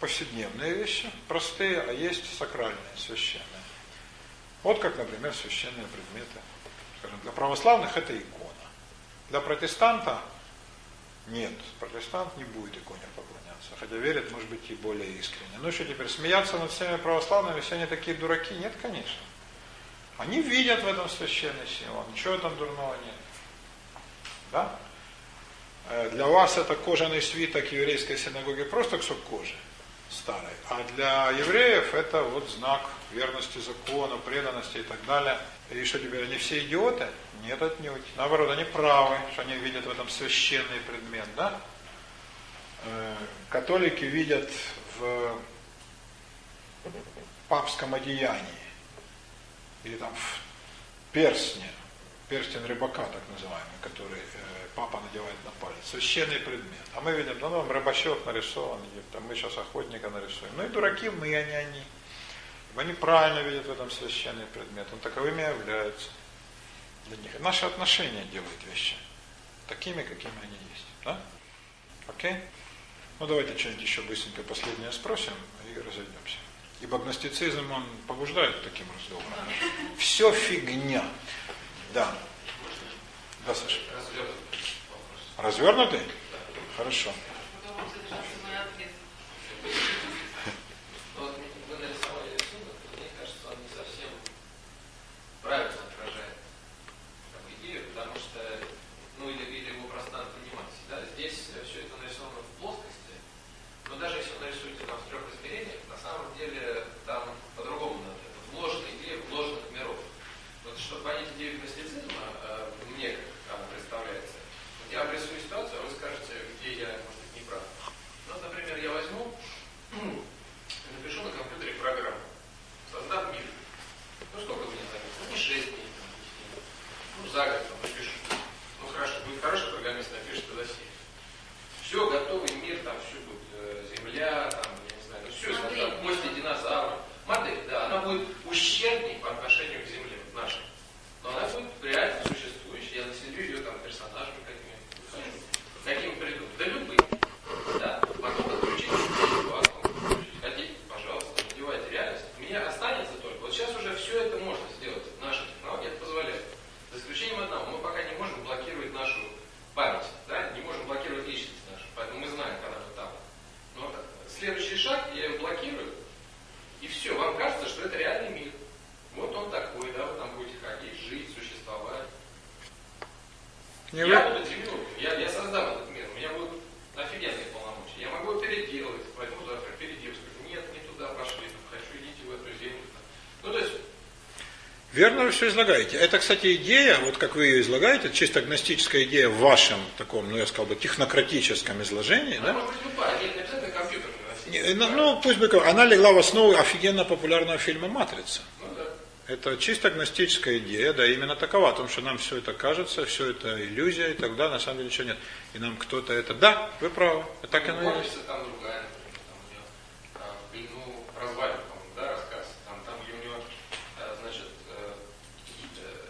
повседневные вещи, простые, а есть сакральные, священные. Вот как, например, священные предметы. Скажем, для православных это икона. Для протестанта нет, протестант не будет иконе поклоняться, хотя верит, может быть, и более искренне. Ну что теперь, смеяться над всеми православными, все они такие дураки? Нет, конечно. Они видят в этом священный символ, ничего там дурного нет. Да? Э, для вас это кожаный свиток еврейской синагоги просто кусок кожи старой, а для евреев это вот знак верности закону, преданности и так далее. И что теперь, они все идиоты? Нет, отнюдь. Наоборот, они правы, что они видят в этом священный предмет, да? Э, католики видят в папском одеянии, или там в перстне, перстень рыбака, так называемый, который э, папа надевает на палец. Священный предмет. А мы видим, ну, там рыбачок нарисован, там мы сейчас охотника нарисуем. Ну и дураки мы, а не они. Они правильно видят в этом священный предмет. Он таковыми является для них. Наши отношения делают вещи такими, какими они есть. Да? Окей? Ну давайте что-нибудь еще быстренько последнее спросим и разойдемся. Ибо гностицизм, он побуждает таким разговорам. Все фигня. Да. Да, Саша. Развернутый? Хорошо. правильно отражает как бы, идею, потому что, ну или, или его пространство внимания. Да? Здесь все это нарисовано в плоскости, но даже если вы нарисуете там в трех измерениях, на самом деле там по-другому надо. Это вложенная идея вложенных миров. Вот чтобы понять идею гностицизма, э, мне как она представляется, вот я обрисую ситуацию, а вы скажете, где я, может быть, не прав. Ну, вот, например, я возьму, напишу на компьютере программу, создав мир. Ну, сколько у меня займет? Ну, не 6 дней, там, 10 дней. Ну, за год там напишу. Ну, хорошо, будет хороший программист, напишет туда 7. Все, готовый мир, там все будет, э, земля, там, я не знаю, ну все, Модель. там, кости динозавров. Модель, да, она будет ущербней по отношению к земле, вот нашей. Но она будет реально существующей. Я населю ее там персонажами какими Какими придут? Да любые. Да. Потом подключить ситуацию. Хотите, пожалуйста, надевайте реальность. У меня останется только. Вот сейчас уже все это можно сделать. Наша технология это позволяет. За исключением одного. Мы пока не можем блокировать нашу память. Да? Не можем блокировать личность нашу. Поэтому мы знаем, когда мы там. Но следующий шаг, я ее блокирую. И все. Вам кажется, что это реальный мир. Вот он такой, да, вы там будете ходить, жить, существовать. Не я вы? буду демиургом, я, я создам этот мир, у меня будут офигенные полномочия. Я могу его переделать, возьму завтра, переделаю, скажу, нет, не туда пошли, там, хочу, идите в эту землю. там. Ну, то есть, Верно вы все излагаете. Это, кстати, идея, вот как вы ее излагаете, чисто гностическая идея в вашем таком, ну я сказал бы, технократическом изложении, она да? может быть любая, нет, не обязательно компьютерная Россия. Не, ну, Ну, пусть бы, она легла в основу офигенно популярного фильма «Матрица». Ну, да. Это чисто гностическая идея, да, именно такова, о том, что нам все это кажется, все это иллюзия и так далее, на самом деле ничего нет. И нам кто-то это... Да, вы правы, так оно и есть. Офисы там другая, например, там у нее, а, в плену развалин, по-моему, да, рассказ. Там, там где у него, а, значит, э, и, э,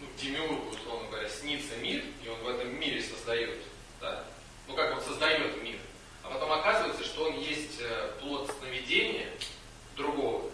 ну, Демиургу, условно говоря, снится мир, и он в этом мире создает, да, ну как он создает мир. А потом оказывается, что он есть э, плод сновидения другого.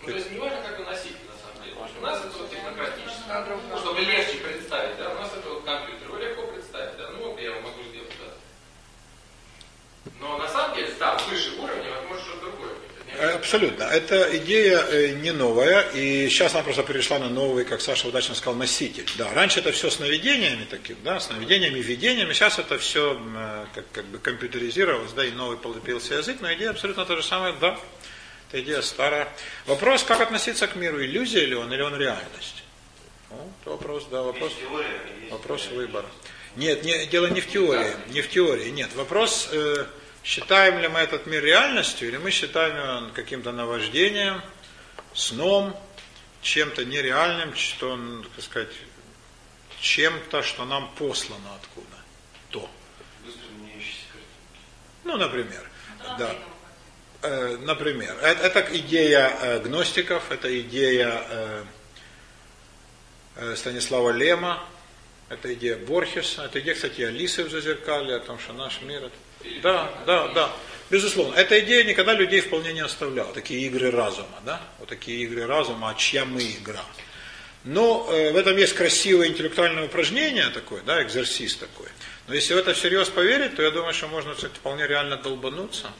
Ну, то есть не важно, как вы носите, на самом деле. Потому что у нас это вот технократическое. Ну, чтобы легче представить, да, у нас это вот компьютер, его легко представить, да, ну, вот я его могу сделать, да. Но на самом деле, там, выше уровня, возможно, что-то другое будет. Это не Э, Абсолютно. Эта идея э, не новая, и сейчас она просто перешла на новый, как Саша удачно сказал, носитель. Да, раньше это все сновидениями таким, да, сновидениями, видениями, сейчас это все как, как бы компьютеризировалось, да, и новый появился язык, но идея абсолютно та же самая, да, это идея старая. Вопрос, как относиться к миру, иллюзия ли он, или он реальность? Ну, это вопрос, да, вопрос, вопрос выбора. Нет, не, дело не в теории, не в теории, нет. Вопрос, э, считаем ли мы этот мир реальностью, или мы считаем его каким-то наваждением, сном, чем-то нереальным, что, он, так сказать, чем-то, что нам послано откуда. То. Ну, например. Да. Э, например, это, это идея э, гностиков, это идея э, Станислава Лема, это идея Борхеса, это идея, кстати, Алисы в Зазеркале, о том, что наш мир... Это... Да, да, да. Безусловно. Эта идея никогда людей вполне не оставляла. Такие игры разума, да? Вот такие игры разума, а чья мы игра. Но э, в этом есть красивое интеллектуальное упражнение такое, да, экзерсис такой. Но если в это всерьез поверить, то я думаю, что можно кстати, вполне реально долбануться.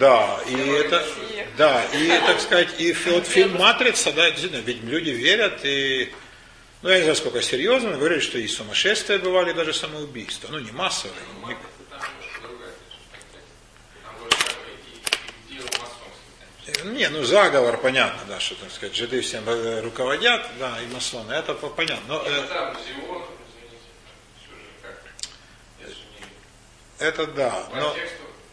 Да, и это, да, и, так сказать, и вот фильм «Матрица», да, ведь люди верят, и, ну, я не знаю, сколько серьезно, но говорили, что и сумасшествия бывали, даже самоубийства, ну, не массовые, не- Там немножко другая, конечно, контекст. Там больше такой и- и- идея масонская, конечно. Не, ну заговор, понятно, да, что, так сказать, жиды всем э, руководят, да, и масоны, это по- понятно. Но, э, там Зион, извините, как, это да, но,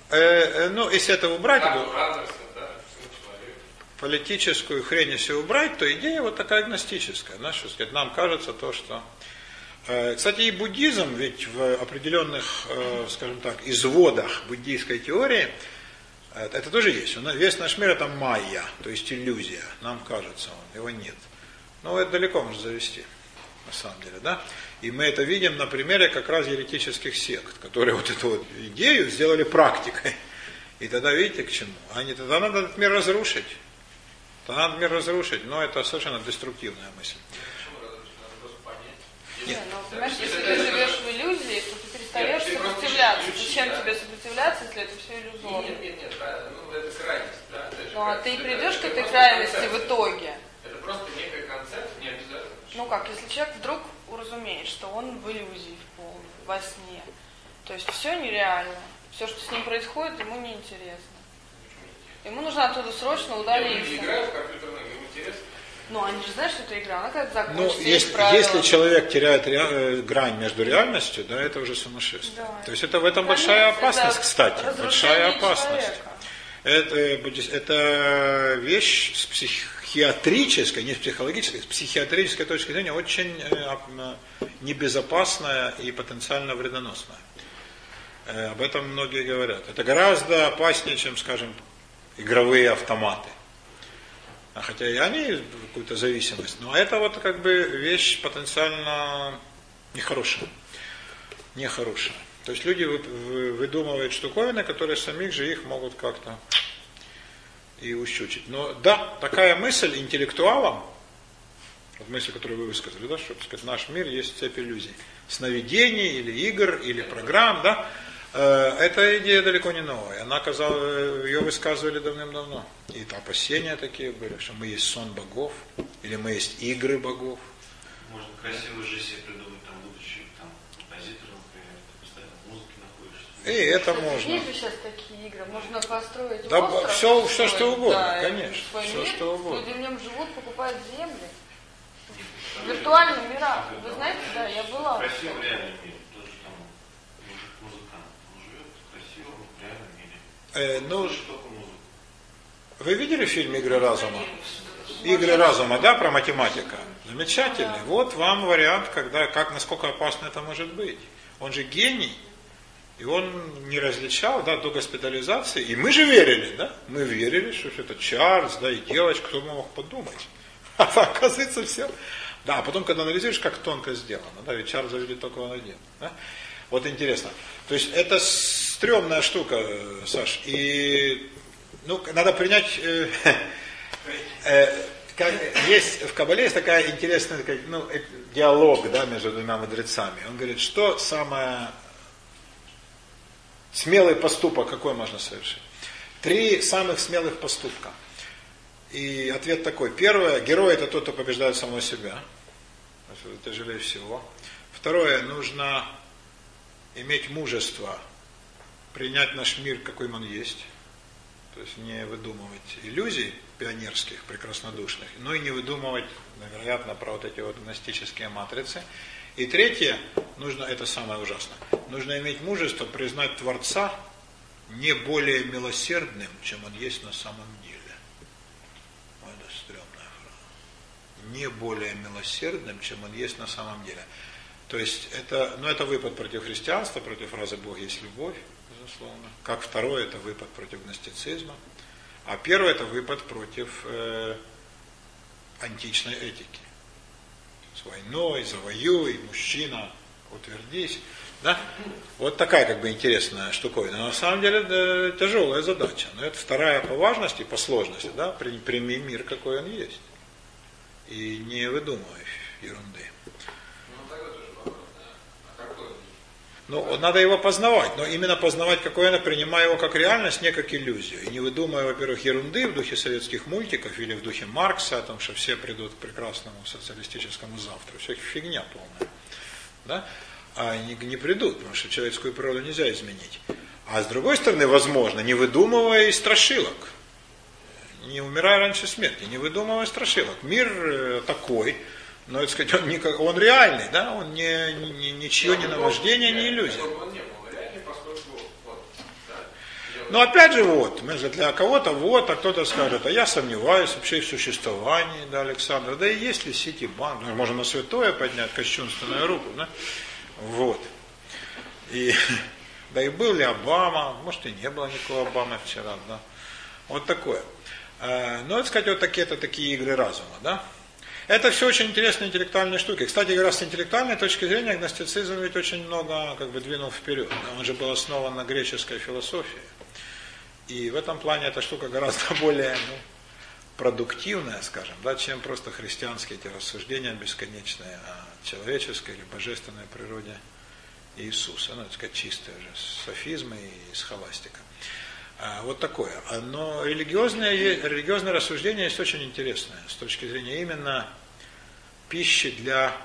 э, э, ну, если это убрать, Андерсон, да, человека. политическую хрень если убрать, то идея вот такая гностическая, да, что сказать, нам кажется то, что... Э, Кстати, и буддизм ведь в определенных, скажем так, изводах буддийской теории, э, это тоже есть. Весь наш мир это майя, то есть иллюзия, нам кажется, он, его нет. Но это далеко может завести, на самом деле, да? И мы это видим на примере как раз еретических сект, которые вот эту вот идею сделали практикой. И тогда видите к чему? Они тогда надо этот мир разрушить. Тогда надо мир разрушить, но это совершенно деструктивная мысль. Почему разрушить? Надо просто понять. Не, ну, понимаешь, Если ты живешь в иллюзии, то ты перестаешь Нет, сопротивляться. Зачем тебе сопротивляться, если это все Нет, иллюзорно? нет, нет, да, Ну а ты придешь к это этой крайности в итоге. Это просто некая концепция, не обязательно. Ну как, если человек вдруг уразумеет, что он в иллюзии в полной, во сне, то есть все нереально, все, что с ним происходит, ему неинтересно. Ему нужно оттуда срочно удалиться. люди играют в компьютерные игры, интересно. Ну, они же знают, что это игра, она как Ну, закончится, есть если, правила. если человек теряет ре- э, грань между реальностью, да, это уже сумасшествие. Да. То есть это в этом Конечно, большая это опасность, кстати. Большая опасность. человека. Это, это вещь с психиатрической, не с психологической, с психиатрической точки зрения очень э, э, небезопасная и потенциально вредоносная. Э, Об этом многие говорят. Это гораздо опаснее, чем, скажем, игровые автоматы. А хотя и они какую-то зависимость. Но это вот как бы вещь потенциально нехорошая. Нехорошая. То есть люди вы- вы- выдумывают штуковины, которые самих же их могут как-то и ущучить. Но да, такая мысль интеллектуалам, вот мысль, которую вы высказали, да, что сказать, наш мир есть цепь иллюзий. Сновидений или игр, или программ, да, э, эта идея далеко не новая. Она казалась, ее высказывали давным-давно. И опасения такие были, что мы есть сон богов, или мы есть игры богов. Можно красивую жизнь себе придумать, там, будучи там, композитором, например, ты постоянно в музыке находишься. И это Кстати, можно. Есть же сейчас такие игры, можно построить Да, остров. всё- всё, что угодно, да, конечно, мир, что угодно. Люди в нем живут, покупают земли. В виртуальном мирах. Вы знаете, да, я была. Красивый реальный мир. Тоже там мужик, музыкант. Он живет в красивом реальном мире. Э, ну, вы видели фильм «Игры разума»? Игры разума, да, про математика. Замечательный. Вот вам вариант, когда, как, насколько опасно это может быть. Он же гений, и он не различал, да, до госпитализации. И мы же верили, да? Мы верили, что это Чарльз, да, и девочка, кто мог подумать. А оказывается все. Да, а потом, когда анализируешь, как тонко сделано, да, ведь Чарльза видит только он один. Да? Вот интересно. То есть это стрёмная штука, Саш. И ну, надо принять э, Э, как, есть в Кабале есть такая интересная такая, ну, э, диалог да, между двумя мудрецами. Он говорит, что самое смелый поступок, какой можно совершить? Три самых смелых поступка. И ответ такой. Первое, герой это тот, кто побеждает самого себя. Это тяжелее всего. Второе, нужно иметь мужество, принять наш мир, какой он есть. То есть не выдумывать иллюзий пионерских, прекраснодушных, но и не выдумывать, вероятно, про вот эти вот гностические матрицы. И третье, нужно, это самое ужасное, нужно иметь мужество признать Творца не более милосердным, чем он есть на самом деле. Ой, это стрёмная фраза. Не более милосердным, чем он есть на самом деле. То есть это, ну это выпад против христианства, против фразы Бог есть любовь, безусловно. Как второе, это выпад против гностицизма. А первое, это выпад против э, античной этики. С войной, завоюй, мужчина, утвердись. Да? Вот такая как бы интересная штуковина. Но на самом деле да, тяжелая задача. Но это вторая по важности, по сложности. Да? При- Прими мир, какой он есть. И не выдумывай ерунды. Ну, тогда тоже вопрос, да. А какой он? Ну, надо его познавать, но именно познавать, какое оно, принимая его как реальность, не как иллюзию. И не выдумывая, во-первых, ерунды в духе советских мультиков или в духе Маркса, о том, что все придут к прекрасному социалистическому завтра. Все фигня полная. Да? А они не придут, потому что человеческую природу нельзя изменить. А с другой стороны, возможно, не выдумывая и страшилок. Не умирай раньше смерти, не выдумывай страшилок. Мир э, такой, но это сказать, он, не, он реальный, да, он не, не, ничье не наваждение, не иллюзия. Но опять же вот, мы же для кого-то вот, а кто-то скажет, а я сомневаюсь вообще в существовании, да, Александра, да и есть ли Ситибанк, ну, можно на святое поднять кощунственную руку, да, вот. И, да и был ли Обама, может и не было никакого Обамы вчера, да, вот такое. Э, Ну, это сказать, вот такие-то такие игры разума, да. Это все очень интересные интеллектуальные штуки. Кстати говоря, с интеллектуальной точки зрения гностицизм ведь очень много как бы двинул вперед. Он же был основан на греческой философии. И в этом плане эта штука гораздо более ну, продуктивная, скажем, да, чем просто христианские эти рассуждения бесконечные о человеческой или божественной природе Иисуса. Ну, так сказать, чистые уже софизмы и схоластика. Вот такое. А, Но религиозное, религиозное рассуждение есть очень интересное с точки зрения именно пищи для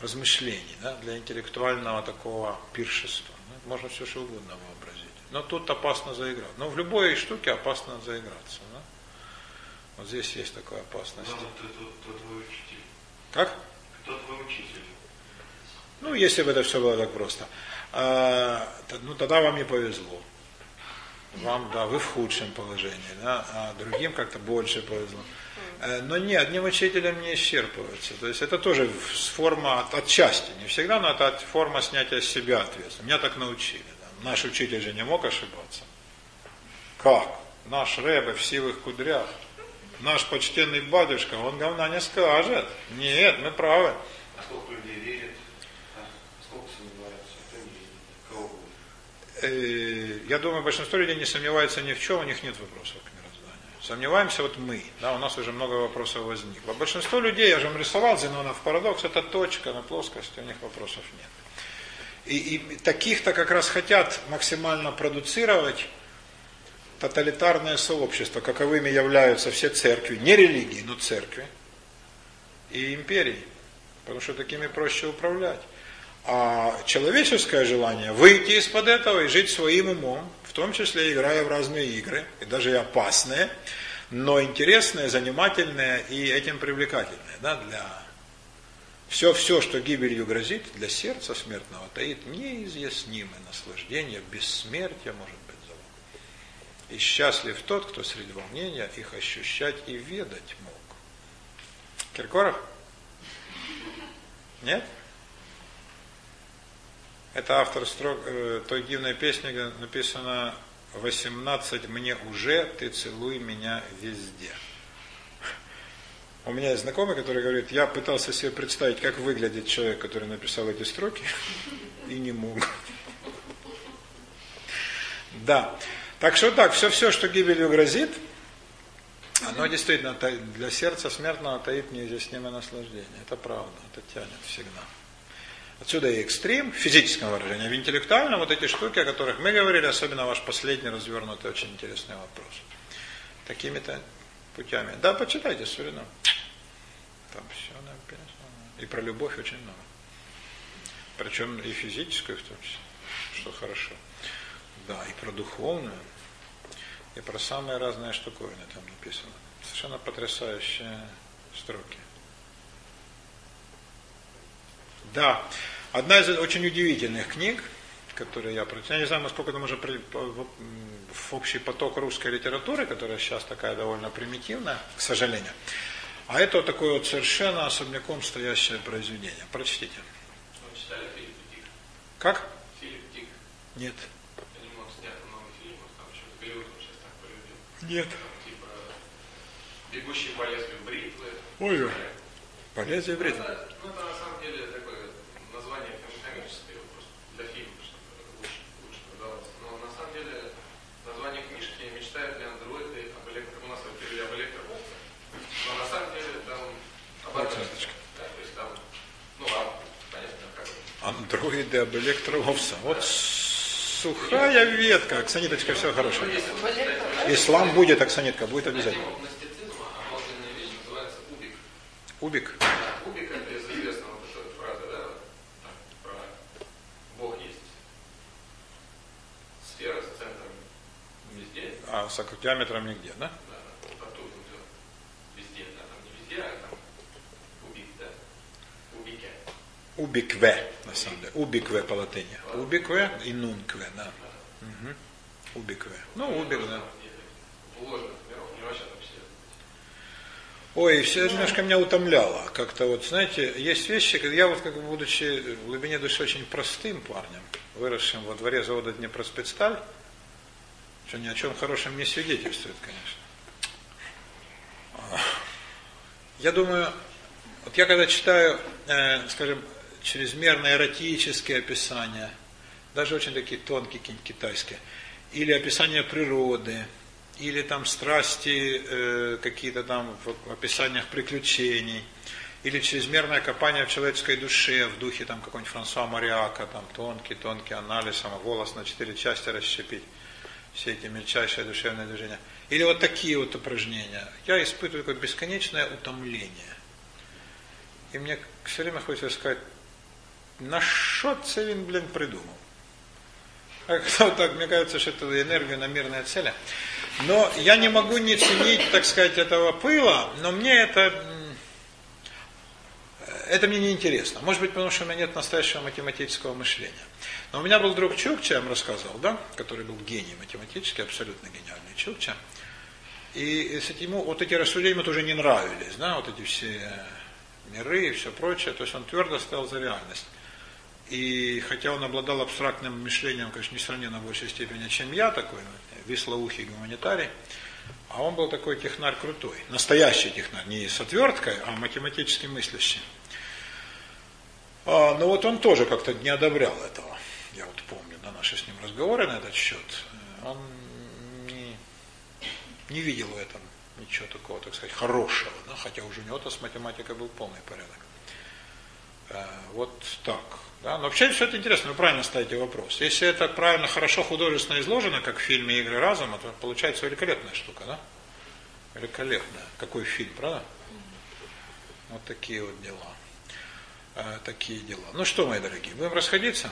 размышлений, да, для интеллектуального такого пиршества. Ну, Можно все что угодно вообразить. Но тут опасно заиграть. Но в любой штуке опасно заиграться. да. Вот здесь есть такая опасность. Главное, кто, кто- твой учитель? Как? Кто твой учитель? Ну, если бы это все было так просто. А, ну, тогда вам не повезло. Вам, да, вы в худшем положении, да, а другим как-то больше повезло. Э, Но не, одним учителем не исчерпывается. То есть это тоже форма от, отчасти, не всегда, но это форма снятия с себя ответственности. Меня так научили. да. Наш учитель же не мог ошибаться. Как? Наш Рэбе в сивых кудрях. Наш почтенный батюшка, он говна не скажет. Нет, мы правы. А сколько людей верит? А сколько сомневаются? Кто не верит? Кого будет? Э, я думаю, большинство людей не сомневается ни в чем, у них нет вопросов к мирозданию. Сомневаемся вот мы, да, у нас уже много вопросов возникло. Большинство людей, я же вам рисовал Зенонов парадокс, это точка на плоскости, у них вопросов нет. И, и таких-то как раз хотят максимально продуцировать тоталитарное сообщество, каковыми являются все церкви, не религии, но церкви и империи, потому что такими проще управлять. А человеческое желание выйти из-под этого и жить своим умом, в том числе играя в разные игры, и даже и опасные, но интересные, занимательные и этим привлекательные. Да, для... Все, все, что гибелью грозит, для сердца смертного таит неизъяснимое наслаждение, бессмертие может быть залог. И счастлив тот, кто среди волнения их ощущать и ведать мог. Киркоров? Нет? Это автор строк э, той дивной песни, где написано 18 мне уже, ты целуй меня везде. У меня есть знакомый, который говорит, я пытался себе представить, как выглядит человек, который написал эти строки, и не мог. Да. Так что так, все-все, что гибелью грозит, оно действительно для сердца смертного таит неизъяснимое наслаждение. Это правда, это тянет всегда. Отсюда и экстрим в физическом выражении, а в интеллектуальном вот эти штуки, о которых мы говорили, особенно ваш последний развернутый, очень интересный вопрос. Такими-то путями. Да, почитайте Сурину. Там все написано. И про любовь очень много. Причем и физическую в том числе, что хорошо. Да, и про духовную, и про самые разные штуковины там написано. Совершенно потрясающие строки. Да, одна из очень удивительных книг, которые я прочитал, я не знаю, насколько это по- в общий поток русской литературы, которая сейчас такая довольно примитивная, к сожалению. А это вот такое вот совершенно особняком стоящее произведение. Прочтите. Вы читали Филипп Дик? Как? Филипп Дик. Нет. По нему снято много фильмов, там еще Голливуд он сейчас так полюбил. Нет. Там, типа «Бегущий по лезвию бритвы». Ой, по лезвию Ну, бритвы. это, ну, это на самом деле такое название комическое, его просто для фильма, чтобы лучше, лучше продавалось. Но на самом деле название книжки «Мечтают ли андроиды об электро...» У нас вот перевели об электроволне, но на самом деле там об Вот одной веточка. Да, то есть там, ну, а, понятно, как Андроиды об электроовца. Вот сухая ветка. Оксаниточка, все хорошо. Ислам будет, Оксанитка, будет обязательно. убик. Убик. А с диаметром нигде, да? да, потом Убикве, на самом деле. Убикве по латыни. Убикве и нункве, да. Угу. Убикве. Ну, убик, да. Ой, все немножко меня утомляло. Как-то вот, знаете, есть вещи, я вот как бы будучи в глубине души очень простым парнем, выросшим во дворе завода Днепроспецсталь, что ни о чем хорошем не свидетельствует, конечно. А, Я думаю, вот я когда читаю, э, скажем, чрезмерно эротические описания, даже очень такие тонкие китайские, или описания природы, или там страсти э, какие-то там в описаниях приключений, или чрезмерное копание в человеческой душе, в духе там какой-нибудь Франсуа Мариака, там тонкий-тонкий анализ, сам волос на четыре части расщепить, все эти мельчайшие душевные движения. Или вот такие вот упражнения. Я испытываю такое бесконечное утомление. И мне все время хочется сказать, на что це він, блин, придумал? Как-то так, мне кажется, что это энергию на мирные цели. Но я не могу не ценить, так сказать, этого пыла, но мне это, это мне не интересно. Может быть, потому что у меня нет настоящего математического мышления. Но у меня был друг Чукча, я вам рассказывал, да, который был гений математический, абсолютно гениальный Чукча. И с этим, ему вот эти рассуждения ему тоже не нравились, да, вот эти все миры и все прочее. То есть он твердо стоял за реальность. И хотя он обладал абстрактным мышлением, конечно, несравненно в большей степени, чем я такой, вот, вислоухий гуманитарий, а он был такой технарь крутой. Настоящий технарь, не с отверткой, а математически мыслящий. А, но вот он тоже как-то не одобрял этого. Я вот помню на наши с ним разговоры на этот счет. Он не, не видел в этом ничего такого, так сказать, хорошего. Да? Хотя уже у него-то с математикой был полный порядок. Э, Вот так. Да? Но вообще все это интересно, вы правильно ставите вопрос. Если это правильно, хорошо художественно изложено, как в фильме «Игры разума», то получается великолепная штука, да? Великолепная. Какой фильм, правда? Вот такие вот дела. Э, Такие дела. Ну что, мои дорогие, будем расходиться?